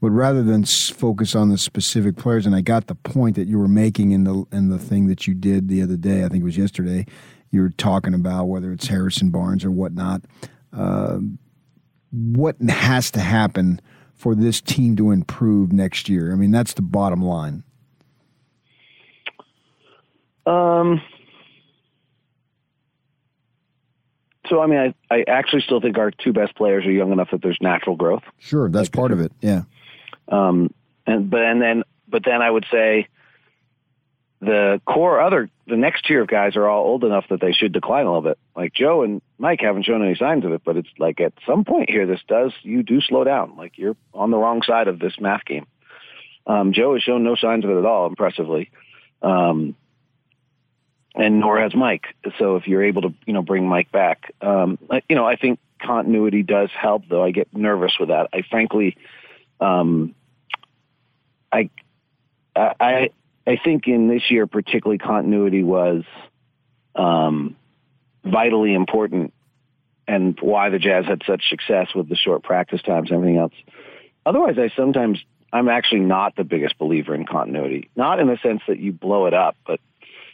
But rather than s- focus on the specific players, and I got the point that you were making in the in the thing that you did the other day, I think it was yesterday. You were talking about whether it's Harrison Barnes or whatnot. Um what has to happen for this team to improve next year? I mean, that's the bottom line. Um. So I mean, I, I actually still think our two best players are young enough that there's natural growth. Sure, that's part of it. Yeah. Um, and but and then but then I would say the core other the next tier of guys are all old enough that they should decline a little bit. Like Joe and Mike haven't shown any signs of it, but it's like at some point here, this does you do slow down. Like you're on the wrong side of this math game. Um, Joe has shown no signs of it at all, impressively, um, and nor has Mike. So if you're able to you know bring Mike back, um, you know I think continuity does help. Though I get nervous with that. I frankly. Um, I, I, I think in this year, particularly continuity was um, vitally important, and why the Jazz had such success with the short practice times and everything else. Otherwise, I sometimes I'm actually not the biggest believer in continuity. Not in the sense that you blow it up, but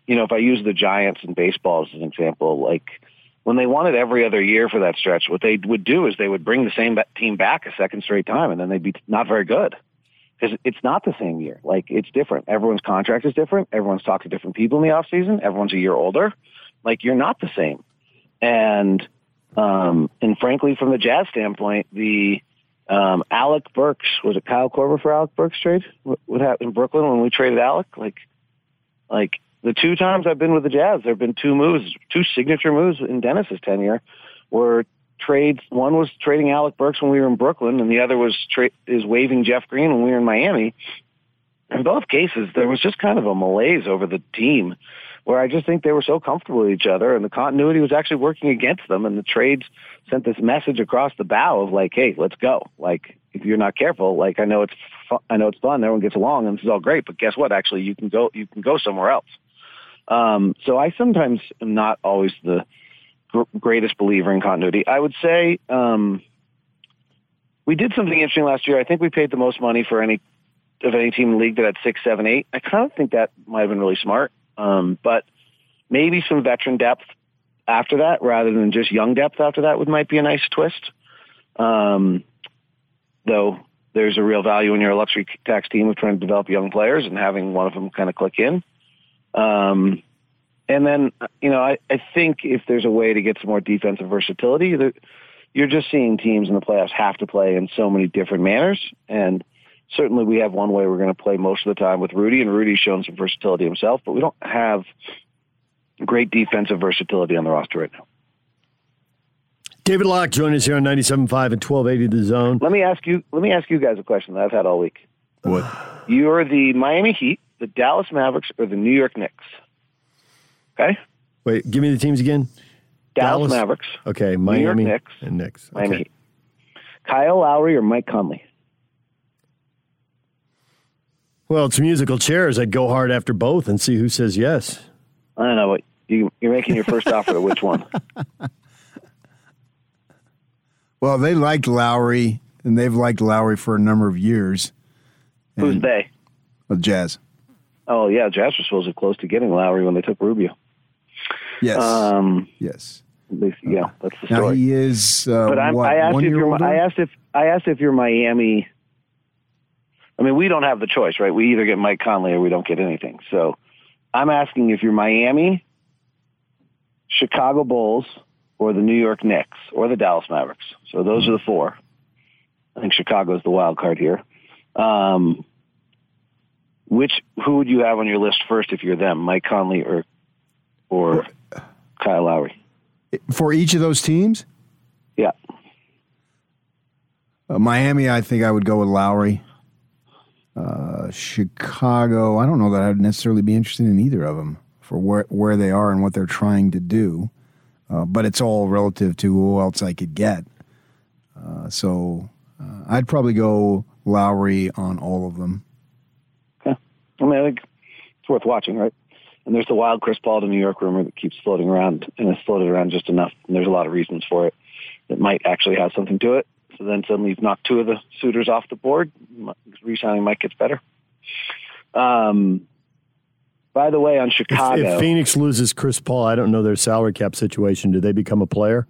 you know, if I use the Giants in baseball as an example, like when they wanted every other year for that stretch, what they would do is they would bring the same team back a second straight time, and then they'd be not very good it's not the same year. Like it's different. Everyone's contract is different. Everyone's talked to different people in the off season. Everyone's a year older. Like you're not the same. And um, and frankly, from the Jazz standpoint, the um, Alec Burks was it Kyle Korver for Alec Burks trade? What, happened in Brooklyn when we traded Alec? Like, like the two times I've been with the Jazz, there have been two moves, two signature moves in Dennis's tenure, were trades. One was trading Alec Burks when we were in Brooklyn, and the other was tra- is waving Jeff Green when we were in Miami. In both cases, there was just kind of a malaise over the team, where I just think they were so comfortable with each other, and the continuity was actually working against them, and the trades sent this message across the bow of like, "Hey, let's go!" Like, if you're not careful, like I know it's fu- I know it's fun, everyone gets along, and this is all great, but guess what? Actually, you can go you can go somewhere else. Um, so I sometimes am not always the greatest believer in continuity. I would say um, we did something interesting last year. I think we paid the most money for any of any team in the league that had six, seven, eight. I kind of think that might have been really smart. Um, but maybe some veteran depth after that, rather than just young depth after that, would might be a nice twist. Um, though there's a real value in your luxury tax team of trying to develop young players and having one of them kind of click in. Um, and then, you know, I, I think if there's a way to get some more defensive versatility, you're just seeing teams in the playoffs have to play in so many different manners. And certainly we have one way we're going to play most of the time with Rudy, and Rudy's shown some versatility himself, but we don't have great defensive versatility on the roster right now. David Locke joining us here on 97.5 and 1280 The Zone. Let me ask you. Let me ask you guys a question that I've had all week. What? You're the Miami Heat, the Dallas Mavericks, or the New York Knicks? Okay. Wait, give me the teams again. Dallas, Mavericks, Okay, New York Miami Knicks, and Knicks. Miami Okay. Heat. Kyle Lowry or Mike Conley? Well, it's musical chairs. I'd go hard after both and see who says yes. I don't know what you, you're making your first offer to which one? Well, they liked Lowry, and they've liked Lowry for a number of years. Who's they? The Jazz. Oh yeah, Jazz was supposed to close to getting Lowry when they took Rubio. Yes. Um, yes. At least, yeah, that's the Now story. he is. Uh, but I'm, what, I asked if you're. older? I asked if I asked if you're Miami. I mean, we don't have the choice, right? We either get Mike Conley or we don't get anything. So, I'm asking if you're Miami, Chicago Bulls, or the New York Knicks, or the Dallas Mavericks. So those are the four. I think Chicago's the wild card here. Um, which who would you have on your list first if you're them, Mike Conley or or Kyle Lowry? for each of those teams. Yeah. Uh, Miami, I think I would go with Lowry. Uh, Chicago, I don't know that I'd necessarily be interested in either of them for where where they are and what they're trying to do. Uh, but it's all relative to who else I could get. Uh, so uh, I'd probably go Lowry on all of them. Okay. I mean, I think it's worth watching, right? And there's the wild Chris Paul to New York rumor that keeps floating around and has floated around just enough. And there's a lot of reasons for it that might actually have something to it. So then suddenly you've knocked two of the suitors off the board. Resigning Mike gets better. Um, by the way, on If, Chicago, if Phoenix loses Chris Paul, I don't know their salary cap situation. Do they become a player?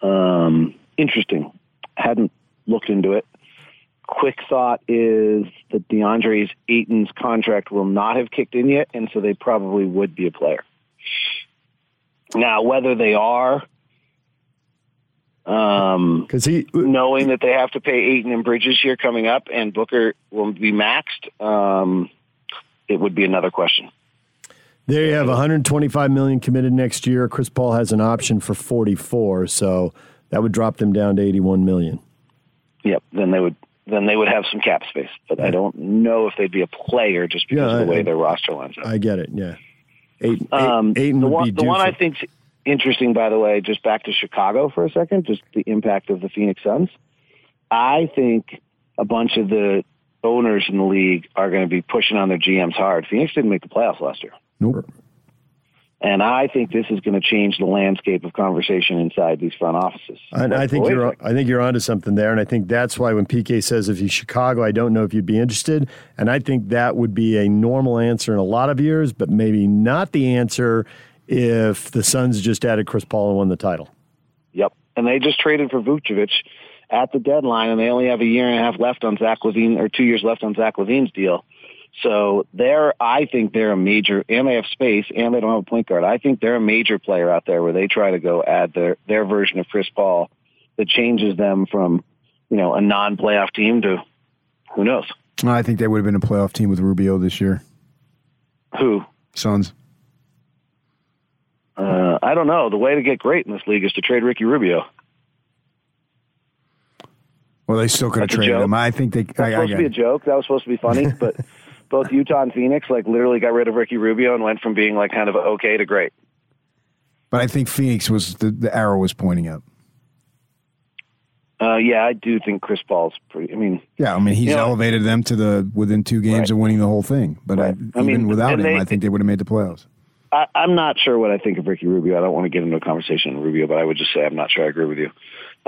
Um, interesting. Hadn't looked into it. Quick thought is that DeAndre Ayton's contract will not have kicked in yet, and so they probably would be a player. Now, whether they are, um, because he knowing that they have to pay Ayton and Bridges here coming up, and Booker will be maxed, um, it would be another question. There you have 125 million committed next year. Chris Paul has an option for 44, so that would drop them down to 81 million. Yep. Then they would then they would have some cap space, but I don't know if they'd be a player just because Yeah, of the way I- their roster lines up. I get it. Yeah, Ayton, Um, Ayton the one, the one I for- think's interesting, by the way, just back to Chicago for a second, just the impact of the Phoenix Suns. I think a bunch of the owners in the league are going to be pushing on their GMs hard. Phoenix didn't make the playoffs last year. Nope. And I think this is going to change the landscape of conversation inside these front offices. And I think you're I think you're onto something there, and I think that's why when PK says if he's Chicago, I don't know if you'd be interested, and I think that would be a normal answer in a lot of years, but maybe not the answer if the Suns just added Chris Paul and won the title. Yep. And they just traded for Vucevic at the deadline, and they only have a year and a half left on Zach LaVine, or two years left on Zach LaVine's deal. So they're, I think they're a major, and they have space, and they don't have a point guard. I think they're a major player out there where they try to go add their their version of Chris Paul that changes them from, you know, a non-playoff team to who knows I think they would have been a playoff team with Rubio this year. who. Suns. Uh, I don't know. The way to get great in this league is to trade Ricky Rubio. Well, they still could have traded him. I think they. That's I, I supposed got to be a joke. That was supposed to be funny, but both Utah and Phoenix like literally got rid of Ricky Rubio and went from being like kind of okay to great. But I think Phoenix was the, the arrow was pointing up. Uh, yeah, I do think Chris Paul's pretty. I mean, Yeah, I mean he's You know- elevated them to the within two games of winning the whole thing. But I, I even mean, without him, they- I think they would have made the playoffs. I, I'm not sure what I think of Ricky Rubio. I don't want to get into a conversation on Rubio, but I would just say I'm not sure I agree with you.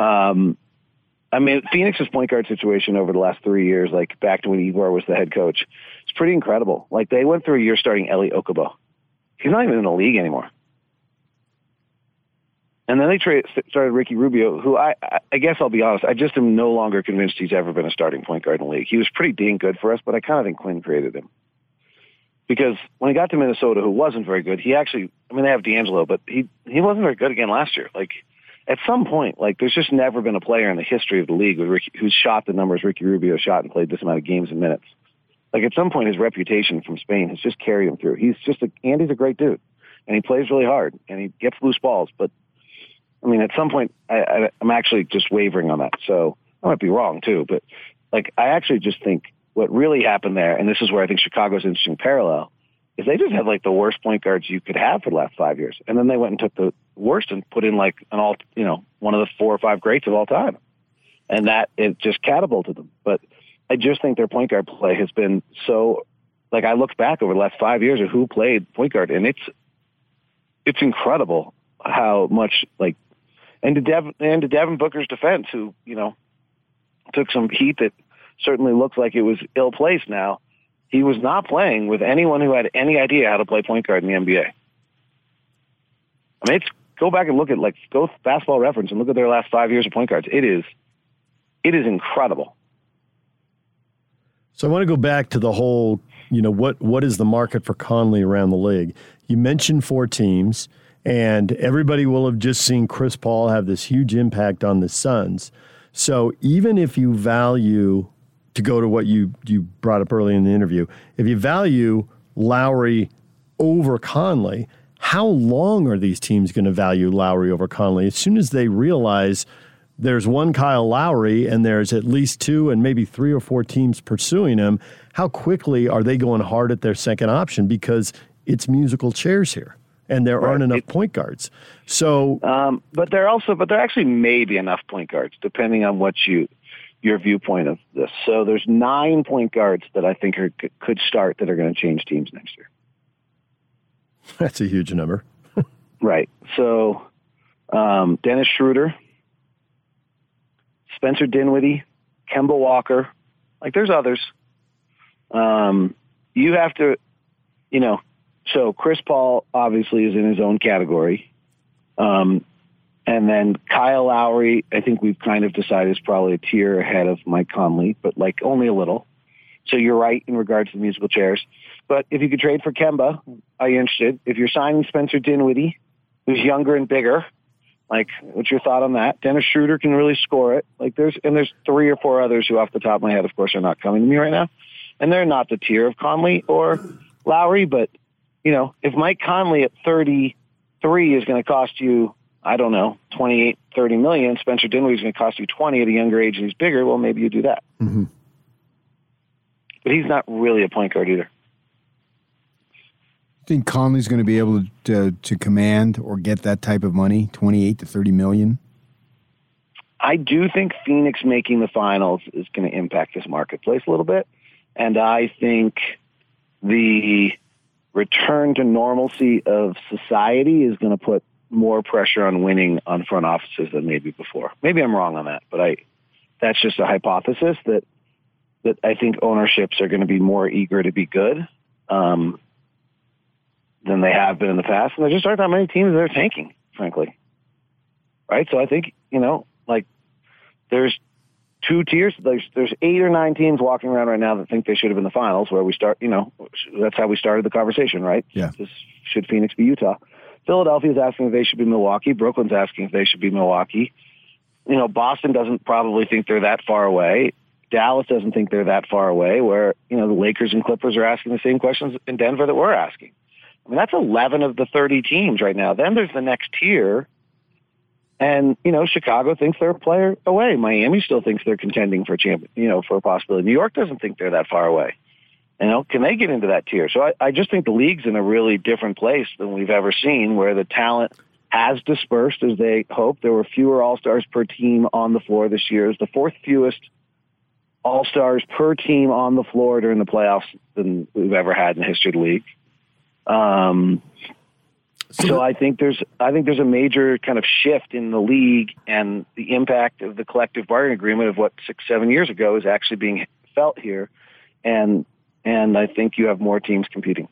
Um, I mean, Phoenix's point guard situation over the last three years, like back to when Igor was the head coach, it's pretty incredible. Like they went through a year starting Elie Okobo. He's not even in the league anymore. And then they tra- started Ricky Rubio, who I, I- guess I'll be honest, I just am no longer convinced he's ever been a starting point guard in the league. He was pretty dang good for us, but I kind of think Quin created him. Because when he got to Minnesota, who wasn't very good, he actually, I mean, they have D'Angelo, but he, he wasn't very good again last year. Like, at some point, like, there's just never been a player in the history of the league with Ricky, who's shot the numbers Ricky Rubio shot and played this amount of games and minutes. Like, at some point, his reputation from Spain has just carried him through. He's just a, Andy's a great dude, and he plays really hard, and he gets loose balls, but I mean, at some point, I, I, I'm actually just wavering on that. So I might be wrong too, but like, I actually just think what really happened there, and this is where I think Chicago's interesting parallel, is they just had like the worst point guards you could have for the last five years, and then they went and took the worst and put in like an all, you know, one of the four or five greats of all time, and that it just catapulted them. But I just think their point guard play has been so. Like I looked back over the last five years of who played point guard, and it's it's incredible how much like and to Devin and to Devin Booker's defense, who you know took some heat that certainly looks like it was ill placed. Now he was not playing with anyone who had any idea how to play point guard in the NBA. I mean, it's go back and look at like go basketball reference and look at their last five years of point guards. It is, it is incredible. So I want to go back to the whole, you know, what what is the market for Conley around the league? You mentioned four teams, and everybody will have just seen Chris Paul have this huge impact on the Suns. So even if you value, to go to what you you brought up early in the interview, if you value Lowry over Conley, how long are these teams going to value Lowry over Conley? As soon as they realize there's one Kyle Lowry and there's at least two and maybe three or four teams pursuing him, how quickly are they going hard at their second option? Because it's musical chairs here and there aren't enough point guards. So, Um, but they're also, but there actually may be enough point guards, depending on what you. your viewpoint of this. So there's nine point guards that I think are, could start that are going to change teams next year. That's a huge number. right. So um, Dennis Schroeder, Spencer Dinwiddie, Kemba Walker. Like there's others. Um, you have to, you know, so Chris Paul obviously is in his own category. Um, and then Kyle Lowry, I think we've kind of decided is probably a tier ahead of Mike Conley, but like only a little. So you're right in regards to the musical chairs. But if you could trade for Kemba, are you interested? If you're signing Spencer Dinwiddie, who's younger and bigger, like what's your thought on that? Dennis Schroeder can really score it. Like there's and there's three or four others who off the top of my head, of course, are not coming to me right now. And they're not the tier of Conley or Lowry, but you know, if Mike Conley at 33 is going to cost you, I don't know, 28, 30 million, Spencer Dinwiddie is going to cost you 20 at a younger age and he's bigger, well, maybe you do that. Mm-hmm. But he's not really a point guard either. Think Conley's going to be able to, to command or get that type of money, 28 to 30 million? I do think Phoenix making the finals is going to impact this marketplace a little bit. And I think the return to normalcy of society is going to put more pressure on winning on front offices than maybe before. Maybe I'm wrong on that, but I that's just a hypothesis that that I think ownerships are going to be more eager to be good um, than they have been in the past, and there just aren't that many teams that are tanking, frankly. Right, so I think you know, like there's two tiers. There's there's eight or nine teams walking around right now that think they should have been the finals. Where we start, you know, that's how we started the conversation, right? Yeah. Should Phoenix be Utah? Philadelphia's asking if they should be Milwaukee. Brooklyn's asking if they should be Milwaukee. You know, Boston doesn't probably think they're that far away. Dallas doesn't think they're that far away. Where you know the Lakers and Clippers are asking the same questions in Denver that we're asking. I mean, that's 11 of the 30 teams right now. Then there's the next tier and, you know, Chicago thinks they're a player away. Miami still thinks they're contending for a champion, you know, for a possibility. New York doesn't think they're that far away. You know, can they get into that tier? So I, I just think the league's in a really different place than we've ever seen where the talent has dispersed as they hoped. There were fewer all-stars per team on the floor this year. It's the fourth fewest all-stars per team on the floor during the playoffs than we've ever had in the history of the league. Um, so I think there's I think there's a major kind of shift in the league and the impact of the collective bargaining agreement of what six seven years ago is actually being felt here, and and I think you have more teams competing.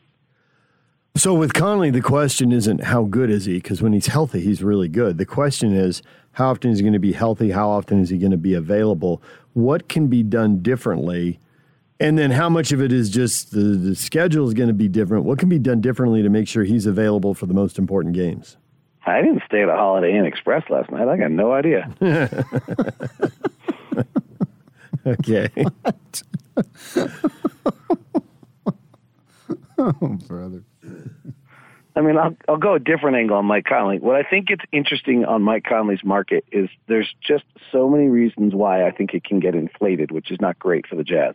So with Conley, the question isn't how good is he because when he's healthy, he's really good. The question is how often is he going to be healthy? How often is he going to be available? What can be done differently? And then how much of it is just the, the schedule is going to be different? What can be done differently to make sure he's available for the most important games? I didn't stay at a Holiday Inn Express last night. I got no idea. okay. oh, brother. I mean, I'll, I'll go a different angle on Mike Conley. What I think it's interesting on Mike Conley's market is there's just so many reasons why I think it can get inflated, which is not great for the Jazz.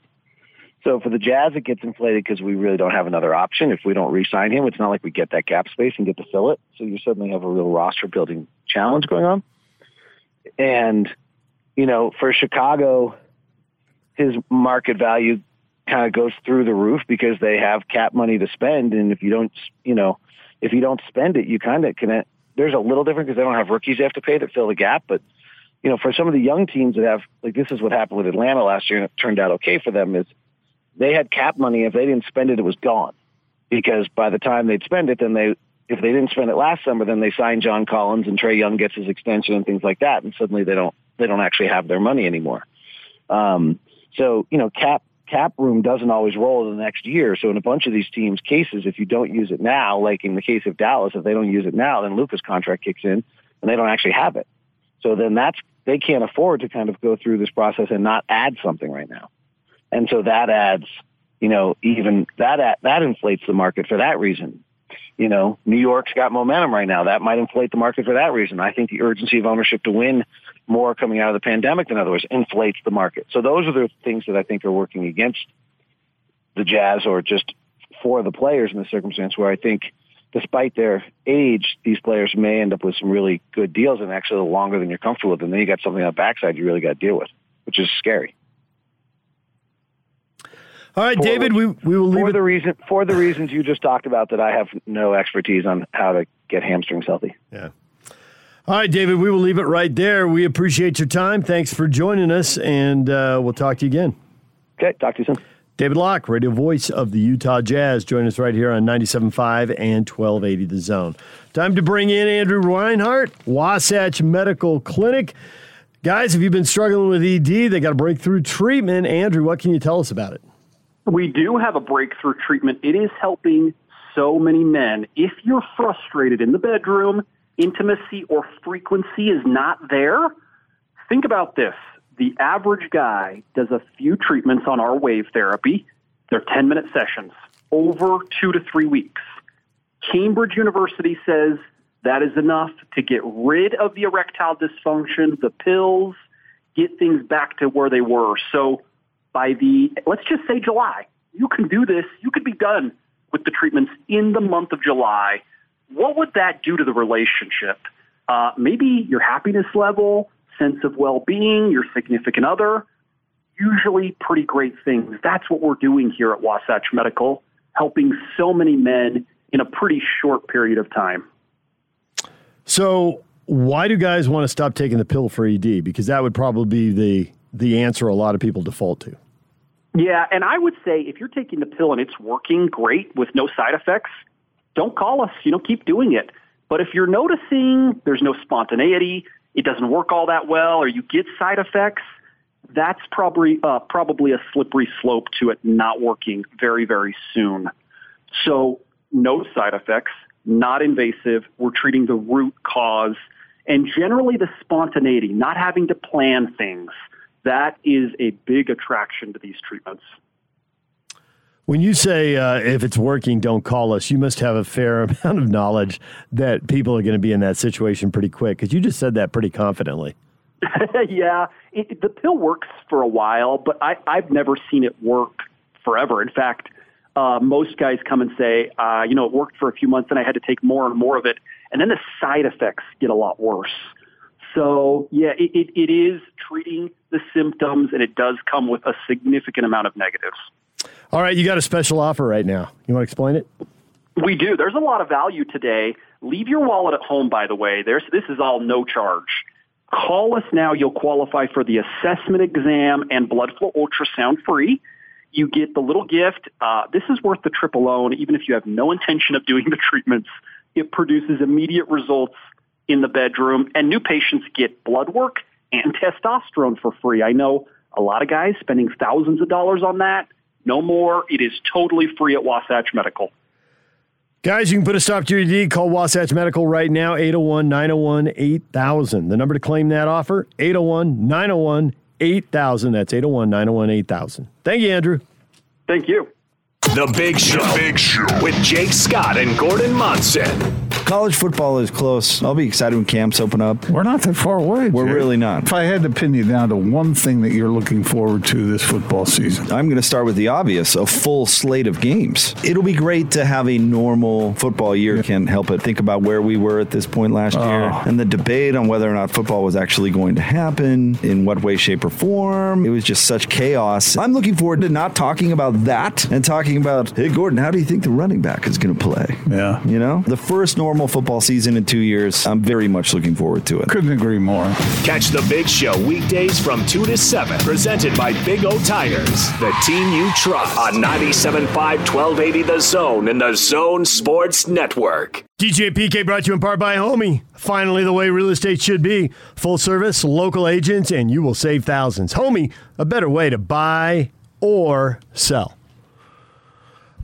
So for the Jazz, it gets inflated because we really don't have another option. If we don't re-sign him, it's not like we get that cap space and get to fill it. So you suddenly have a real roster building challenge going on. And, you know, for Chicago, his market value kind of goes through the roof because they have cap money to spend. And if you don't, you know, if you don't spend it, you kind of can, there's a little different because they don't have rookies they have to pay that fill the gap. But, you know, for some of the young teams that have, like this is what happened with Atlanta last year and it turned out okay for them is they had cap money. If they didn't spend it, it was gone. Because by the time they'd spend it, then they, if they didn't spend it last summer, then they signed John Collins and Trae Young gets his extension and things like that. And suddenly they don't, they don't actually have their money anymore. Um, so, you know, cap, cap room doesn't always roll the next year. So in a bunch of these teams' cases, if you don't use it now, like in the case of Dallas, if they don't use it now, then Luka's contract kicks in and they don't actually have it. So then that's, they can't afford to kind of go through this process and not add something right now. And so that adds, you know, even that that inflates the market for that reason. You know, New York's got momentum right now. That might inflate the market for that reason. I think the urgency of ownership to win more coming out of the pandemic, in other words, inflates the market. So those are the things that I think are working against the Jazz or just for the players in the circumstance where I think despite their age, these players may end up with some really good deals and actually longer than you're comfortable with. And then you got something on the backside you really got to deal with. which is scary. All right, David, we, we will leave for it. the reason for the reasons you just talked about that I have no expertise on how to get hamstrings healthy. Yeah. All right, David, we will leave it right there. We appreciate your time. Thanks for joining us, and uh, we'll talk to you again. Okay, talk to you soon. David Locke, radio voice of the Utah Jazz, join us right here on 97.5 and 1280 The Zone. Time to bring in Andrew Reinhardt, Wasatch Medical Clinic. Guys, if you've been struggling with ED, they got a breakthrough treatment. Andrew, what can you tell us about it? We do have a breakthrough treatment. It is helping so many men. If you're frustrated in the bedroom, intimacy or frequency is not there, think about this. The average guy does a few treatments on our wave therapy. They're 10 minute sessions over two to three weeks. Cambridge University says that is enough to get rid of the erectile dysfunction, the pills, get things back to where they were. So by the, let's just say July, you can do this. You could be done with the treatments in the month of July. What would that do to the relationship? Uh, maybe your happiness level, sense of well-being, your significant other, usually pretty great things. That's what we're doing here at Wasatch Medical, helping so many men in a pretty short period of time. So, why do guys want to stop taking the pill for ED? Because that would probably be the the answer a lot of people default to. Yeah, and I would say if you're taking the pill and it's working great with no side effects, don't call us. You know, keep doing it. But if you're noticing there's no spontaneity, it doesn't work all that well, or you get side effects, that's probably uh, probably a slippery slope to it not working very very soon. So no side effects, not invasive. We're treating the root cause, and generally the spontaneity, not having to plan things. That is a big attraction to these treatments. When you say uh, if it's working, don't call us, you must have a fair amount of knowledge that people are going to be in that situation pretty quick because you just said that pretty confidently. yeah, it, the pill works for a while, but I, I've never seen it work forever. In fact, uh, most guys come and say, uh, you know, it worked for a few months and I had to take more and more of it. And then the side effects get a lot worse. So, yeah, it, it, it is treating the symptoms and it does come with a significant amount of negatives. All right, you got a special offer right now. You want to explain it? We do. There's a lot of value today. Leave your wallet at home, by the way. There's, this is all no charge. Call us now. You'll qualify for the assessment exam and blood flow ultrasound free. You get the little gift. Uh, this is worth the trip alone, even if you have no intention of doing the treatments. It produces immediate results in the bedroom, and new patients get blood work and testosterone for free. I know a lot of guys spending thousands of dollars on that. No more. It is totally free at Wasatch Medical. Guys, you can put a stop to your ED. Call Wasatch Medical right now, 801 901 8000. The number to claim that offer, 801 901 8000. That's 801 901 8000. Thank you, Andrew. Thank you. The Big Show. The Big Show. With Jake Scott and Gordon Monson. College football is close. I'll be excited when camps open up. We're not that far away. We're Jay. really not. If I had to pin you down to one thing that you're looking forward to this football season, I'm going to start with the obvious a full slate of games. It'll be great to have a normal football year. Can't help but think about where we were at this point last oh. year and the debate on whether or not football was actually going to happen, in what way, shape, or form. It was just such chaos. I'm looking forward to not talking about that and talking about, hey, Gordon, how do you think the running back is going to play? Yeah. You know, the first normal football season in two years. I'm very much looking forward to it. couldn't agree more. Catch the Big Show weekdays from 2 to 7. Presented by Big O Tires, the team you trust. On 97.5 1280 The Zone and The Zone Sports Network. DJ PK brought to you in part by Homie. Finally, the way real estate should be. Full service, local agents, and you will save thousands. Homie, a better way to buy or sell.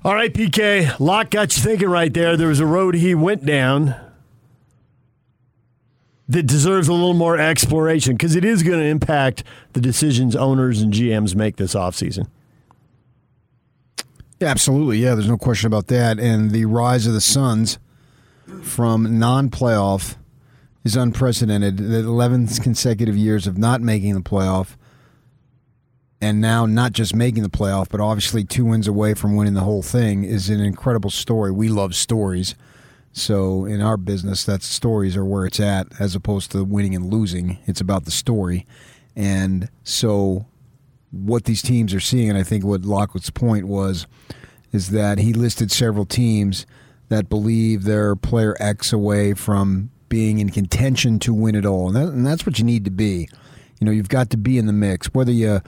All right, PK, Locke got you thinking right there. There was a road he went down that deserves a little more exploration because it is going to impact the decisions owners and GMs make this offseason. Yeah, absolutely. Yeah, there's no question about that. And the rise of the Suns from non-playoff is unprecedented. The 11 consecutive years of not making the playoff, and now not just making the playoff, but obviously two wins away from winning the whole thing is an incredible story. We love stories. So in our business, that's stories are where it's at, as opposed to winning and losing. It's about the story. And so, what these teams are seeing, and I think what Lockwood's point was, is that he listed several teams that believe they're player X away from being in contention to win it all, and, that, and that's what you need to be. You know, you've got to be in the mix, whether you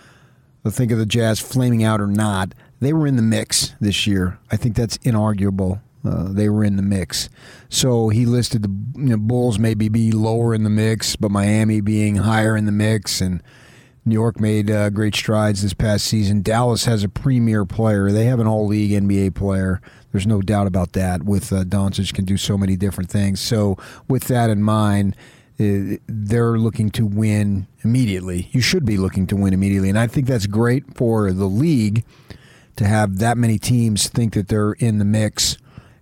think of the Jazz flaming out or not. They were in the mix this year. I think that's inarguable. Uh, they were in the mix. So he listed the you know, Bulls maybe be lower in the mix, but Miami being higher in the mix, and New York made uh, great strides this past season. Dallas has a premier player. They have an all-league NBA player. There's no doubt about that. With uh, Doncic can do so many different things. So with that in mind, Uh, they're looking to win immediately. You should be looking to win immediately, and I think that's great for the league to have that many teams think that they're in the mix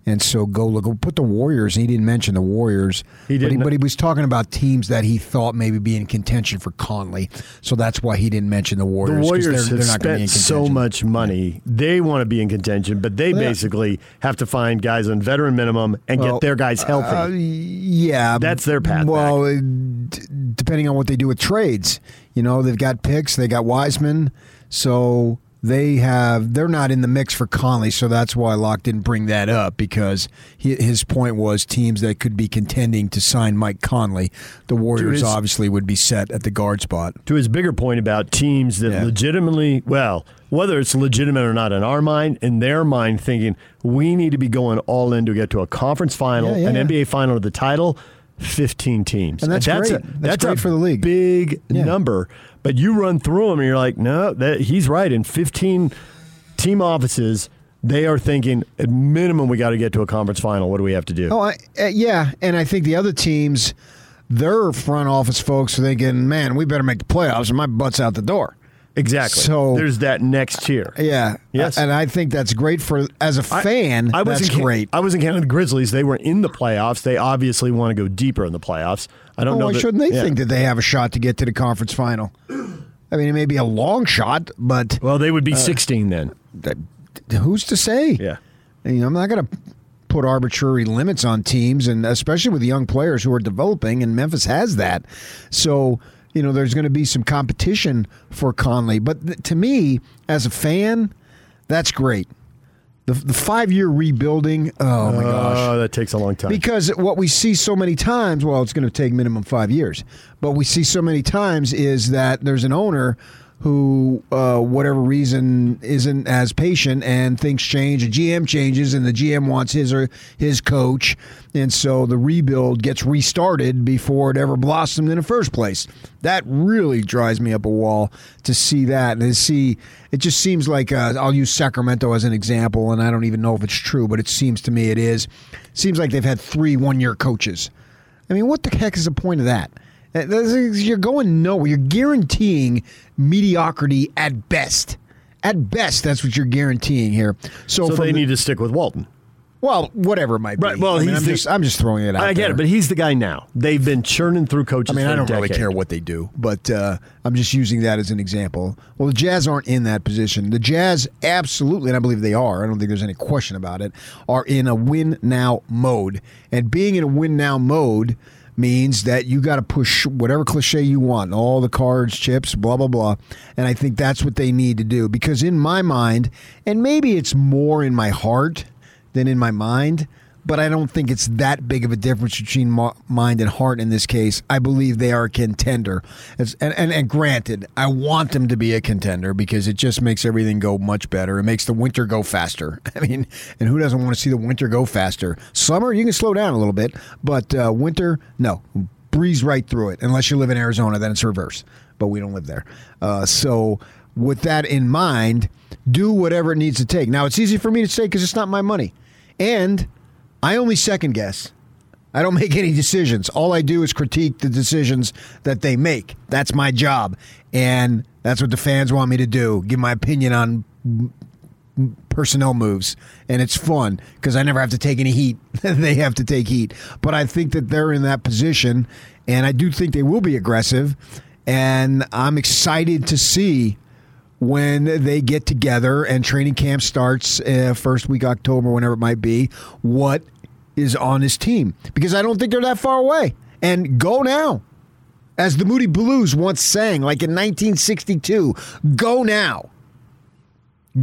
and so go look. We'll Put the Warriors. He didn't mention the Warriors. He but, didn't. but he was talking about teams that he thought maybe be in contention for Conley. So that's why he didn't mention the Warriors. The Warriors they're, have they're not gonna be in spent so much money. They want to be in contention, but they Well, basically have to find guys on veteran minimum and Well, get their guys healthy. uh, yeah, That's their path Well, uh, d- depending on what they do with trades, you know, they've got picks, they got Wiseman, so they have they're not in the mix for Conley. So that's why Locke didn't bring that up because he, his point was teams that could be contending to sign Mike Conley. The Warriors his- obviously would be set at the guard spot. to his bigger point about teams that Yeah. legitimately, well, whether it's legitimate or not in our mind, in their mind, thinking we need to be going all in to get to a conference final, Yeah, yeah, an. NBA final of the title. 15 teams. And that's A, great. That's great a for the league. Big number. But you run through them and you're like, no, that, he's right. In 15 team offices, they are thinking at minimum we got to get to a conference final. What do we have to do? Oh, I, uh, yeah, and I think the other teams, their front office folks are thinking, man, we better make the playoffs, or my butt's out the door. Exactly. So there's that next tier. Yeah. Yes. And I think that's great for as a fan. I was that's in great. I was in Canada the Grizzlies. They were in the playoffs. They obviously want to go deeper in the playoffs. I don't Oh, know. why that- shouldn't they yeah. think that they have a shot to get to the conference final? I mean, it may be a long shot, but Well, they would be Uh, 16 then. that- who's to say? Yeah. I mean, I'm not going to put arbitrary limits on teams, and especially with young players who are developing, and Memphis has that. So, you know, there's going to be some competition for Conley. But th- to me, as a fan, that's great. The, the five year rebuilding, oh my oh, gosh. Oh, that takes a long time. Because what we see so many times, well, it's going to take minimum five years, but we see so many times is that there's an owner who, uh, whatever reason, isn't as patient, and things change. A GM changes, and the GM wants his or his coach, and so the rebuild gets restarted before it ever blossomed in the first place. That really drives me up a wall to see that and to see. It just seems like uh, I'll use Sacramento as an example, and I don't even know if it's true, but it seems to me it is. Seems like they've had three one-year coaches. I mean, what the heck is the point of that? You're going nowhere. You're guaranteeing mediocrity at best. At best, that's what you're guaranteeing here. So, So they the- need to stick with Walton. well, whatever it might be. Right. Well, I mean, he's I'm the- just I'm just throwing it out. I get there. it, but he's the guy now. They've been churning through coaches. I mean, I don't really care what they do, but uh, I'm just using that as an example. Well, the Jazz aren't in that position. The Jazz absolutely, and I believe they are. I don't think there's any question about it. Are in a win now mode, and being in a win now mode means that you got to push whatever cliche you want, all the cards, chips, blah blah blah. And I think that's what they need to do because in my mind, and maybe it's more in my heart than in my mind but I don't think it's that big of a difference between mind and heart in this case. I believe they are a contender. And, and, and granted, I want them to be a contender because it just makes everything go much better. It makes the winter go faster. I mean, and who doesn't want to see the winter go faster? Summer, you can slow down a little bit, but uh, winter, no. Breeze right through it. Unless you live in Arizona, then it's reverse. But we don't live there. Uh, so, with that in mind, do whatever it needs to take. Now, it's easy for me to say because it's not my money. And I only second guess. I don't make any decisions. All I do is critique the decisions that they make. That's my job. And that's what the fans want me to do give my opinion on personnel moves. And it's fun because I never have to take any heat. they have to take heat. But I think that they're in that position. And I do think they will be aggressive. And I'm excited to see when they get together and training camp starts uh, first week October, whenever it might be, what is on his team because I don't think they're that far away. And go now, As the Moody Blues once sang, like in 1962, go now.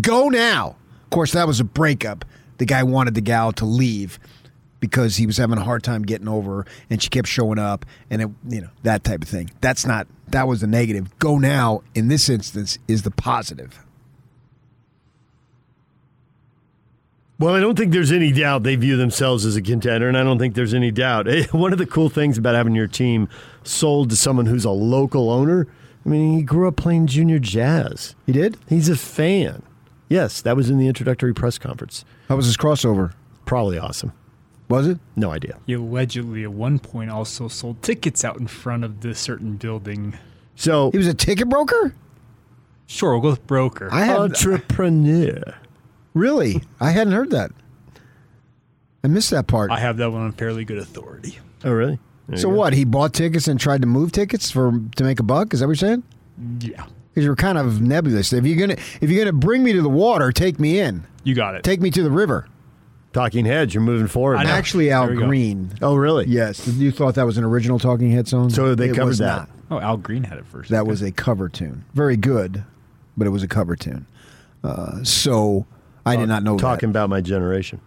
Go now. Of course, that was a breakup. The guy wanted the gal to leave because he was having a hard time getting over and she kept showing up, and it, you know that type of thing. That's not that was the negative. Go now in this instance is the positive. Well, I don't think there's any doubt they view themselves as a contender, and I don't think there's any doubt. One of the cool things about having your team sold to someone who's a local owner, I mean, he grew up playing junior jazz. He did? He's a fan. Yes, that was in the introductory press conference. How was his crossover? Probably awesome. Was it? No idea. He allegedly at one point also sold tickets out in front of this certain building. So he was a ticket broker. Sure, we'll go with broker. I have entrepreneur. Really, I hadn't heard that. I missed that part. I have that one on fairly good authority. Oh, really? There so you go. what? He bought tickets and tried to move tickets for to make a buck. Is that what you're saying? Yeah. Because you're kind of nebulous. If you're gonna if you're gonna bring me to the water, take me in. You got it. Take me to the river. Talking Heads, you're moving forward. I'm now. actually Al There we go. Green. Oh, really? Yes. You thought that was an original Talking Head song? So they It covered was that. not. Oh, Al Green had it first. That was a cover tune. Very good, but it was a cover tune. Uh, so I did not know Talking about my generation.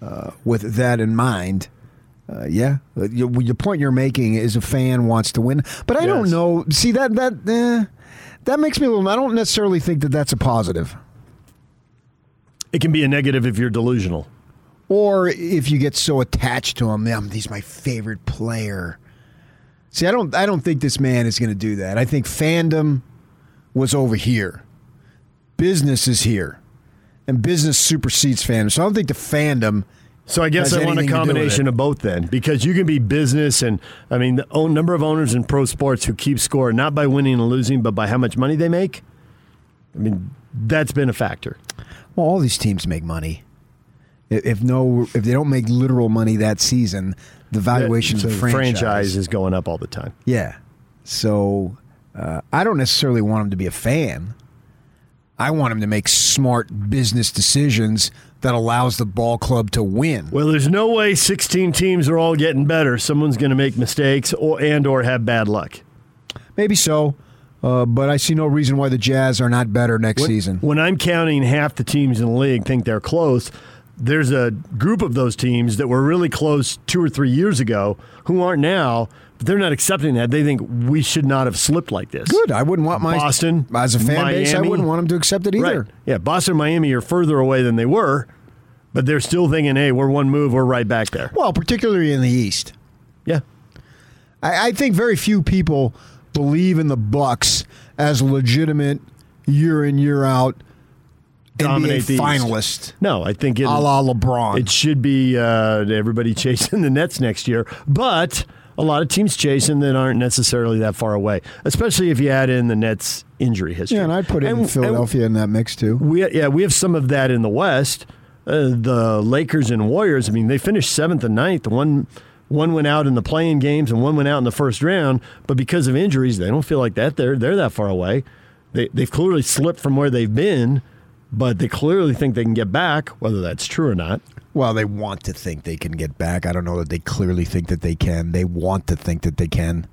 that. Uh, with that in mind, uh, yeah, uh, you, the point you're making is a fan wants to win, but I don't Yes. know. See that that eh, that makes me a little. I don't necessarily think that that's a positive. It can be a negative if you're delusional. Or if you get so attached to him, um, he's my favorite player. See, I don't, I don't think this man is going to do that. I think fandom was over here, business is here, and business supersedes fandom. So I don't think the fandom. So I guess I want a anything to do with combination of both then, because you can be business and I mean the own number of owners in pro sports who keep score not by winning and losing, but by how much money they make. I mean that's been a factor. Well, all these teams make money. If no, if they don't make literal money that season, the valuation So of the franchise, is going up all the time. Yeah. So uh, I don't necessarily want him to be a fan. I want him to make smart business decisions that allows the ball club to win. Well, there's no way 16 teams are all getting better. Someone's going to make mistakes or and or have bad luck. Maybe so, uh, but I see no reason why the Jazz are not better next When- season. When I'm counting half the teams in the league think they're close, there's a group of those teams that were really close two or three years ago who aren't now. But they're not accepting that. They think we should not have slipped like this. Good. I wouldn't want my Boston as a fan base. I wouldn't want them to accept it either. Right. Yeah, Boston Miami are further away than they were, but they're still thinking, hey, we're one move, we're right back there. Well, particularly in the East. Yeah. I, I think very few people believe in the Bucks as legitimate year in year out Dominate NBA the East. finalist. No, I think it, A la LeBron. It should be uh, everybody chasing the Nets next year, but a lot of teams chasing that aren't necessarily that far away, especially if you add in the Nets injury history. Yeah, and I'd put in And- Philadelphia in that mix too. we, yeah, we have some of that in the West. Uh, the Lakers and Warriors. I mean, they finished seventh and ninth. One one went out in the playing games, and one went out in the first round. But because of injuries, they don't feel like that. They're they're that far away. They they've clearly slipped from where they've been, but they clearly think they can get back. Whether that's true or not. Well, they want to think they can get back. I don't know that they clearly think that they can. They want to think that they can.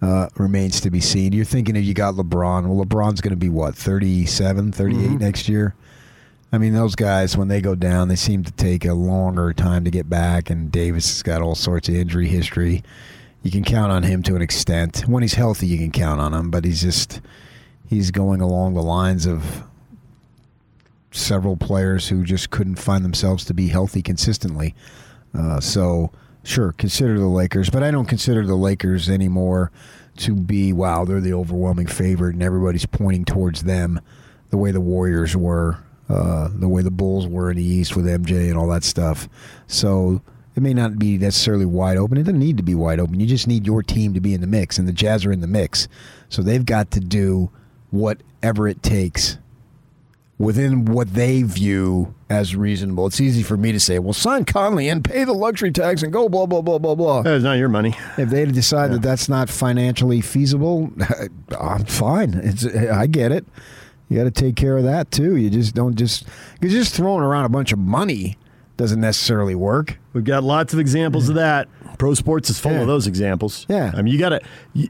Uh, remains to be seen. You're thinking if you got LeBron, well, LeBron's going to be what, 37, 38 Mm-hmm. next year? I mean, those guys, when they go down, they seem to take a longer time to get back, and Davis has got all sorts of injury history. You can count on him to an extent. When he's healthy, you can count on him, but he's just, he's going along the lines of several players who just couldn't find themselves to be healthy consistently. Uh, so, sure, consider the Lakers, but I don't consider the Lakers anymore to be, wow, they're the overwhelming favorite and everybody's pointing towards them the way the Warriors were, uh, the way the Bulls were in the East with MJ and all that stuff. So, it may not be necessarily wide open. It doesn't need to be wide open. You just need your team to be in the mix, and the Jazz are in the mix. So, they've got to do whatever it takes within what they view as reasonable. It's easy for me to say, well, sign Conley and pay the luxury tax and go blah, blah, blah, blah, blah. That's not your money. If they decide that that's not financially feasible, I'm fine. It's, I get it. You got to take care of that too. You just don't just because just throwing around a bunch of money doesn't necessarily work. We've got lots of examples of that. Pro sports is full Yeah. of those examples. Yeah. I mean, you got to. you,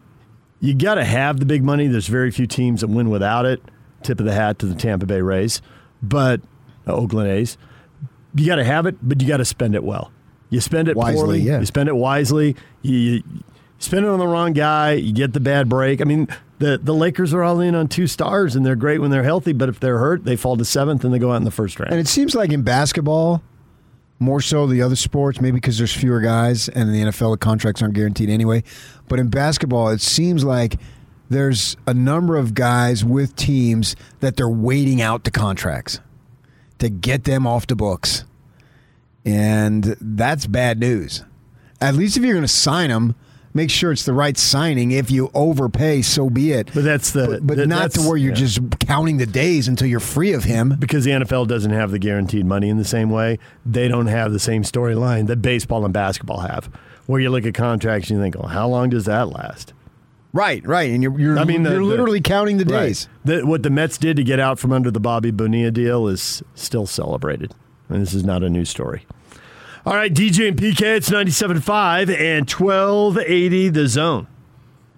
you got to have the big money. There's very few teams that win without it. Tip of the hat to the Tampa Bay Rays, but uh, Oakland A's. You got to have it, but you got to spend it well. You spend it Wisely, poorly. yeah. You spend it wisely. You, you spend it on the wrong guy. You get the bad break. I mean, the the Lakers are all in on two stars, and they're great when they're healthy. But if they're hurt, they fall to seventh, and they go out in the first round. And it seems like in basketball, more so the other sports, maybe because there's fewer guys, and in the NFL the contracts aren't guaranteed anyway. But in basketball, it seems like there's a number of guys with teams that they're waiting out the contracts to get them off the books, and that's bad news. At least if you're going to sign them. Make sure it's the right signing. If you overpay, so be it. But that's the but, but that- not to where you're yeah. just counting the days until you're free of him. because the NFL doesn't have the guaranteed money in the same way. They don't have the same storyline that baseball and basketball have, where you look at contracts and you think, "Oh, how long does that last?" Right, right, and you're you're, I mean, the- you're the- literally counting the Right. days. The, what the Mets did to get out from under the Bobby Bonilla deal is still celebrated, and this is not a news story. All right, DJ and PK, it's 97.5 and 1280 the zone.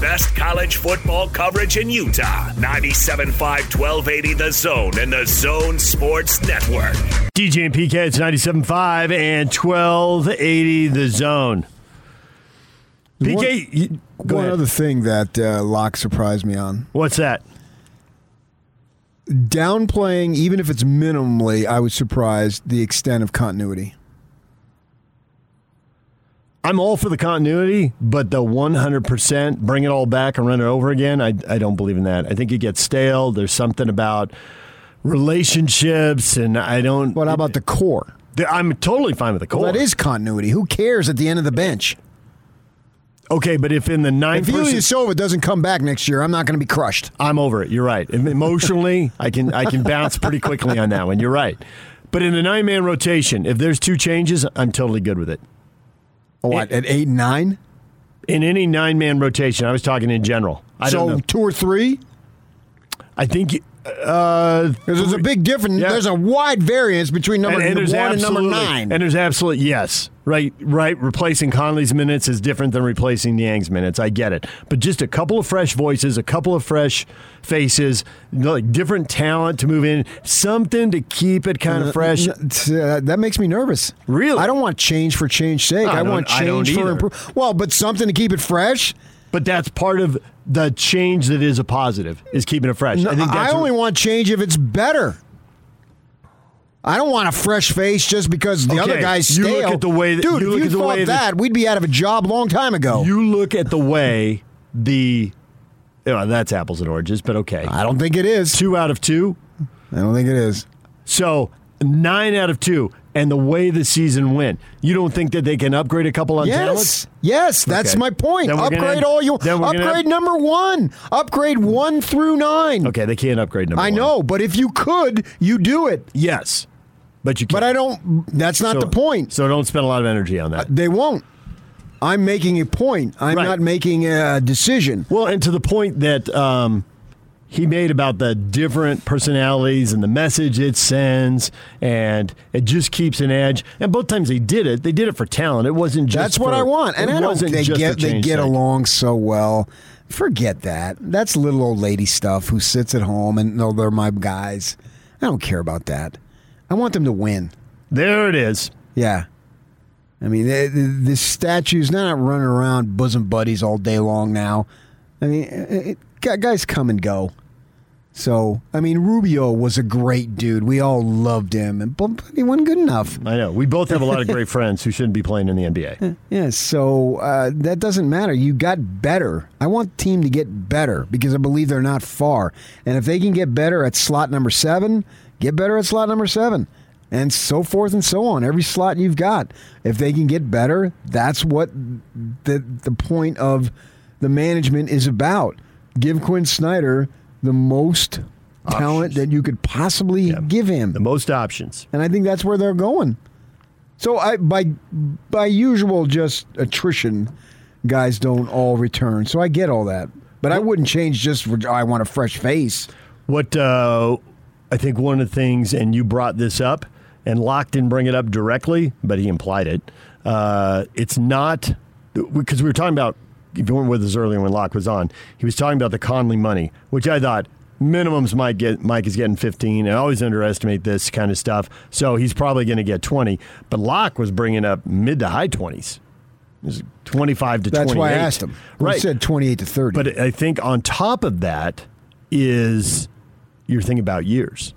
best college football coverage in Utah. 97.5 1280 The Zone and the Zone Sports Network. DJ and PK, it's 97.5 and 1280 the zone. PK, you- go One ahead. other thing that uh, Locke surprised me on. What's that? Downplaying, even if it's minimally, I was surprised the extent of continuity. I'm all for the continuity, but the 100% bring it all back and run it over again, I, I don't believe in that. I think it gets stale. There's something about relationships, and I don't. What about the core? I'm totally fine with the core. Well, that is continuity. Who cares at the end of the bench? Okay, but if in the ninth, If person, Ilyasova doesn't come back next year, I'm not going to be crushed. I'm over it. You're right. Emotionally, I can I can bounce pretty quickly on that one. You're right. But in a nine man rotation, if there's two changes, I'm totally good with it. What at eight and nine? In any nine man rotation, I was talking in general. I so don't know. two or three? I think uh, there's a big difference. Yeah. There's a wide variance between number one and number nine. And there's absolutely yes, right, right. Replacing Conley's minutes is different than replacing Niang's minutes. I get it, but just a couple of fresh voices, a couple of fresh faces, like different talent to move in, something to keep it kind of fresh. uh, that makes me nervous. Really? I don't want change for change sake. I I, want change for improvement. Well, but something to keep it fresh. But that's part of the change that is a positive is keeping it fresh. No, I think I only want change if it's better. I don't want a fresh face just because the Okay, other guy's stale. you look at the way that- dude. you if you at the thought that, that- we'd be out of a job long time ago. You look at the way the well, that's apples and oranges, but okay. I don't think it is. Two out of two. I don't think it is. So nine out of two, and the way the season went, you don't think that they can upgrade a couple on Yes, talents? yes, that's Okay. my point. We're gonna Upgrade all you. we're gonna Upgrade number one. Upgrade one through nine. Okay, they can't upgrade number I one. know, but if you could, you do it. Yes, but you. Can't. But I don't. That's not So- the point. So don't spend a lot of energy on that. They won't. I'm making a point. I'm Right. not making a decision. Well, and to the point that um, he made about the different personalities and the message it sends, and it just keeps an edge. And both times they did it, they did it for talent. It wasn't just. That's what for- I want, and I don't. They get they get sake. along so well. Forget that. That's little old lady stuff. Who sits at home and no, they're my guys. I don't care about that. I want them to win. There it is. Yeah. I mean, the, the, the statues not running around bosom buddies all day long now. I mean, it, it, guys come and go. So, I mean, Rubio was a great dude. We all loved him, and but he wasn't good enough. I know. We both have a lot of great friends who shouldn't be playing in the NBA. Yeah, so uh, that doesn't matter. You got better. I want the team to get better because I believe they're not far. And if they can get better at slot number seven, get better at slot number seven. And so forth and so on. Every slot you've got. If they can get better, that's what the the point of the management is about. Give Quin Snyder the most talent that you could possibly give him. The most options. And I think that's where they're going. So I by by usual just attrition, guys don't all return. So I get all that. But I wouldn't change just for I want a fresh face. What uh, I think one of the things, and you brought this up, and Locke didn't bring it up directly, but he implied it. Uh, it's not because we were talking about. If you weren't with us earlier when Locke was on, he was talking about the Conley money, which I thought minimums might get. Mike is getting 15. I always underestimate this kind of stuff, so he's probably going to get 20. But Locke was bringing up mid to high 20s. 25 to That's 28. why I asked him. Right. He said 28 to 30. But I think on top of that is you're thinking about years.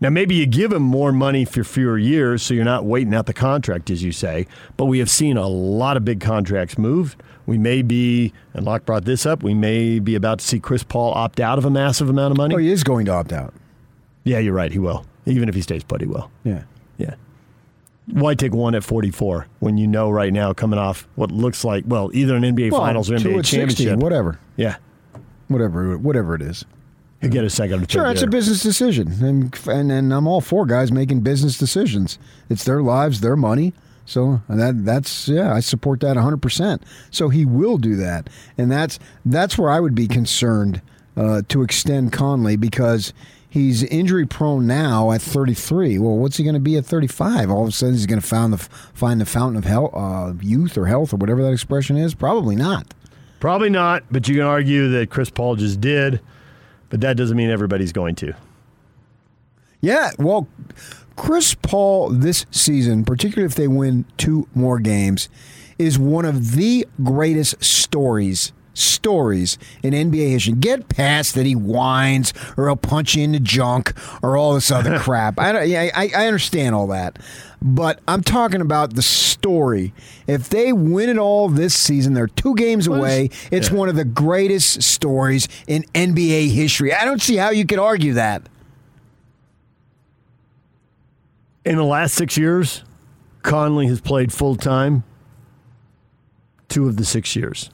Now, maybe you give him more money for fewer years, so you're not waiting out the contract, as you say. But we have seen a lot of big contracts move. We may be, and Locke brought this up, we may be about to see Chris Paul opt out of a massive amount of money. Oh, he is going to opt out. Yeah, you're right. He will. Even if he stays put, he will. Yeah. Yeah. Why take one at 44 when you know right now, coming off what looks like, well, either an NBA Well, Finals or NBA at 60, championship? whatever. Yeah. Whatever whatever it is. You get a second Sure, third it's a business decision, and, and and I'm all for guys making business decisions. It's their lives, their money. So that that's yeah, I support that 100. percent So he will do that, and that's that's where I would be concerned uh, to extend Conley because he's injury prone now at 33. Well, what's he going to be at 35? All of a sudden, he's going to find the find the fountain of health, uh, youth or health or whatever that expression is. Probably not. Probably not, but you can argue that Chris Paul just did, but that doesn't mean everybody's going to. Yeah, well, Chris Paul this season, particularly if they win two more games, is one of the greatest stories stories in NBA history. Get past that he whines or he'll punch you in the junk or all this other crap. I, yeah, I, I understand all that. But I'm talking about the story. If they win it all this season, they're two games away. It's one of the greatest stories in NBA history. I don't see how you could argue that. In the last six years, Conley has played full time two of the six years.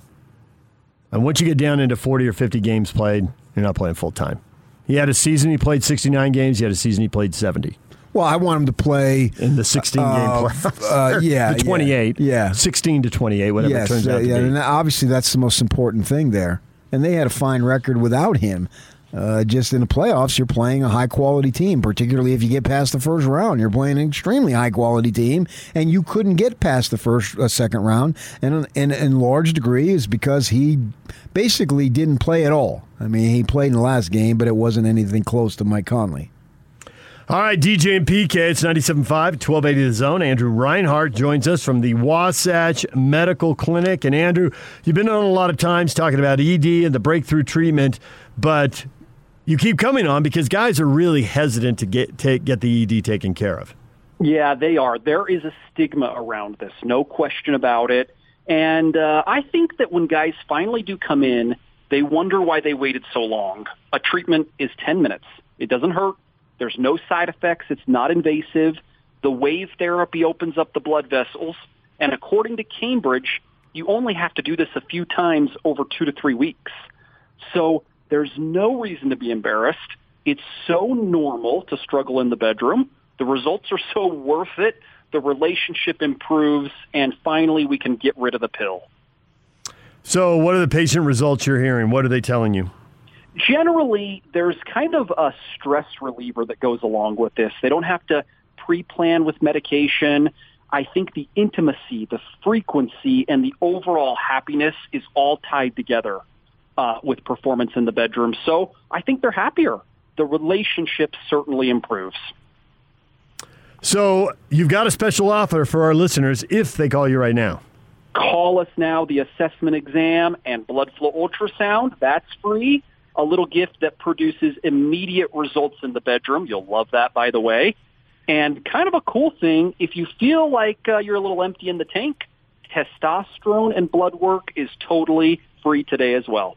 And once you get down into 40 or 50 games played, you're not playing full time. He had a season he played 69 games, he had a season he played 70. Well, I want him to play in the 16 game uh, playoffs. uh, yeah, the 28. yeah. 16 to 28, whatever yes, it turns uh, out to yeah, be. and obviously that's the most important thing there. And they had a fine record without him. Uh, just in the playoffs, you're playing a high quality team, particularly if you get past the first round. You're playing an extremely high quality team, and you couldn't get past the first, uh, second round. And in, in large degree is because he basically didn't play at all. I mean, he played in the last game, but it wasn't anything close to Mike Conley. All right, DJ and PK, it's 97.5, 1280 The Zone. Andrew Reinhardt joins us from the Wasatch Medical Clinic. And Andrew, you've been on a lot of times talking about ED and the breakthrough treatment, but you keep coming on because guys are really hesitant to get, take, get the ED taken care of. Yeah, they are. There is a stigma around this, no question about it. And uh, I think that when guys finally do come in, they wonder why they waited so long. A treatment is 10 minutes. It doesn't hurt. There's no side effects. It's not invasive. The wave therapy opens up the blood vessels. And according to Cambridge, you only have to do this a few times over two to three weeks. So there's no reason to be embarrassed. It's so normal to struggle in the bedroom. The results are so worth it. The relationship improves, and finally we can get rid of the pill. So, what are the patient results you're hearing? What are they telling you? Generally, there's kind of a stress reliever that goes along with this. They don't have to pre-plan with medication. I think the intimacy, the frequency, and the overall happiness is all tied together uh, with performance in the bedroom. So I think they're happier. The relationship certainly improves. So, you've got a special offer for our listeners if they call you right now. Call us now. The assessment exam and blood flow ultrasound, that's free. A little gift that produces immediate results in the bedroom. You'll love that, by the way. And kind of a cool thing, if you feel like uh, you're a little empty in the tank, testosterone and blood work is totally free today as well.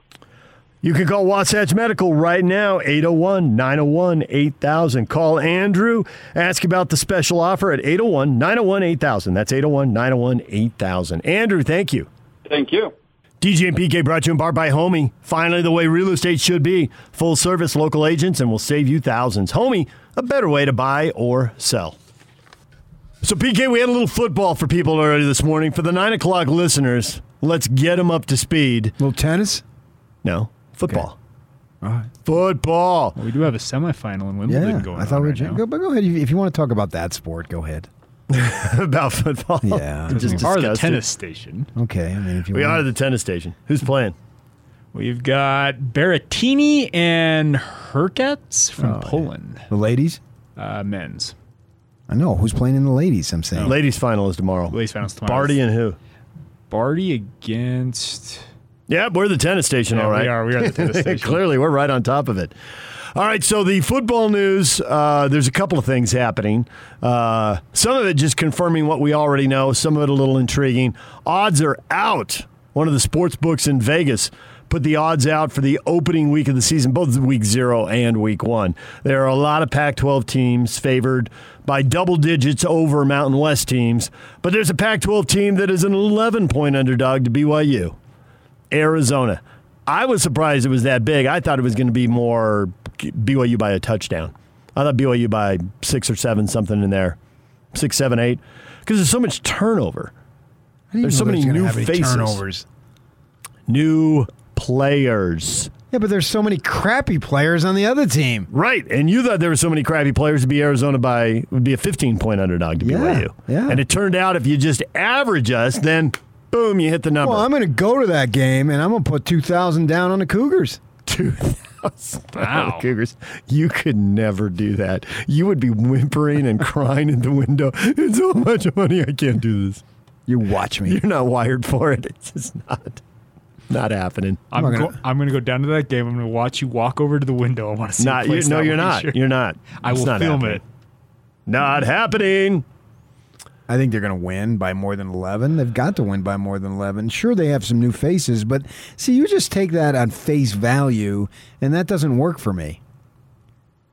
You can call Wasatch Medical right now, 801 901 8000. Call Andrew, ask about the special offer at 801 901 8000. That's 801 901 8000. Andrew, thank you. Thank you. DJ and PK brought you in part by Homie. Finally, the way real estate should be. Full service local agents and will save you thousands. Homie, a better way to buy or sell. So, PK, we had a little football for people already this morning. For the 9 o'clock listeners, let's get them up to speed. little tennis? No, football. All right. Football. Well, we do have a semifinal in Wimbledon Yeah, going I thought on we right now. Go, but go ahead. If you want to talk about that sport, go ahead. About football. Yeah. just we are the discussed it. tennis station. Okay. I mean, if you We want. are the tennis station. Who's playing? We've got Berrettini and Hurkacz from Oh, yeah. Poland. the ladies. Uh, men's. I know who's playing in the ladies. I'm saying. Ladies' final is tomorrow. Ladies finals tomorrow. Barty and who? Barty against. Yeah, we're the tennis station, Yeah, all right. we are. We are the tennis station. Clearly, we're right on top of it. All right, so the football news, uh, there's a couple of things happening. Uh, some of it just confirming what we already know, some of it a little intriguing. Odds are out. One of the sports books in Vegas put the odds out for the opening week of the season, both week zero and week one. There are a lot of Pac 12 teams favored by double digits over Mountain West teams, but there's a Pac 12 team that is an 11 point underdog to BYU. Arizona. I was surprised it was that big. I thought it was going to be more BYU by a touchdown. I thought BYU by six or seven, something in there, six, seven, eight, because there's so much turnover. There's so many new faces, turnovers. new players. Yeah, but there's so many crappy players on the other team. Right, and you thought there were so many crappy players to be Arizona by would be a 15 point underdog to Yeah, BYU. yeah. and it turned out if you just average us, then boom, you hit the number. Well, I'm going to go to that game and I'm going to put two thousand down on the Cougars. Two thousand Wow. Cougars. You could never do that. You would be whimpering and crying at the window. It's so much money. I can't do this. You watch me. You're not wired for it. It's just not not happening. I'm, not go- gonna- I'm going to go down to that game. I'm going to watch you walk over to the window. I want to see. Not you you, no, you're not. sure. You're not. I It's will not film happening. it. Not happening. I think they're going to win by more than 11. They've got to win by more than 11. Sure, they have some new faces, but see, you just take that on face value, and that doesn't work for me.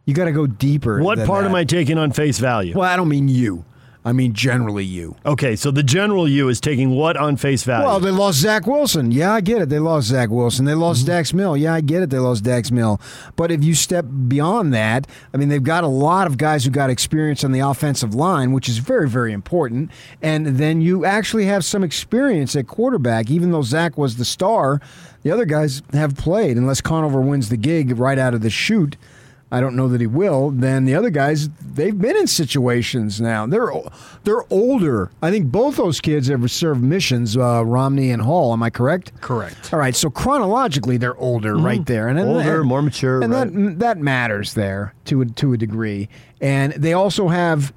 You got to go deeper. What than part that. am I taking on face value? Well, I don't mean you. I mean generally you. Okay, so the general you is taking what on face value? Well, they lost Zach Wilson. Yeah, I get it. They lost Zach Wilson. They lost Mm-hmm. Dax Milne. Yeah, I get it. They lost Dax Milne. But if you step beyond that, I mean, they've got a lot of guys who got experience on the offensive line, which is very, very important. And then you actually have some experience at quarterback, even though Zach was the star. The other guys have played, unless Conover wins the gig right out of the chute. I don't know that he will. Then the other guys, they've been in situations now. They're they're older. I think both those kids have served missions, uh, Romney and Hall. Am I correct? Correct. All right. So chronologically, they're older right there, and and- Older, more mature, and right. that that matters there to a, to a degree. And they also have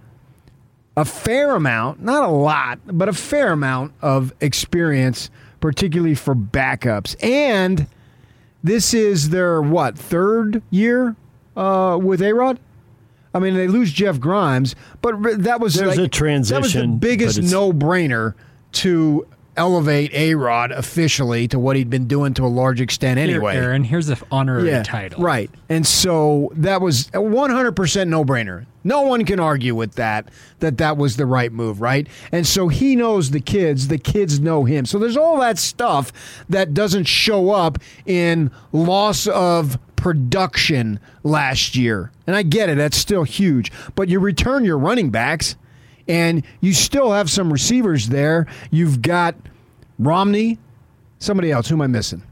a fair amount, not a lot, but a fair amount of experience, particularly for backups. And this is their what third year uh, with A Rod. I mean, they lose Jeff Grimes, but that was There's like, a That was the biggest no-brainer to elevate A Rod officially to what he'd been doing to a large extent anyway. Here, Aaron, here's the honorary Yeah, title. Right. And so that was a 100% no-brainer. No one can argue with that that that was the right move, right? And so he knows the kids, the kids know him. So there's all that stuff that doesn't show up in loss of production last year. And I get it, that's still huge. But you return your running backs and you still have some receivers there. You've got Romney, somebody else. Who am I missing?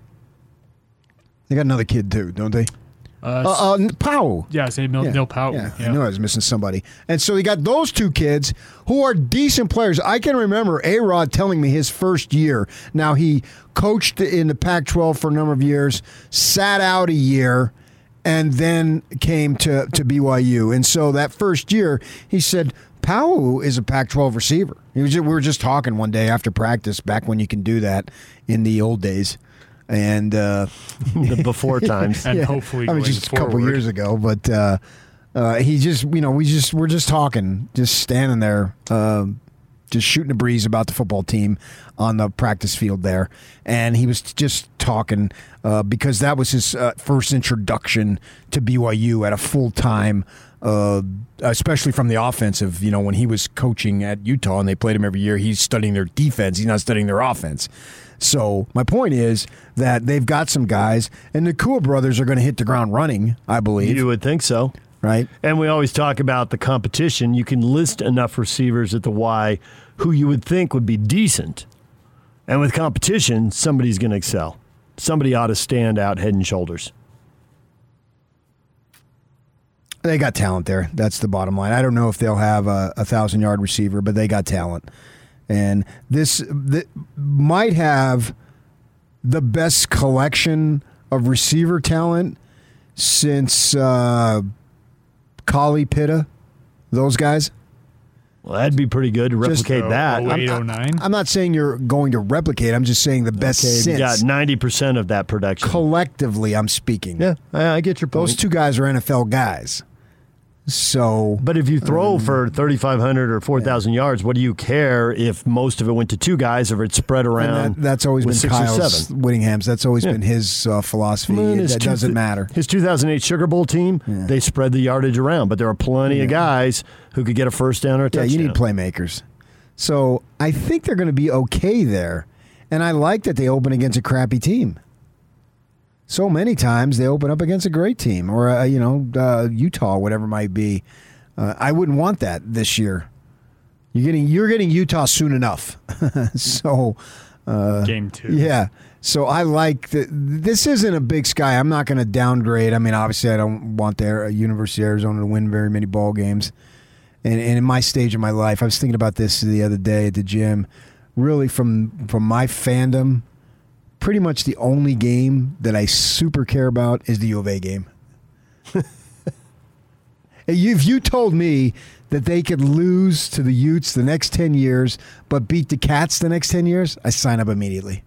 They got another kid too, don't they? Uh, Uh, uh, Pau'u. yeah, say Mil- Neil Pau'u. Yeah, Yeah. I knew I was missing somebody. And so you got those two kids who are decent players. I can remember A Rod telling me his first year. Now, he coached in the Pac 12 for a number of years, sat out a year, and then came to, to BYU. And so that first year, he said, Pau'u is a Pac 12 receiver. He was, we were just talking one day after practice, back when you can do that in the old days. And uh, the before times. And hopefully I mean, going just a couple years ago, but uh, uh, he just, you know, we just we're just talking, just standing there, um, just shooting a breeze about the football team on the practice field there, and he was just talking uh, because that was his uh, first introduction to BYU at a full time. Uh, especially from the offensive, you know, when he was coaching at Utah and they played him every year, he's studying their defense. He's not studying their offense. So my point is that they've got some guys, and the Nacua brothers are going to hit the ground running. I believe You would think so. right? And we always talk about the competition. You can list enough receivers at the Y who you would think would be decent. And with competition, somebody's going to excel. Somebody ought to stand out head and shoulders. They got talent there. That's the bottom line. I don't know if they'll have a, a thousand yard receiver, but they got talent. And this th- might have the best collection of receiver talent since uh, Collie Pitta, those guys. Well, that'd be pretty good to Just- replicate that. Oh, I'm, I'm- I'm not saying you're going to replicate. I'm just saying the best Okay, you since. got 90% of that production. Collectively, I'm speaking. Yeah, I, I get your point. Those two guys are NFL guys. So, But if you throw for 3,500 or 4,000 yards, what do you care if most of it went to two guys or it's spread around? that, that's always been six Kyle's seven? Whittingham's. That's always Yeah. been his uh, philosophy. Well, and his that two- doesn't matter. His 2008 Sugar Bowl team, they spread the yardage around, but there are plenty of guys who could get a first down or a Yeah, touchdown. you need playmakers. So I think they're going to be okay there, and I like that they open against a crappy team. So many times they open up against a great team, or uh, you know uh, Utah, whatever it might be. Uh, I wouldn't want that this year. You're getting you're getting Utah soon enough. so uh, Game two. Yeah. So I like that. This isn't a big sky. I'm not going to downgrade. I mean, obviously, I don't want their University of Arizona to win very many ball games. And, and in my stage of my life, I was thinking about this the other day at the gym. Really, from from my fandom, pretty much the only game that I super care about is the U of A game. If you told me that they could lose to the Utes the next 10 years, but beat the Cats the next 10 years, I sign up immediately.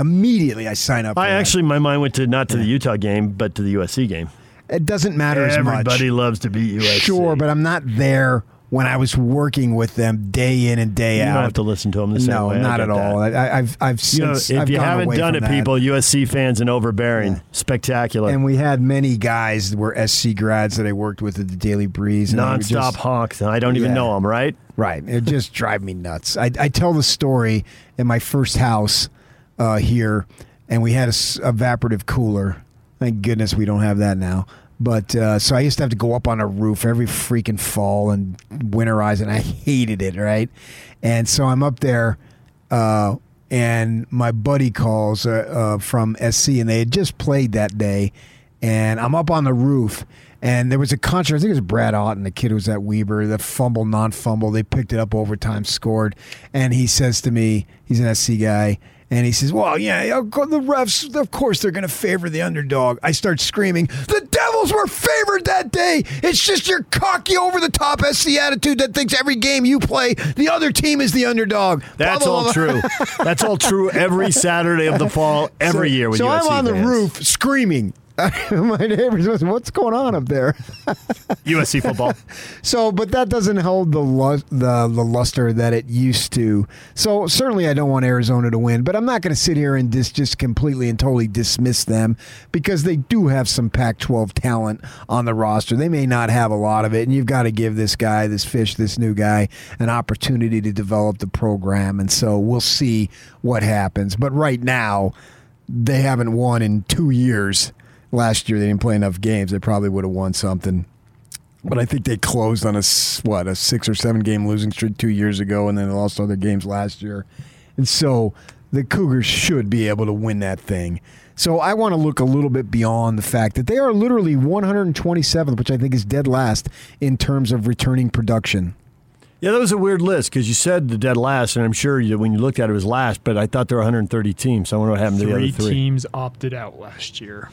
Immediately, I sign up. I that. actually, my mind went to not to the Utah game, but to the USC game. It doesn't matter as much. Everybody loves to beat USC. Sure, but I'm not there when I was working with them day in and day You out. You don't have to listen to them the same no, way. I not at all. that. I, I've I've You know, if I've you haven't done it, that. people, USC fans and overbearing, spectacular. And we had many guys that were SC grads that I worked with at the Daily Breeze. And Nonstop just- honks, and I don't even Yeah. know them, right? Right. It just drive me nuts. I, I tell the story in my first house uh, here, and we had a s- evaporative cooler. Thank goodness we don't have that now. But uh, so I used to have to go up on a roof every freaking fall and winterize, and I hated it. Right. And so I'm up there, uh, and my buddy calls uh, uh, from SC, and they had just played that day, and I'm up on the roof. And there was a controversy. I think it was Brad Otton, the kid who was at Weber, the fumble, non fumble. They picked it up overtime, scored. And he says to me, he's an SC guy, and he says, Well, yeah, the refs, of course, they're going to favor the underdog. I start screaming, The Devils were favored that day. It's just your cocky, over the top SC attitude that thinks every game you play, the other team is the underdog. Blah, That's blah, all blah. true. That's all true every Saturday of the fall, every So- year so I'm on the fans. roof screaming. My neighbors, goes, what's going on up there? USC football. So, but that doesn't hold the, lu- the the luster that it used to. So, certainly, I don't want Arizona to win, but I'm not going to sit here and dis- just completely and totally dismiss them because they do have some Pac-12 talent on the roster. They may not have a lot of it, and you've got to give this guy, this fish, this new guy, an opportunity to develop the program. And so, we'll see what happens. But right now, they haven't won in two years. Last year, they didn't play enough games. They probably would have won something. But I think they closed on a s- what a six or seven game losing streak two years ago, and then they lost other games last year, and so the Cougars should be able to win that thing. So I want to look a little bit beyond the fact that they are literally 127th, which I think is dead last in terms of returning production. Yeah, that was a weird list because you said the dead last, and I'm sure you, when you looked at it, it was last, but I thought there were 130 teams. So I wonder what happened to the Three other three. teams opted out last year.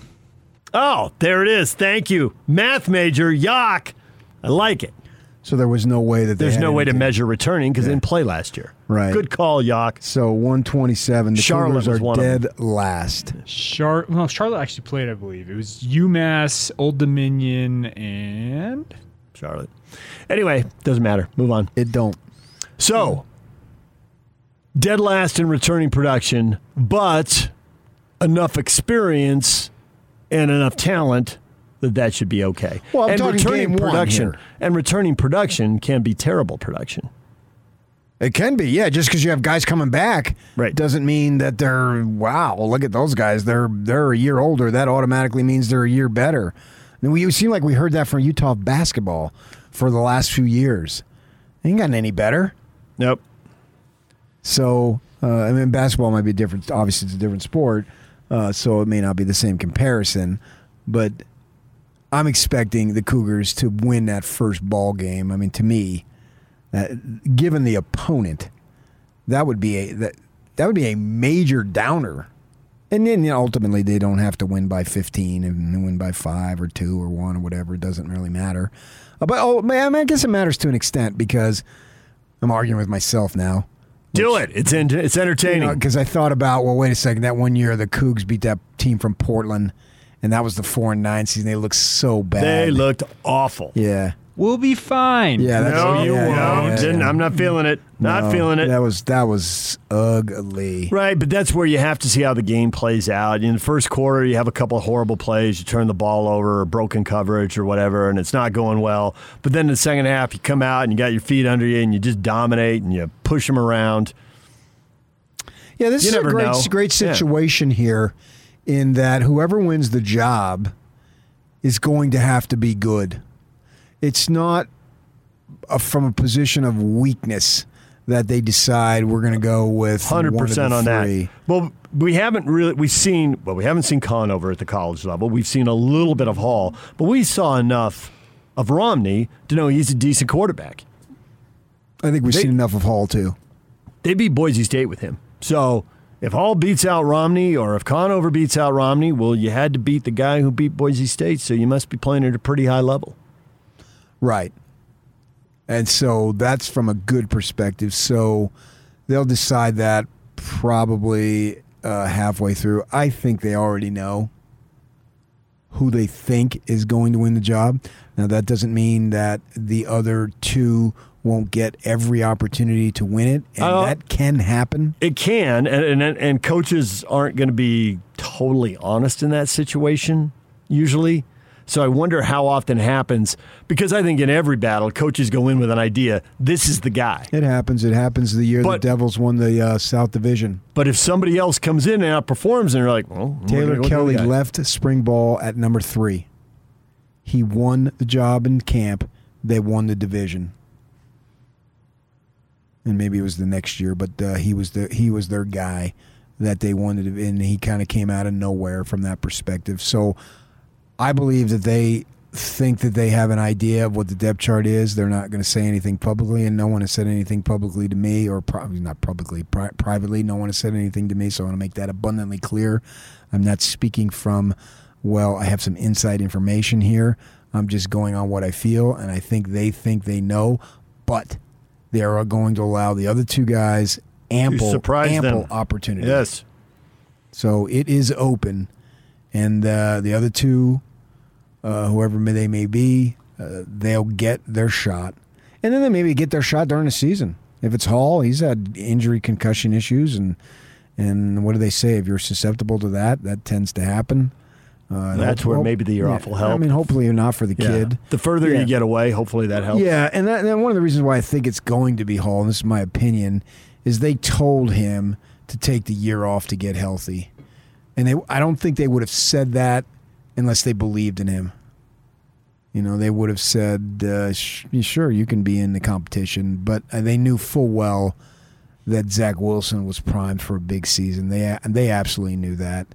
Oh, there it is. Thank you. Math major, Yak. I like it. So there was no way that they There's had no way to measure returning because they didn't play last year. Right. Good call, Yak. So 127. The Charlotte Cougars was are one of them. dead last. Char- well, Charlotte actually played, I believe. It was UMass, Old Dominion, and Charlotte. Anyway, doesn't matter. Move on. It don't. So, dead last in returning production, but enough experience and enough talent that that should be okay. Well, I'm and returning production and returning production can be terrible production. It can be, yeah. Just because you have guys coming back, right. doesn't mean that they're wow. Look at those guys; they're they're a year older. That automatically means they're a year better. And we seem like we heard that from Utah basketball for the last few years. They ain't gotten any better. Nope. So uh, I mean, basketball might be different. Obviously, it's a different sport, uh, so it may not be the same comparison. But I'm expecting the Cougars to win that first ball game. I mean, to me, that, given the opponent, that would be a that that would be a major downer. And then you know, ultimately they don't have to win by 15 and win by five or two or one or whatever. It doesn't really matter. Uh, But oh man, I guess it matters to an extent because I'm arguing with myself now. Do it. It's in, it's entertaining. Because I thought about, well, wait a second. That one year the Cougs beat that team from Portland, and that was the four and nine season. They looked so bad. They looked awful. Yeah. We'll be fine. Yeah, that's No, you yeah, won't. yeah, yeah, Didn't- yeah. I'm not feeling it. Not No, feeling it. That was that was ugly. Right, but that's where you have to see how the game plays out. In the first quarter, you have a couple of horrible plays. You turn the ball over, or broken coverage, or whatever, and it's not going well. But then in the second half, you come out and you got your feet under you, and you just dominate and you push them around. Yeah, this You is a never great know. great Yeah. situation here, in that whoever wins the job is going to have to be good. It's not a, from a position of weakness that they decide we're going to go with Hundred one of percent the on three. that. Well, we haven't really we've seen well, we haven't seen Conover at the college level. We've seen a little bit of Hall, but we saw enough of Romney to know he's a decent quarterback. I think we've They- seen enough of Hall too. They beat Boise State with him. So if Hall beats out Romney or if Conover beats out Romney, well, you had to beat the guy who beat Boise State, so you must be playing at a pretty high level. Right. And so that's from a good perspective. So they'll decide that probably uh, halfway through. I think they already know who they think is going to win the job. Now, that doesn't mean that the other two won't get every opportunity to win it, and Uh, that can happen. It can, and and, and coaches aren't going to be totally honest in that situation usually. So I wonder how often it happens because I think in every battle, coaches go in with an idea. This is the guy. It happens. It happens the year But- the Devils won the uh, South Division. But if somebody else comes in and outperforms, and you're like, well, Taylor gonna go the Kelly left spring ball at number three. He won the job in camp. They won the division, and maybe it was the next year, but uh, he was the he was their guy that they wanted, and he kind of came out of nowhere from that perspective. So, I believe that they think that they have an idea of what the depth chart is. They're not going to say anything publicly, and no one has said anything publicly to me, or probably not publicly, pri- privately. No one has said anything to me, so I want to make that abundantly clear. I'm not speaking from, well, I have some inside information here. I'm just going on what I feel, and I think they think they know, but they are going to allow the other two guys ample, ample them. opportunity. Yes. So it is open, and uh, the other two, uh, whoever they may be, uh, they'll get their shot, and then they maybe get their shot during the season. If it's Hall, he's had injury, concussion issues, and and what do they say? If you're susceptible to that, that tends to happen. Uh, That's hope- where maybe the year yeah, off will help. I mean, hopefully not for the Yeah. kid. The further Yeah. you get away, hopefully that helps. Yeah, and that, and one of the reasons why I think it's going to be Hall, and this is my opinion, is they told him to take the year off to get healthy, and they I don't think they would have said that unless they believed in him. You know, they would have said, uh, sh- "Sure, you can be in the competition," but uh, they knew full well that Zach Wilson was primed for a big season. They they absolutely knew that,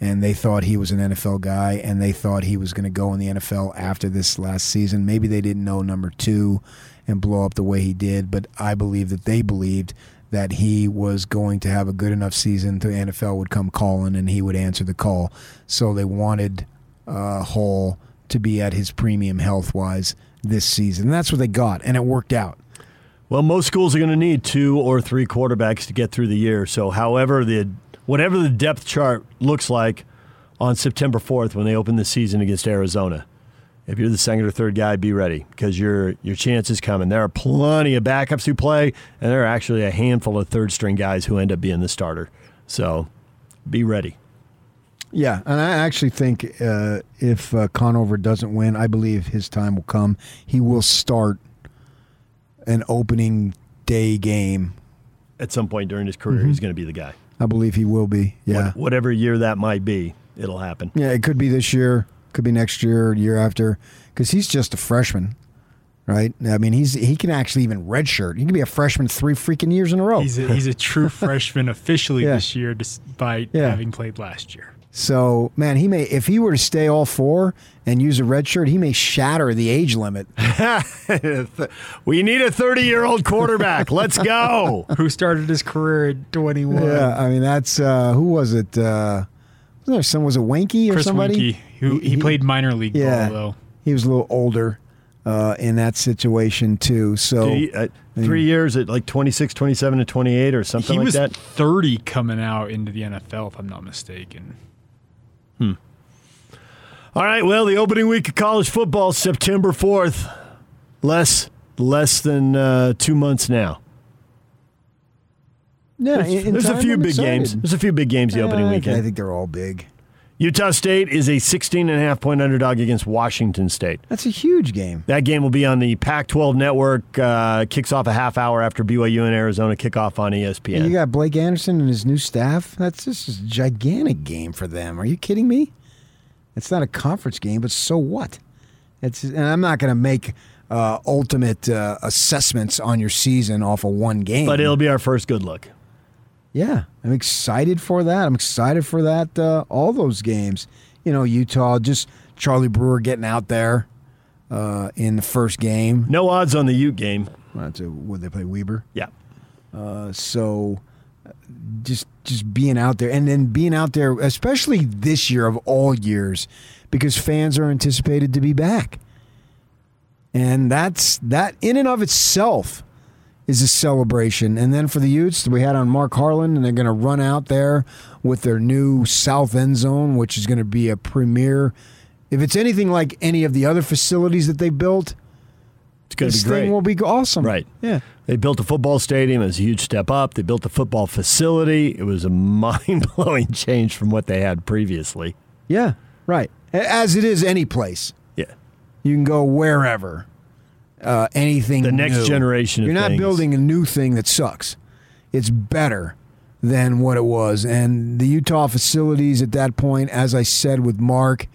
and they thought he was an NFL guy, and they thought he was going to go in the NFL after this last season. Maybe they didn't know number two and blow up the way he did, but I believe that they believed that he was going to have a good enough season. The NFL would come calling, and he would answer the call. So they wanted uh, Hall to be at his premium health wise this season. That's what they got, and it worked out. Well, most schools are going to need two or three quarterbacks to get through the year. So, however the whatever the depth chart looks like on September fourth when they open the season against Arizona, If you're the second or third guy, be ready because your your chance is coming. There are plenty of backups who play, and there are actually a handful of third string guys who end up being the starter. So be ready. Yeah, and I actually think uh, if uh, Conover doesn't win, I believe his time will come. He will start an opening day game. At some point during his career, Mhm. he's going to be the guy. I believe he will be. Yeah, What- whatever year that might be, it'll happen. yeah. It could be this year, could be next year, year after, because he's just a freshman, right? I mean, he's he can actually even redshirt. He can be a freshman three freaking years in a row. He's a, he's a true freshman officially Yeah. this year, despite Yeah. having played last year. So, man, he may if he were to stay all four and use a red shirt, he may shatter the age limit. we need a 30 year old quarterback. Let's go. Who started his career at 21? Yeah, I mean that's uh, who was it? Uh, was there some was it Wanky or Chris somebody? Weinke, who he, played minor league yeah, ball though. he was a little older uh, in that situation too. So he- uh, three years at like 26, 27, and 28 or something He like was that. 30 coming out into the NFL, if I'm not mistaken. All right. Well, the opening week of college football, September 4th. Less less than uh, two months now. yeah, There's, there's a few I'm big excited. games. There's a few big games the opening Uh, weekend. I think they're all big. Utah State is a 16 and a half point underdog against Washington State. That's a huge game. That game will be on the Pac-12 network. Uh, kicks off a half hour after BYU and Arizona kick off on ESPN. And you got Blake Anderson and his new staff. That's just a gigantic game for them. Are you kidding me? It's not a conference game, but so what? It's and I'm not going to make uh, ultimate uh, assessments on your season off of one game. but it'll be our first good look. Yeah, I'm excited for that. I'm excited for that. Uh, all those games, you know, Utah, just Charlie Brewer getting out there uh, in the first game. No odds on the Ute game. That's a, would they play Weber? Yeah. Uh, so just just being out there and then being out there, especially this year of all years, because fans are anticipated to be back, and that's that in and of itself is a celebration. And then for the Utes, we had on Mark Harlan, and they're going to run out there with their new south end zone, which is going to be a premier. If it's anything like any of the other facilities that they built, It's going to be great. thing will be awesome. Right. Yeah. They built a football stadium. It was a huge step up. They built a football facility. It was a mind blowing change from what they had previously. Yeah, right. As it is any place. Yeah. You can go wherever. Uh, anything. The next new. generation You're not things. building a new thing that sucks. It's better than what it was. And the Utah facilities at that point, as I said with Mark,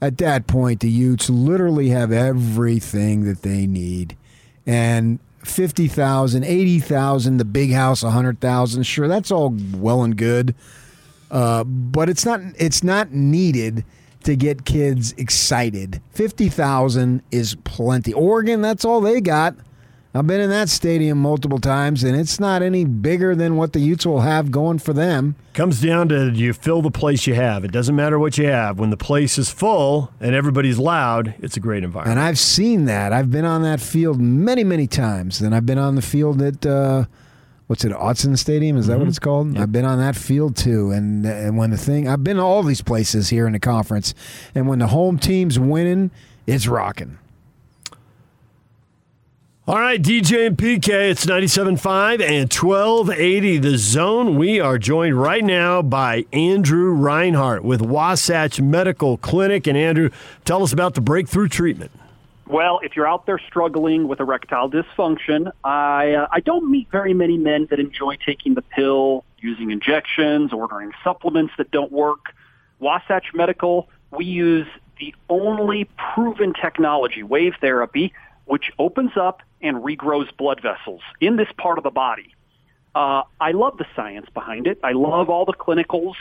at that point, the Utes literally have everything that they need. And 50,000, 80,000, the big house, 100,000, sure, that's all well and good. Uh, but it's not it's not needed to get kids excited. Fifty thousand is plenty. Oregon, that's all they got. I've been in that stadium multiple times, and it's not any bigger than what the Utes will have going for them. Comes down to you fill the place you have. It doesn't matter what you have. When the place is full and everybody's loud, it's a great environment. And I've seen that. I've been on that field many, many times. And I've been on the field at uh, what's it, Autzen Stadium? Is that what Mhm. it's called? I've been on that field too. And and when the thing, I've been to all these places here in the conference. And when the home team's winning, it's rocking. All right, DJ and PK, it's 97.5 and 1280 The Zone. We are joined right now by Andrew Reinhardt with Wasatch Medical Clinic. And Andrew, tell us about the breakthrough treatment. Well, if you're out there struggling with erectile dysfunction, I uh, I don't meet very many men that enjoy taking the pill, using injections, ordering supplements that don't work. Wasatch Medical, we use the only proven technology, wave therapy, which opens up and regrows blood vessels in this part of the body. Uh, I love the science behind it. I love all the clinicals,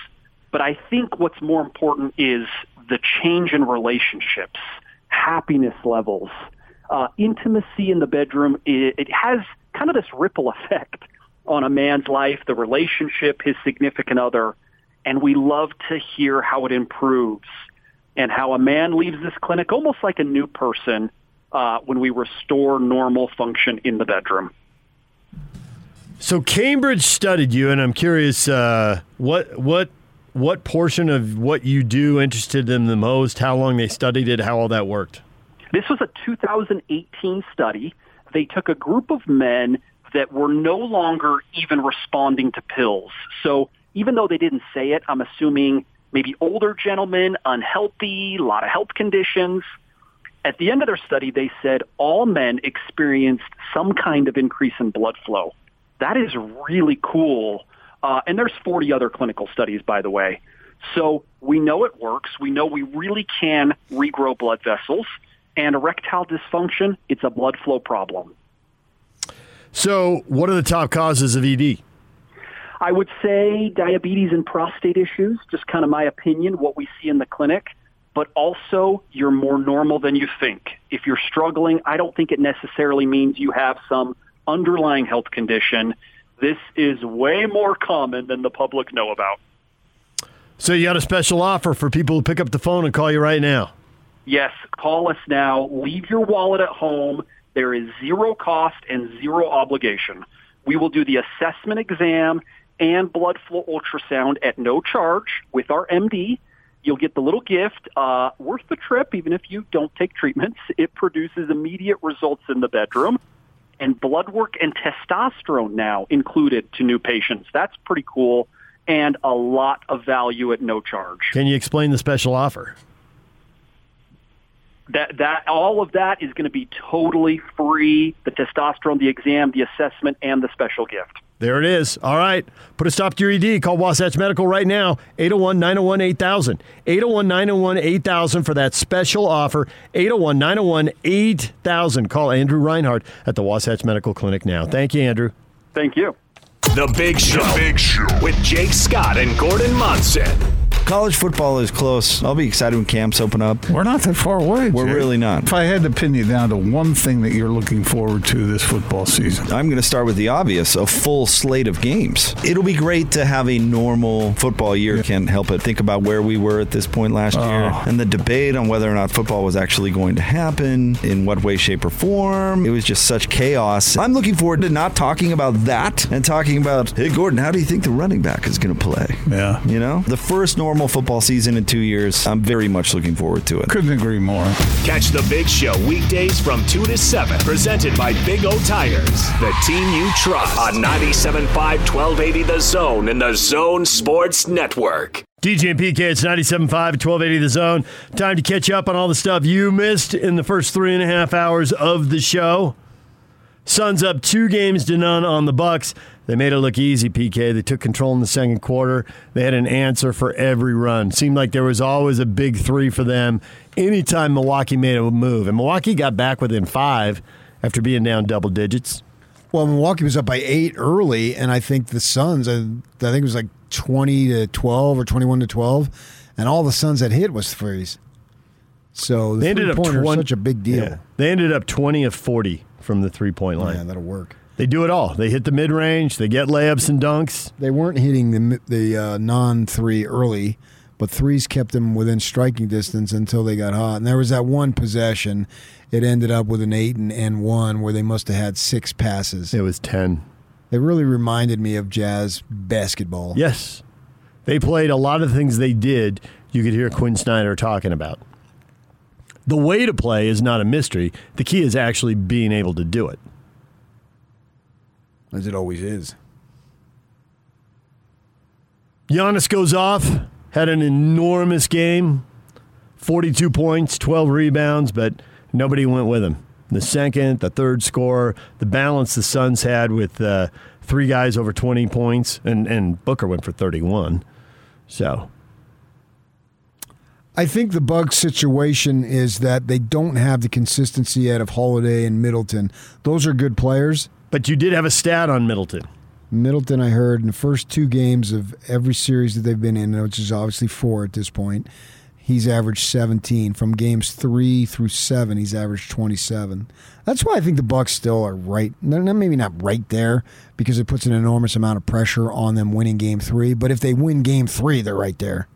but I think what's more important is the change in relationships, happiness levels, uh, intimacy in the bedroom. It, it has kind of this ripple effect on a man's life, the relationship, his significant other, and we love to hear how it improves and how a man leaves this clinic almost like a new person uh, when we restore normal function in the bedroom. So Cambridge studied you, and I'm curious uh, what what what portion of what you do interested them the most, how long they studied it, how all that worked. This was a 2018 study. They took a group of men that were no longer even responding to pills. So even though they didn't say it, I'm assuming maybe older gentlemen, unhealthy, a lot of health conditions. At the end of their study, they said all men experienced some kind of increase in blood flow. That is really cool. Uh, and there's 40 other clinical studies, by the way. So we know it works. We know we really can regrow blood vessels. And erectile dysfunction, it's a blood flow problem. So, what are the top causes of ED? I would say diabetes and prostate issues, just kind of my opinion, what we see in the clinic. But also, you're more normal than you think. If you're struggling, I don't think it necessarily means you have some underlying health condition. This is way more common than the public know about. So, you got a special offer for people who pick up the phone and call you right now. Yes, call us now. Leave your wallet at home. There is zero cost and zero obligation. We will do the assessment exam and blood flow ultrasound at no charge with our MD. You'll get the little gift, uh, worth the trip, even if you don't take treatments. It produces immediate results in the bedroom. And blood work and testosterone now included to new patients. That's pretty cool. And a lot of value at no charge. Can you explain the special offer? that that all of that is going to be totally free. The testosterone, the exam, the assessment, and the special gift. There it is. All right. Put a stop to your ED. Call Wasatch Medical right now. 801 901 8000. 801 901 8000 for that special offer. 801 901 8000. Call Andrew Reinhardt at the Wasatch Medical Clinic now. Thank you, Andrew. Thank you. The Big Show. The Big Show. With Jake Scott and Gordon Monson. College football is close. I'll be excited when camps open up. We're not that far away. We're Jay. really not. If I had to pin you down to one thing that you're looking forward to this football season, I'm going to start with the obvious a full slate of games. It'll be great to have a normal football year. Can't help but think about where we were at this point last oh. year and the debate on whether or not football was actually going to happen, in what way, shape, or form. It was just such chaos. I'm looking forward to not talking about that and talking about, hey, Gordon, how do you think the running back is going to play? Yeah. You know, the first normal football season in two years. I'm very much looking forward to it. couldn't agree more. Catch the Big Show weekdays from 2 to 7. Presented by Big O Tires. The team you trust. On 97.5 1280 The Zone and The Zone Sports Network. DJ and PK, it's 97.5 1280 The Zone. Time to catch up on all the stuff you missed in the first three and a half hours of the show. Suns up two games to none on the Bucks. They made it look easy, PK. They took control in the second quarter. They had an answer for every run. Seemed like there was always a big three for them anytime Milwaukee made a move. And Milwaukee got back within five after being down double digits. Well, Milwaukee was up by eight early, and I think the Suns, I, I think it was like 20 to 12 or 21 to 12, and all the Suns that hit was threes. So the They ended up 20 such a big deal. Yeah. They ended up 20 of 40 from the three point line. Yeah, that'll work. They do it all. They hit the mid range, they get layups and dunks. They weren't hitting the the uh, non three early, but threes kept them within striking distance until they got hot. And there was that one possession. It ended up with an eight and, and one where they must have had six passes. It was 10. It really reminded me of Jazz basketball. Yes. They played a lot of things they did, you could hear Quin Snyder talking about. The way to play is not a mystery. The key is actually being able to do it. As it always is. Giannis goes off, had an enormous game 42 points, 12 rebounds, but nobody went with him. The second, the third score, the balance the Suns had with uh, three guys over 20 points, and, and Booker went for 31. So I think the Bucks situation is that they don't have the consistency out of Holiday and Middleton. Those are good players. But you did have a stat on Middleton. Middleton, I heard in the first two games of every series that they've been in, which is obviously four at this point, he's averaged 17. From games three through seven, he's averaged 27. That's why I think the Bucks still are right. Maybe not right there because it puts an enormous amount of pressure on them winning game three. But if they win game three, they're right there.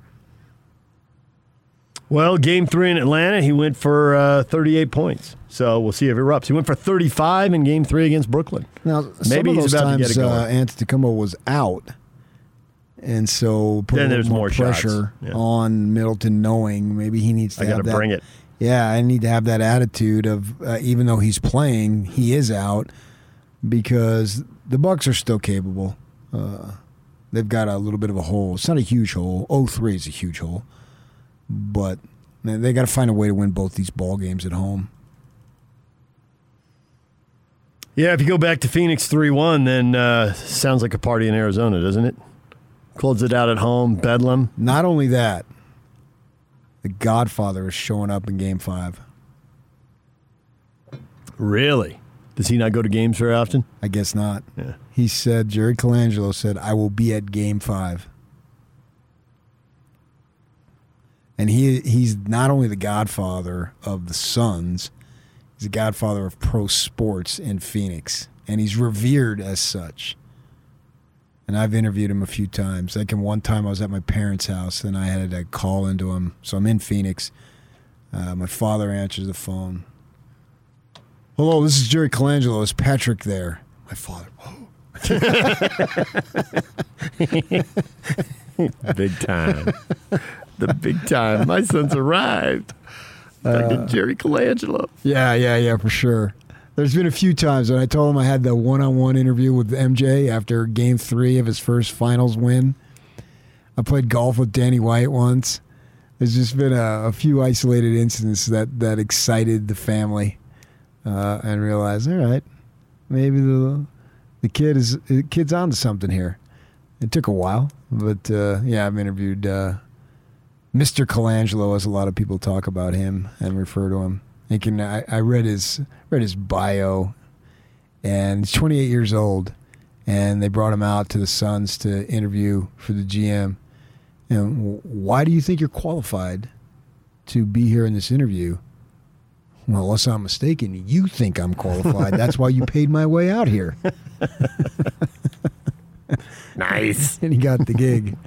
Well, game three in Atlanta, he went for uh, 38 points. So we'll see if it erupts. He went for 35 in game three against Brooklyn. Now, Maybe he's about times to get it going. uh, Antetokounmpo was out, and so put Then a there's little more pressure Yeah. on Middleton, knowing maybe he needs to I gotta that bring it. Yeah, I need to have that attitude of uh, even though he's playing, he is out because the Bucks are still capable. Uh, they've got a little bit of a hole. It's not a huge hole. 0-3 is a huge hole, but man, they got to find a way to win both these ball games at home. Yeah, if you go back to Phoenix 3 1, then uh, sounds like a party in Arizona, doesn't it? Close it out at home, Bedlam. Not only that, the Godfather is showing up in Game Five. Really? Does he not go to games very often? I guess not. Yeah. He said, Jerry Colangelo said, I will be at Game Five. And he he's not only the godfather of the Suns, he's the godfather of pro sports in Phoenix. And he's revered as such. And I've interviewed him a few times. Like in one time I was at my parents' house and I had to call into him. So I'm in Phoenix. Uh, my father answers the phone. Hello, this is Jerry Colangelo. Is Patrick there? My father. Whoa big time. the big time. My son's arrived. Fucking Uh, Jerry Colangelo. Yeah, yeah, yeah, for sure. There's been a few times when I told him I had the one-on-one interview with MJ after Game Three of his first Finals win. I played golf with Danny White once. There's just been a, a few isolated incidents that that excited the family, uh, and realized, all right, maybe the the kid is the kid's onto something here. It took a while, but uh, yeah, I've interviewed uh, Mr. Colangelo, as a lot of people talk about him and refer to him. And can, I, I read his read his bio, and he's 28 years old, and they brought him out to the Suns to interview for the GM. And why do you think you're qualified to be here in this interview? Well, unless I'm mistaken, you think I'm qualified. That's why you paid my way out here. nice. and he got the gig.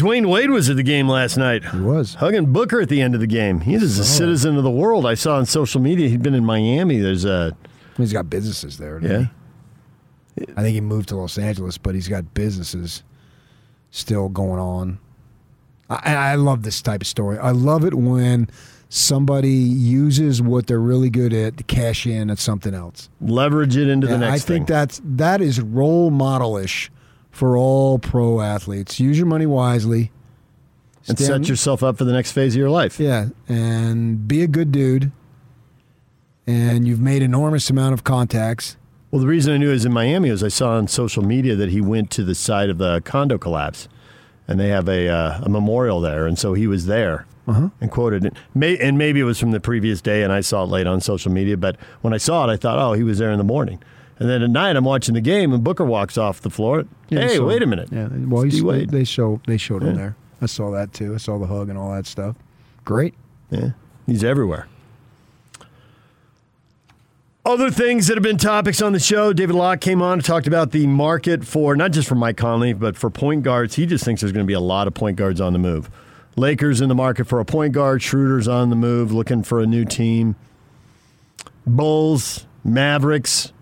Dwyane Wade was at the game last night. He was. Hugging Booker at the end of the game. He is a oh. citizen of the world. I saw on social media he'd been in Miami. There's a. He's got businesses there. Yeah. he? I think he moved to Los Angeles, but he's got businesses still going on. I, I love this type of story. I love it when somebody uses what they're really good at to cash in at something else. Leverage it into the next I think thing. that's that is role modelish for all pro athletes. Use your money wisely. and Stand- set yourself up for the next phase of your life. Yeah, and be a good dude. And you've made enormous amount of contacts. Well, the reason I knew was in Miami was I saw on social media that he went to the site of the condo collapse, and they have a, uh, a memorial there, and so he was there Uh-huh. and quoted it. May, and maybe it was from the previous day, and I saw it late on social media. But when I saw it, I thought, oh, he was there in the morning. And then at night, I'm watching the game, and Booker walks off the floor. Yeah, hey, wait a minute. Yeah, well, he's, they, they show they showed him there. I saw that too. I saw the hug and all that stuff. Great. Yeah, he's everywhere. Other things that have been topics on the show. David Locke came on and talked about the market for not just for Mike Conley, but for point guards. He just thinks there's going to be a lot of point guards on the move. Lakers in the market for a point guard. Schroeder's on the move, looking for a new team. Bulls, Mavericks,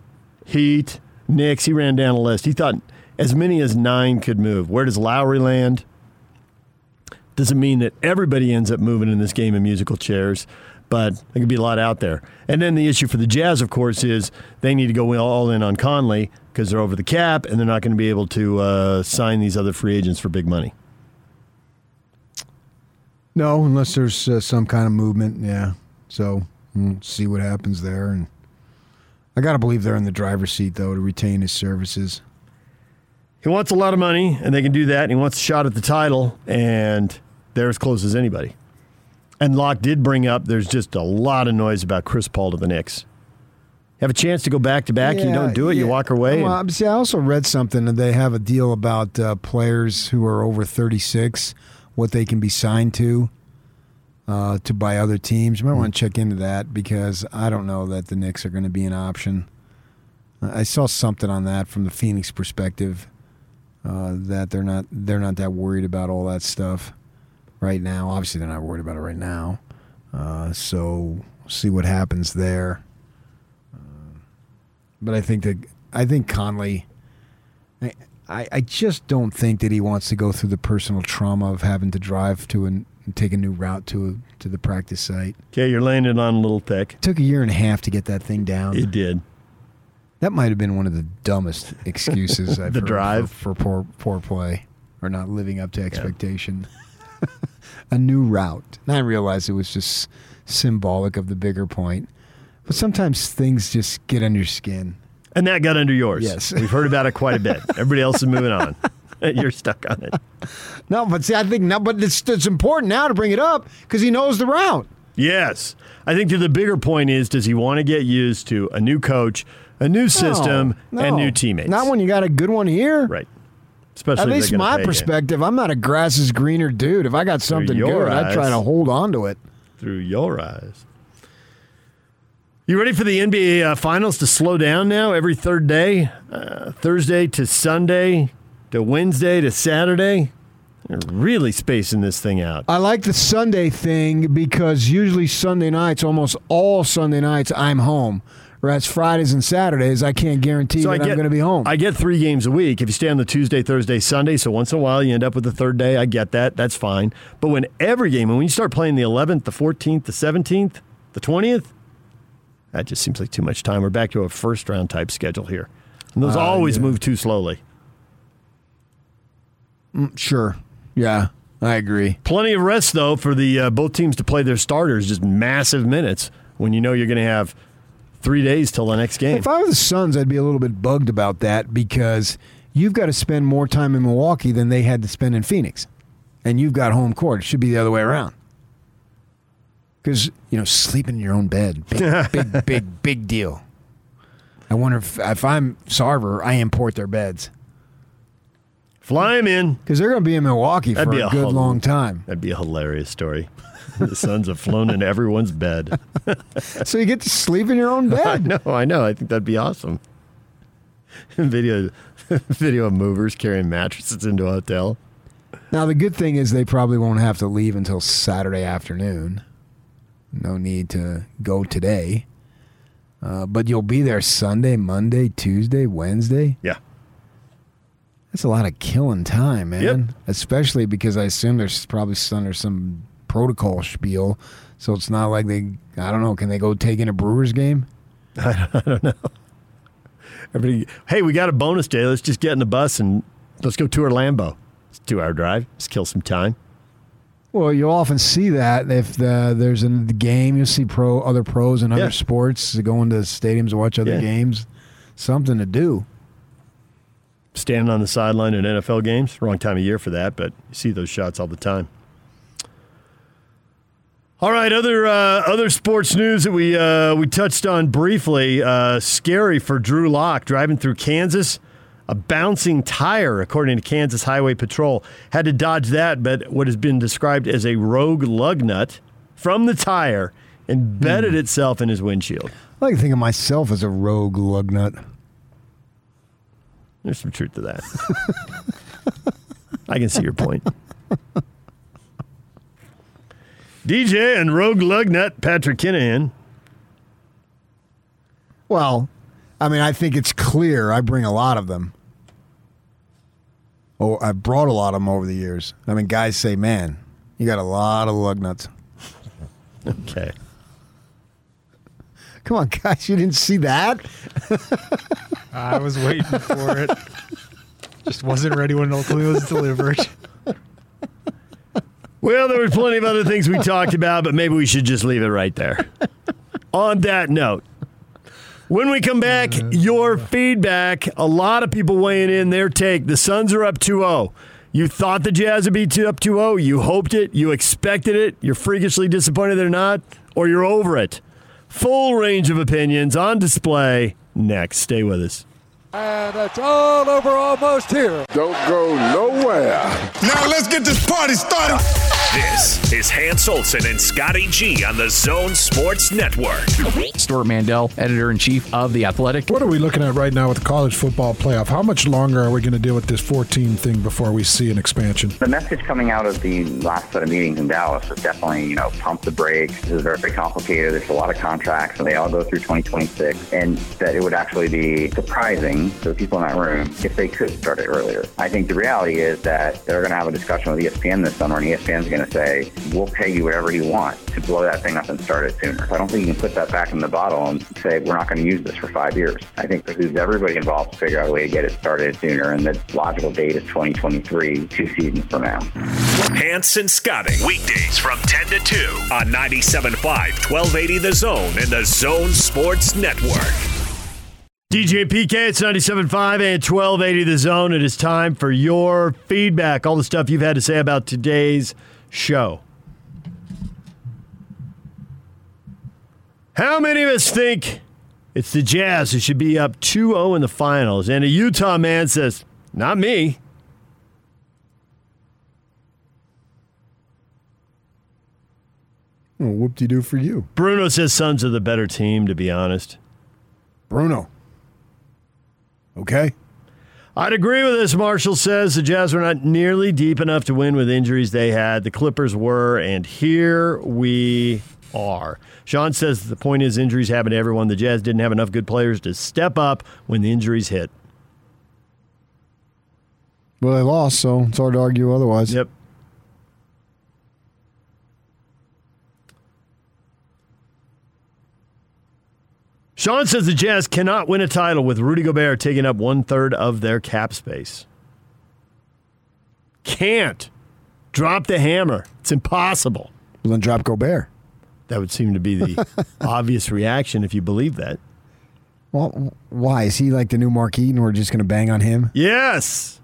Heat, Knicks. He ran down a list. He thought as many as nine could move. Where does Lowry land? doesn't mean that everybody ends up moving in this game of musical chairs, but there could be a lot out there. And then the issue for the Jazz, of course, is they need to go all in on Conley because they're over the cap and they're not going to be able to uh, sign these other free agents for big money. No, unless there's uh, some kind of movement. Yeah. So we'll see what happens there. And I got to believe they're in the driver's seat though to retain his services. He wants a lot of money, and they can do that. And he wants a shot at the title, and they're as close as anybody. And Locke did bring up there's just a lot of noise about Chris Paul to the Knicks. You have a chance to go back to back, you don't do it, you walk away. Well, and- see, I also read something that they have a deal about uh, players who are over 36, what they can be signed to, uh, to buy other teams. You might want to check into that because I don't know that the Knicks are going to be an option. I saw something on that from the Phoenix perspective uh, that they're not they're not that worried about all that stuff right now. Obviously, they're not worried about it right now. Uh, so see what happens there. But I think that I think Conley. I, I I just don't think that he wants to go through the personal trauma of having to drive to a take a new route to to the practice site. Okay, you're laying it on a little thick. It took a year and a half to get that thing down. It did. That might have been one of the dumbest excuses I've The heard drive? for, for poor poor play or not living up to expectation. a new route. And I realized it was just symbolic of the bigger point. But sometimes things just get under your skin. And that got under yours. Yes. We've heard about it quite a bit. Everybody else is moving on. You're stuck on it. No, but see, I think now, but it's it's important now to bring it up because he knows the route. Yes. I think the bigger point is does he want to get used to a new coach, a new system, No, and new teammates? Not when you got a good one here. Right. Especially At least my pay you. perspective, I'm not a grass is greener dude. If I got something good, I try eyes. to hold on to it. Through your eyes. You ready for the NBA uh, finals to slow down now every third day? Uh, Thursday to Sunday to Wednesday to Saturday? They're really spacing this thing out. I like the Sunday thing because usually Sunday nights, almost all Sunday nights, I'm home. Whereas Fridays and Saturdays, I can't guarantee that I'm going to be home. I get three games a week. If you stay on the Tuesday, Thursday, Sunday, so once in a while you end up with the third day, I get that. That's fine. But when every game, when you start playing the 11th, the 14th, the 17th, the 20th, that just seems like too much time. We're back to a first round type schedule here. And those Uh, always yeah. move too slowly. Mm, sure. Yeah, I agree. Plenty of rest, though, for the uh, both teams to play their starters, just massive minutes when you know you're going to have three days till the next game. If I were the Suns, I'd be a little bit bugged about that because you've got to spend more time in Milwaukee than they had to spend in Phoenix. And you've got home court. It should be the other way around. Because, you know, sleeping in your own bed, big, big, big, big deal. I wonder if, if I'm Sarver, I import their beds. Fly them in. Because they're going to be in Milwaukee for That'd be a a good hol- long time. That'd be a hilarious story. the Suns have flown in everyone's bed. So you get to sleep in your own I bed. know, I know. I think that'd be awesome. video, video of movers carrying mattresses into a hotel. Now, the good thing is they probably won't have to leave until Saturday afternoon. No need to go today. Uh, but you'll be there Sunday, Monday, Tuesday, Wednesday. Yeah. That's a lot of killing time, man. Yep. Especially because I assume there's probably some, there's some protocol spiel. So it's not like they, I don't know, can they go take in a Brewers game? I don't know. Everybody, hey, we got a bonus day. Let's just get in the bus and let's go tour Lambeau. It's a two hour drive. Let's kill some time. Well, you'll often see that if the, there's a game, you'll see pro other pros and other Yeah. sports going to stadiums to watch other Yeah. games. Something to do. Standing on the sideline in NFL games. Wrong time of year for that, but you see those shots all the time. All right, other uh, other sports news that we uh, we touched on briefly. Uh, scary for Drew Lock driving through Kansas. A bouncing tire, according to Kansas Highway Patrol, had to dodge that, but what has been described as a rogue lug nut from the tire embedded itself in his windshield. I like to think of myself as a rogue lug nut. There's some truth to that. I can see your point. DJ and Rogue Lugnut, Patrick Kinahan. Well, I mean, I think it's clear. I bring a lot of them. Oh, I've brought a lot of them over the years. I mean, guys say, "Man, you got a lot of lug nuts." Okay. Come on, guys, you didn't see that? I was waiting for it. Just wasn't ready when it ultimately was delivered. Well, there were plenty of other things we talked about, but maybe we should just leave it right there. On that note, when we come back, your feedback. A lot of people weighing in their take. The Suns are up 2 0. You thought the Jazz would be two- up 2 0. You hoped it. You expected it. You're freakishly disappointed they're not, or you're over it. Full range of opinions on display next. Stay with us. And it's all over almost here. Don't go nowhere. Now let's get this party started. This is Hans Olsen and Scotty G on the Zone Sports Network. Stewart Mandel, editor in chief of The Athletic. What are we looking at right now with the college football playoff? How much longer are we going to deal with this 14 thing before we see an expansion? The message coming out of the last set of meetings in Dallas is definitely, you know, pump the brakes. This is very complicated. There's a lot of contracts, and they all go through 2026. And that it would actually be surprising explaining to the people in that room if they could start it earlier. I think the reality is that they're going to have a discussion with ESPN this summer, and ESPN's going to say, we'll pay you whatever you want to blow that thing up and start it sooner. I don't think you can put that back in the bottle and say, we're not going to use this for five years. I think behooves everybody involved to figure out a way to get it started sooner, and the logical date is 2023, two seasons from now. Hans and Scotty G, weekdays from 10 to 2 on 97.5, 1280 The Zone and the Zone Sports Network. DJ PK, it's 97.5 and 1280 The Zone. It is time for your feedback, all the stuff you've had to say about today's show. How many of us think it's the Jazz who should be up 2 0 in the finals? And a Utah man says, Not me. Well, whoop de doo for you. Bruno says Suns are the better team, to be honest. Bruno. Okay. I'd agree with this, Marshall says. The Jazz were not nearly deep enough to win with injuries they had. The Clippers were, and here we are. Sean says the point is injuries happen to everyone. The Jazz didn't have enough good players to step up when the injuries hit. Well, they lost, so it's hard to argue otherwise. Yep. Sean says the Jazz cannot win a title with Rudy Gobert taking up one third of their cap space. Can't. Drop the hammer. It's impossible. Well, then drop Gobert. That would seem to be the obvious reaction if you believe that. Well, why? Is he like the new Mark Eaton? We're just going to bang on him? Yes.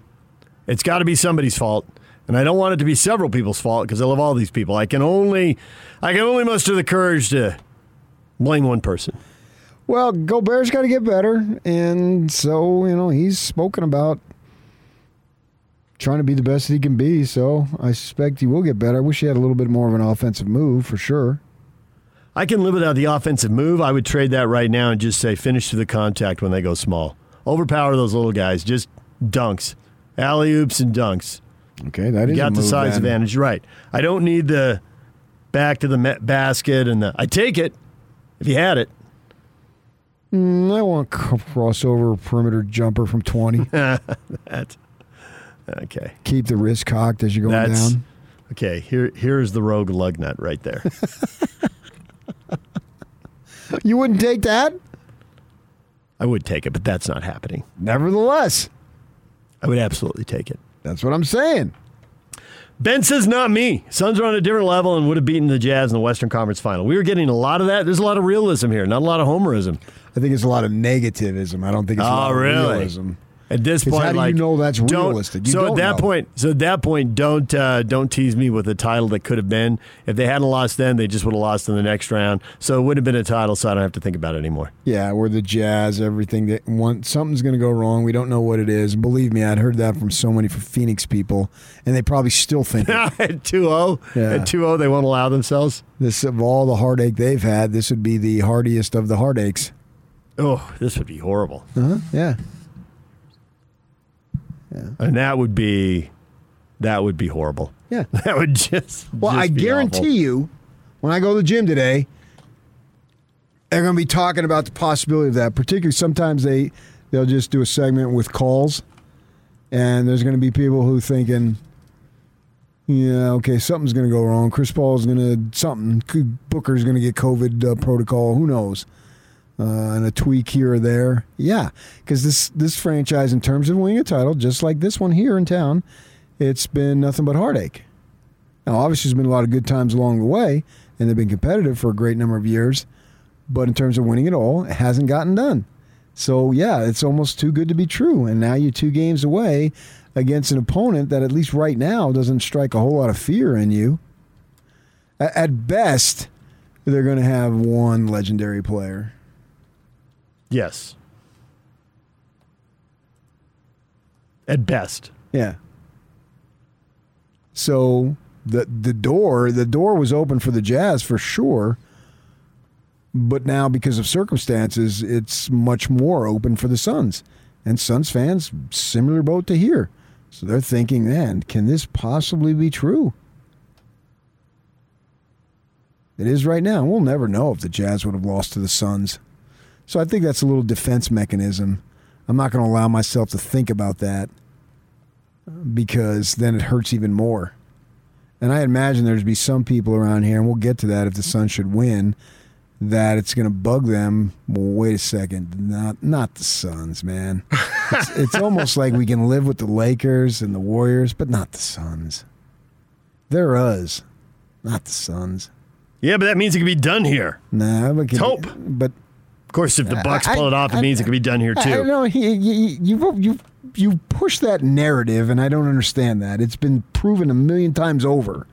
It's got to be somebody's fault. And I don't want it to be several people's fault because I love all these people. I can only I can only muster the courage to blame one person. Well, Gobert's got to get better, and so you know he's spoken about trying to be the best that he can be. So I suspect he will get better. I wish he had a little bit more of an offensive move for sure. I can live without the offensive move. I would trade that right now and just say finish to the contact when they go small. Overpower those little guys. Just dunks, alley oops, and dunks. Okay, that you is got the size then. advantage. Right. I don't need the back to the basket and the. I take it if you had it. Mm, I want crossover perimeter jumper from twenty. That's okay. Keep the wrist cocked as you're going That's down. okay. Here, here's the rogue lug nut right there. You wouldn't take that? I would take it, but that's not happening. Nevertheless, I would absolutely take it. That's what I'm saying. Ben says not me. Suns are on a different level and would have beaten the Jazz in the Western Conference Final. We were getting a lot of that. There's a lot of realism here, not a lot of homerism. I think it's a lot of negativism. I don't think it's a Oh, lot of realism. At this point, how do like, you know that's realistic? You so at that know. point, so at that point, don't uh, don't tease me with a title that could have been. If they hadn't lost then, they just would have lost in the next round. So it wouldn't have been a title. So I don't have to think about it anymore. Yeah, we're the Jazz. Everything that one something's going to go wrong. We don't know what it is. Believe me, I'd heard that from so many Phoenix people, and they probably still think at 2-0, Yeah. at 2-0, they won't allow themselves. this of all the heartache they've had. This would be the hardiest of the heartaches. Oh, this would be horrible. Uh-huh. Yeah. And that would be that would be horrible. Yeah. That would just Well, just I guarantee awful. you, when I go to the gym today, they're going to be talking about the possibility of that. Particularly, sometimes they they'll just do a segment with calls, and there's going to be people who thinking, yeah, okay, something's going to go wrong. Chris Paul's going to something. Booker's going to get COVID uh, protocol. Who knows? Uh, and a tweak here or there. Yeah, because this this franchise, in terms of winning a title, just like this one here in town, it's been nothing but heartache. Now, obviously, there's been a lot of good times along the way, and they've been competitive for a great number of years. But in terms of winning it all, it hasn't gotten done. So, yeah, it's almost too good to be true. And now you're two games away against an opponent that, at least right now, doesn't strike a whole lot of fear in you. At best, they're going to have one legendary player. Yes. At best. Yeah. So the the door the door was open for the Jazz for sure, but now because of circumstances, it's much more open for the Suns. And Suns fans, similar boat to here. So they're thinking, man, can this possibly be true? It is right now. We'll never know if the Jazz would have lost to the Suns. So I think that's a little defense mechanism I'm not going to allow myself to think about that because then it hurts even more. And I imagine there's be some people around here, and we'll get to that if the Suns should win, that it's going to bug them. Well, wait a second, not not the Suns, man. It's, it's almost like we can live with the Lakers and the Warriors, but not the Suns. They're us, not the Suns. Yeah, but that means it can be done here. Nah, but can, Hope. But course, if the Bucks pull it off, it I- means it can be done here I- I too. know you you you push that narrative, and I don't understand that. It's been proven a million times over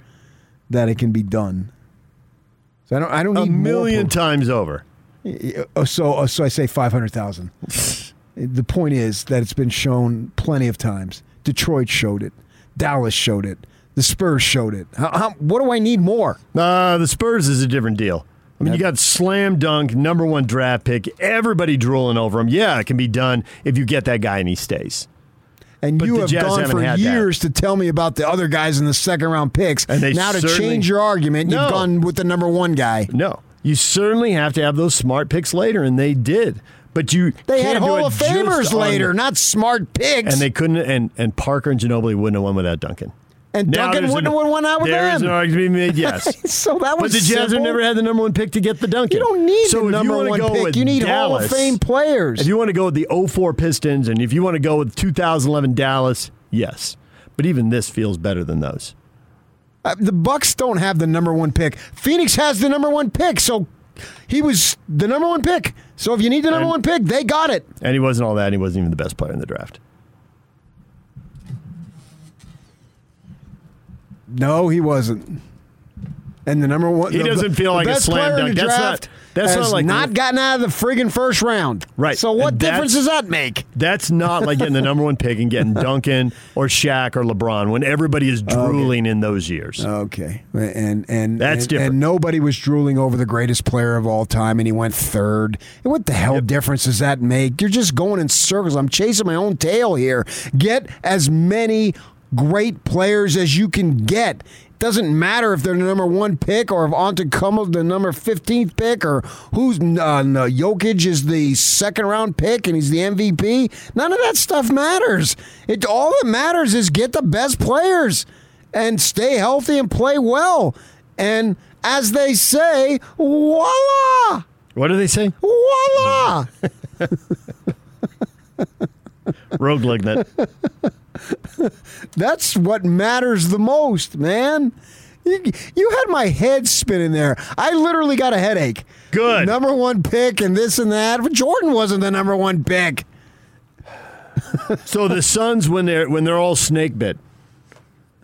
that it can be done. So I don't. I don't A million times over. Uh, So uh, so I say five hundred thousand. the point is that it's been shown plenty of times. Detroit showed it. Dallas showed it. The Spurs showed it. How, how, what do I need more? Uh, the Spurs is a different deal. I mean, you got slam dunk, number one draft pick, everybody drooling over him. Yeah, it can be done if you get that guy and he stays. And But you have Jazz gone for had that. years to tell me about the other guys in the second round picks. And now to change your argument, No. you've gone with the number one guy. No, you certainly have to have those smart picks later, and they did. But you They had Hall of Famers later, not smart picks. and they couldn't. And and Parker and Ginobili wouldn't have won without Duncan. And Now Duncan wouldn't an- have won out with There them. is an argument to be made. Yes. so that was but the Jazz have never had the number one pick to get the Duncan. You don't need so the if number one go pick. You need Hall of Dallas, Fame players. If you want to go with the 04 Pistons, and if you want to go with 2011 Dallas, yes. But even this feels better than those. Uh, the Bucks don't have the number one pick. Phoenix has the number one pick, so he was the number one pick. So if you need the number And- one pick, they got it. And he wasn't all that. He wasn't even the best player in the draft. No, he wasn't. And the number one, He the- doesn't feel like a slam dunk. That's not- that's not like- not gotten out of the friggin' first round. Right. So what And difference does that make? That's not like getting the number one pick and getting Duncan or Shaq or LeBron when everybody is drooling in those years. Okay, and and That's and, different. And nobody was drooling over the greatest player of all time, and he went third. And what the hell difference does that make? You're just going in circles. I'm chasing my own tail here. Get as many great players as you can get. It doesn't matter if they're the number one pick or if Antetokounmpo's the number fifteenth pick or who's uh, no, Jokic is the second round pick and he's the MVP. None of that stuff matters. It all that matters is get the best players and stay healthy and play well. And as they say, voila, What do they say? voila. Rogue Lignit. That's what matters the most, man. You, you had my head spinning there. I literally got a headache. Good. Number one pick and this and that. Jordan wasn't the number one pick. so the Suns, when they're when they're all snake bit,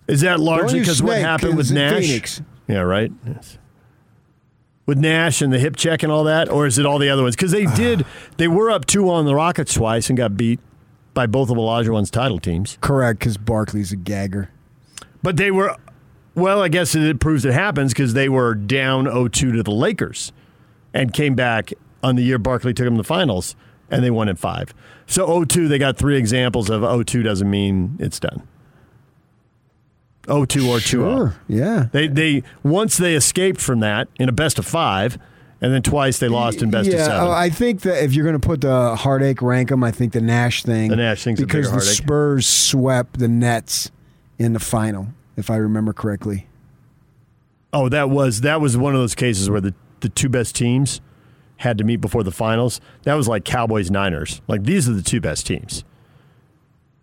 is that largely because what happened with Nash? Phoenix. Yeah, right. Yes. With Nash and the hip check and all that, or is it all the other ones? Because they did, they were up two on the Rockets twice and got beat by both of Olajuwon's title teams. Correct, because Barkley's a gagger. But they were, well, I guess it proves it happens because they were down 0-2 to the Lakers and came back on the year Barkley took them to the finals and they won in five. So 0-2, they got three examples of 0-2 doesn't mean it's done. 0-2 or 2 Sure, yeah. They they once they escaped from that in a best of five, and then twice they lost in best yeah, of seven. I think that if you're going to put the heartache rank them, I think the Nash thing. The Nash thing's because the heartache. Spurs swept the Nets in the final, if I remember correctly. Oh, that was that was one of those cases where the, the two best teams had to meet before the finals. That was like Cowboys Niners. Like these are the two best teams.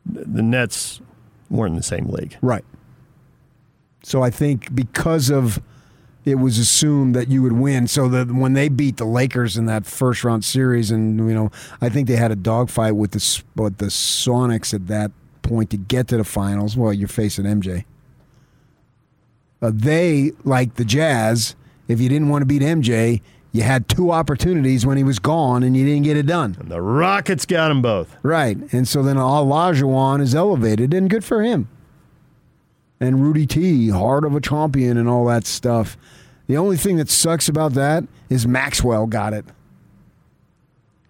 The, the Nets weren't in the same league. Right. So I think because of it was assumed that you would win. So that when they beat the Lakers in that first round series, and you know, I think they had a dogfight with the with the Sonics at that point to get to the finals. Well, you're facing MJ. Uh, they like the Jazz. If you didn't want to beat MJ, you had two opportunities when he was gone, and you didn't get it done. And the Rockets got them both. Right, and so then Olajuwon is elevated, and good for him. And Rudy T, heart of a champion, and all that stuff. The only thing that sucks about that is Maxwell got it.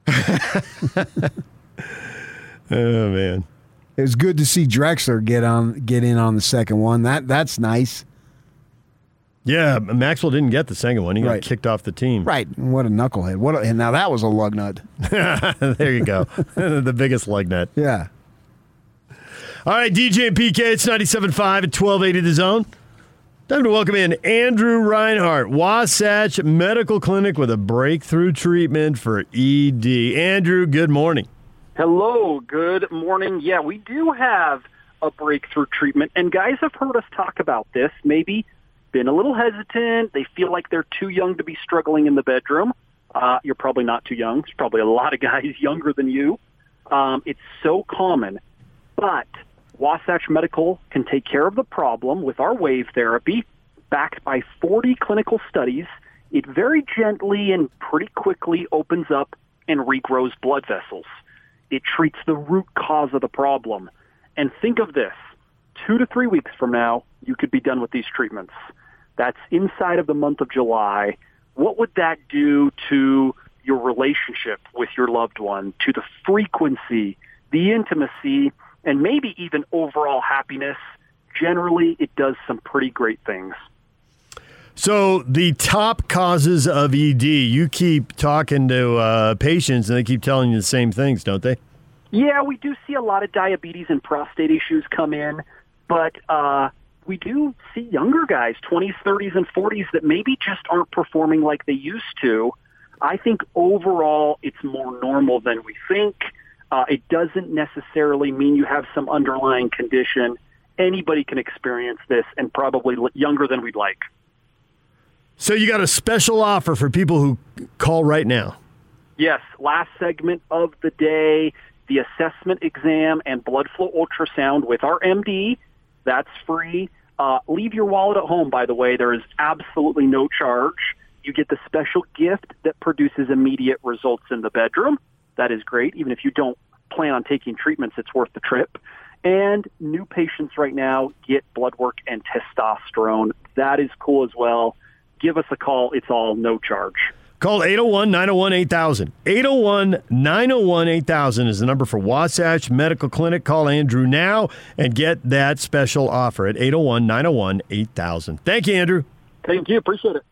Oh man. It was good to see Drexler get on, get in on the second one. That that's nice. Yeah, Maxwell didn't get the second one. He got Right. kicked off the team. Right. What a knucklehead. What? A, and now that was a lug nut. there you go. the biggest lug nut. Yeah. All right, DJ and PK, it's 97.5 at 1280 The Zone. Time to welcome in Andrew Reinhardt, Wasatch Medical Clinic with a breakthrough treatment for ED. Andrew, good morning. Hello, good morning. Yeah, we do have a breakthrough treatment, and guys have heard us talk about this. Maybe been a little hesitant. They feel like they're too young to be struggling in the bedroom. Uh, you're probably not too young. There's probably a lot of guys younger than you. Um, it's so common, but Wasatch Medical can take care of the problem with our wave therapy, backed by 40 clinical studies. It very gently and pretty quickly opens up and regrows blood vessels. It treats the root cause of the problem. And think of this two to three weeks from now, you could be done with these treatments. That's inside of the month of July. What would that do to your relationship with your loved one, to the frequency, the intimacy, and maybe even overall happiness? Generally, it does some pretty great things. So, the top causes of ED, you keep talking to uh, patients and they keep telling you the same things, don't they? Yeah, we do see a lot of diabetes and prostate issues come in, but uh, we do see younger guys, 20s, 30s, and 40s, that maybe just aren't performing like they used to. I think overall it's more normal than we think. Uh, it doesn't necessarily mean you have some underlying condition. Anybody can experience this, and probably younger than we'd like. So, you got a special offer for people who call right now. Yes, last segment of the day, the assessment exam and blood flow ultrasound with our MD. That's free. Uh, leave your wallet at home, by the way. There is absolutely no charge. You get the special gift that produces immediate results in the bedroom. That is great. Even if you don't plan on taking treatments, it's worth the trip. And new patients right now get blood work and testosterone. That is cool as well. Give us a call. It's all no charge. Call 801 901 8000. 801 901 8000 is the number for Wasatch Medical Clinic. Call Andrew now and get that special offer at 801 901 8000. Thank you, Andrew. Thank you. Appreciate it.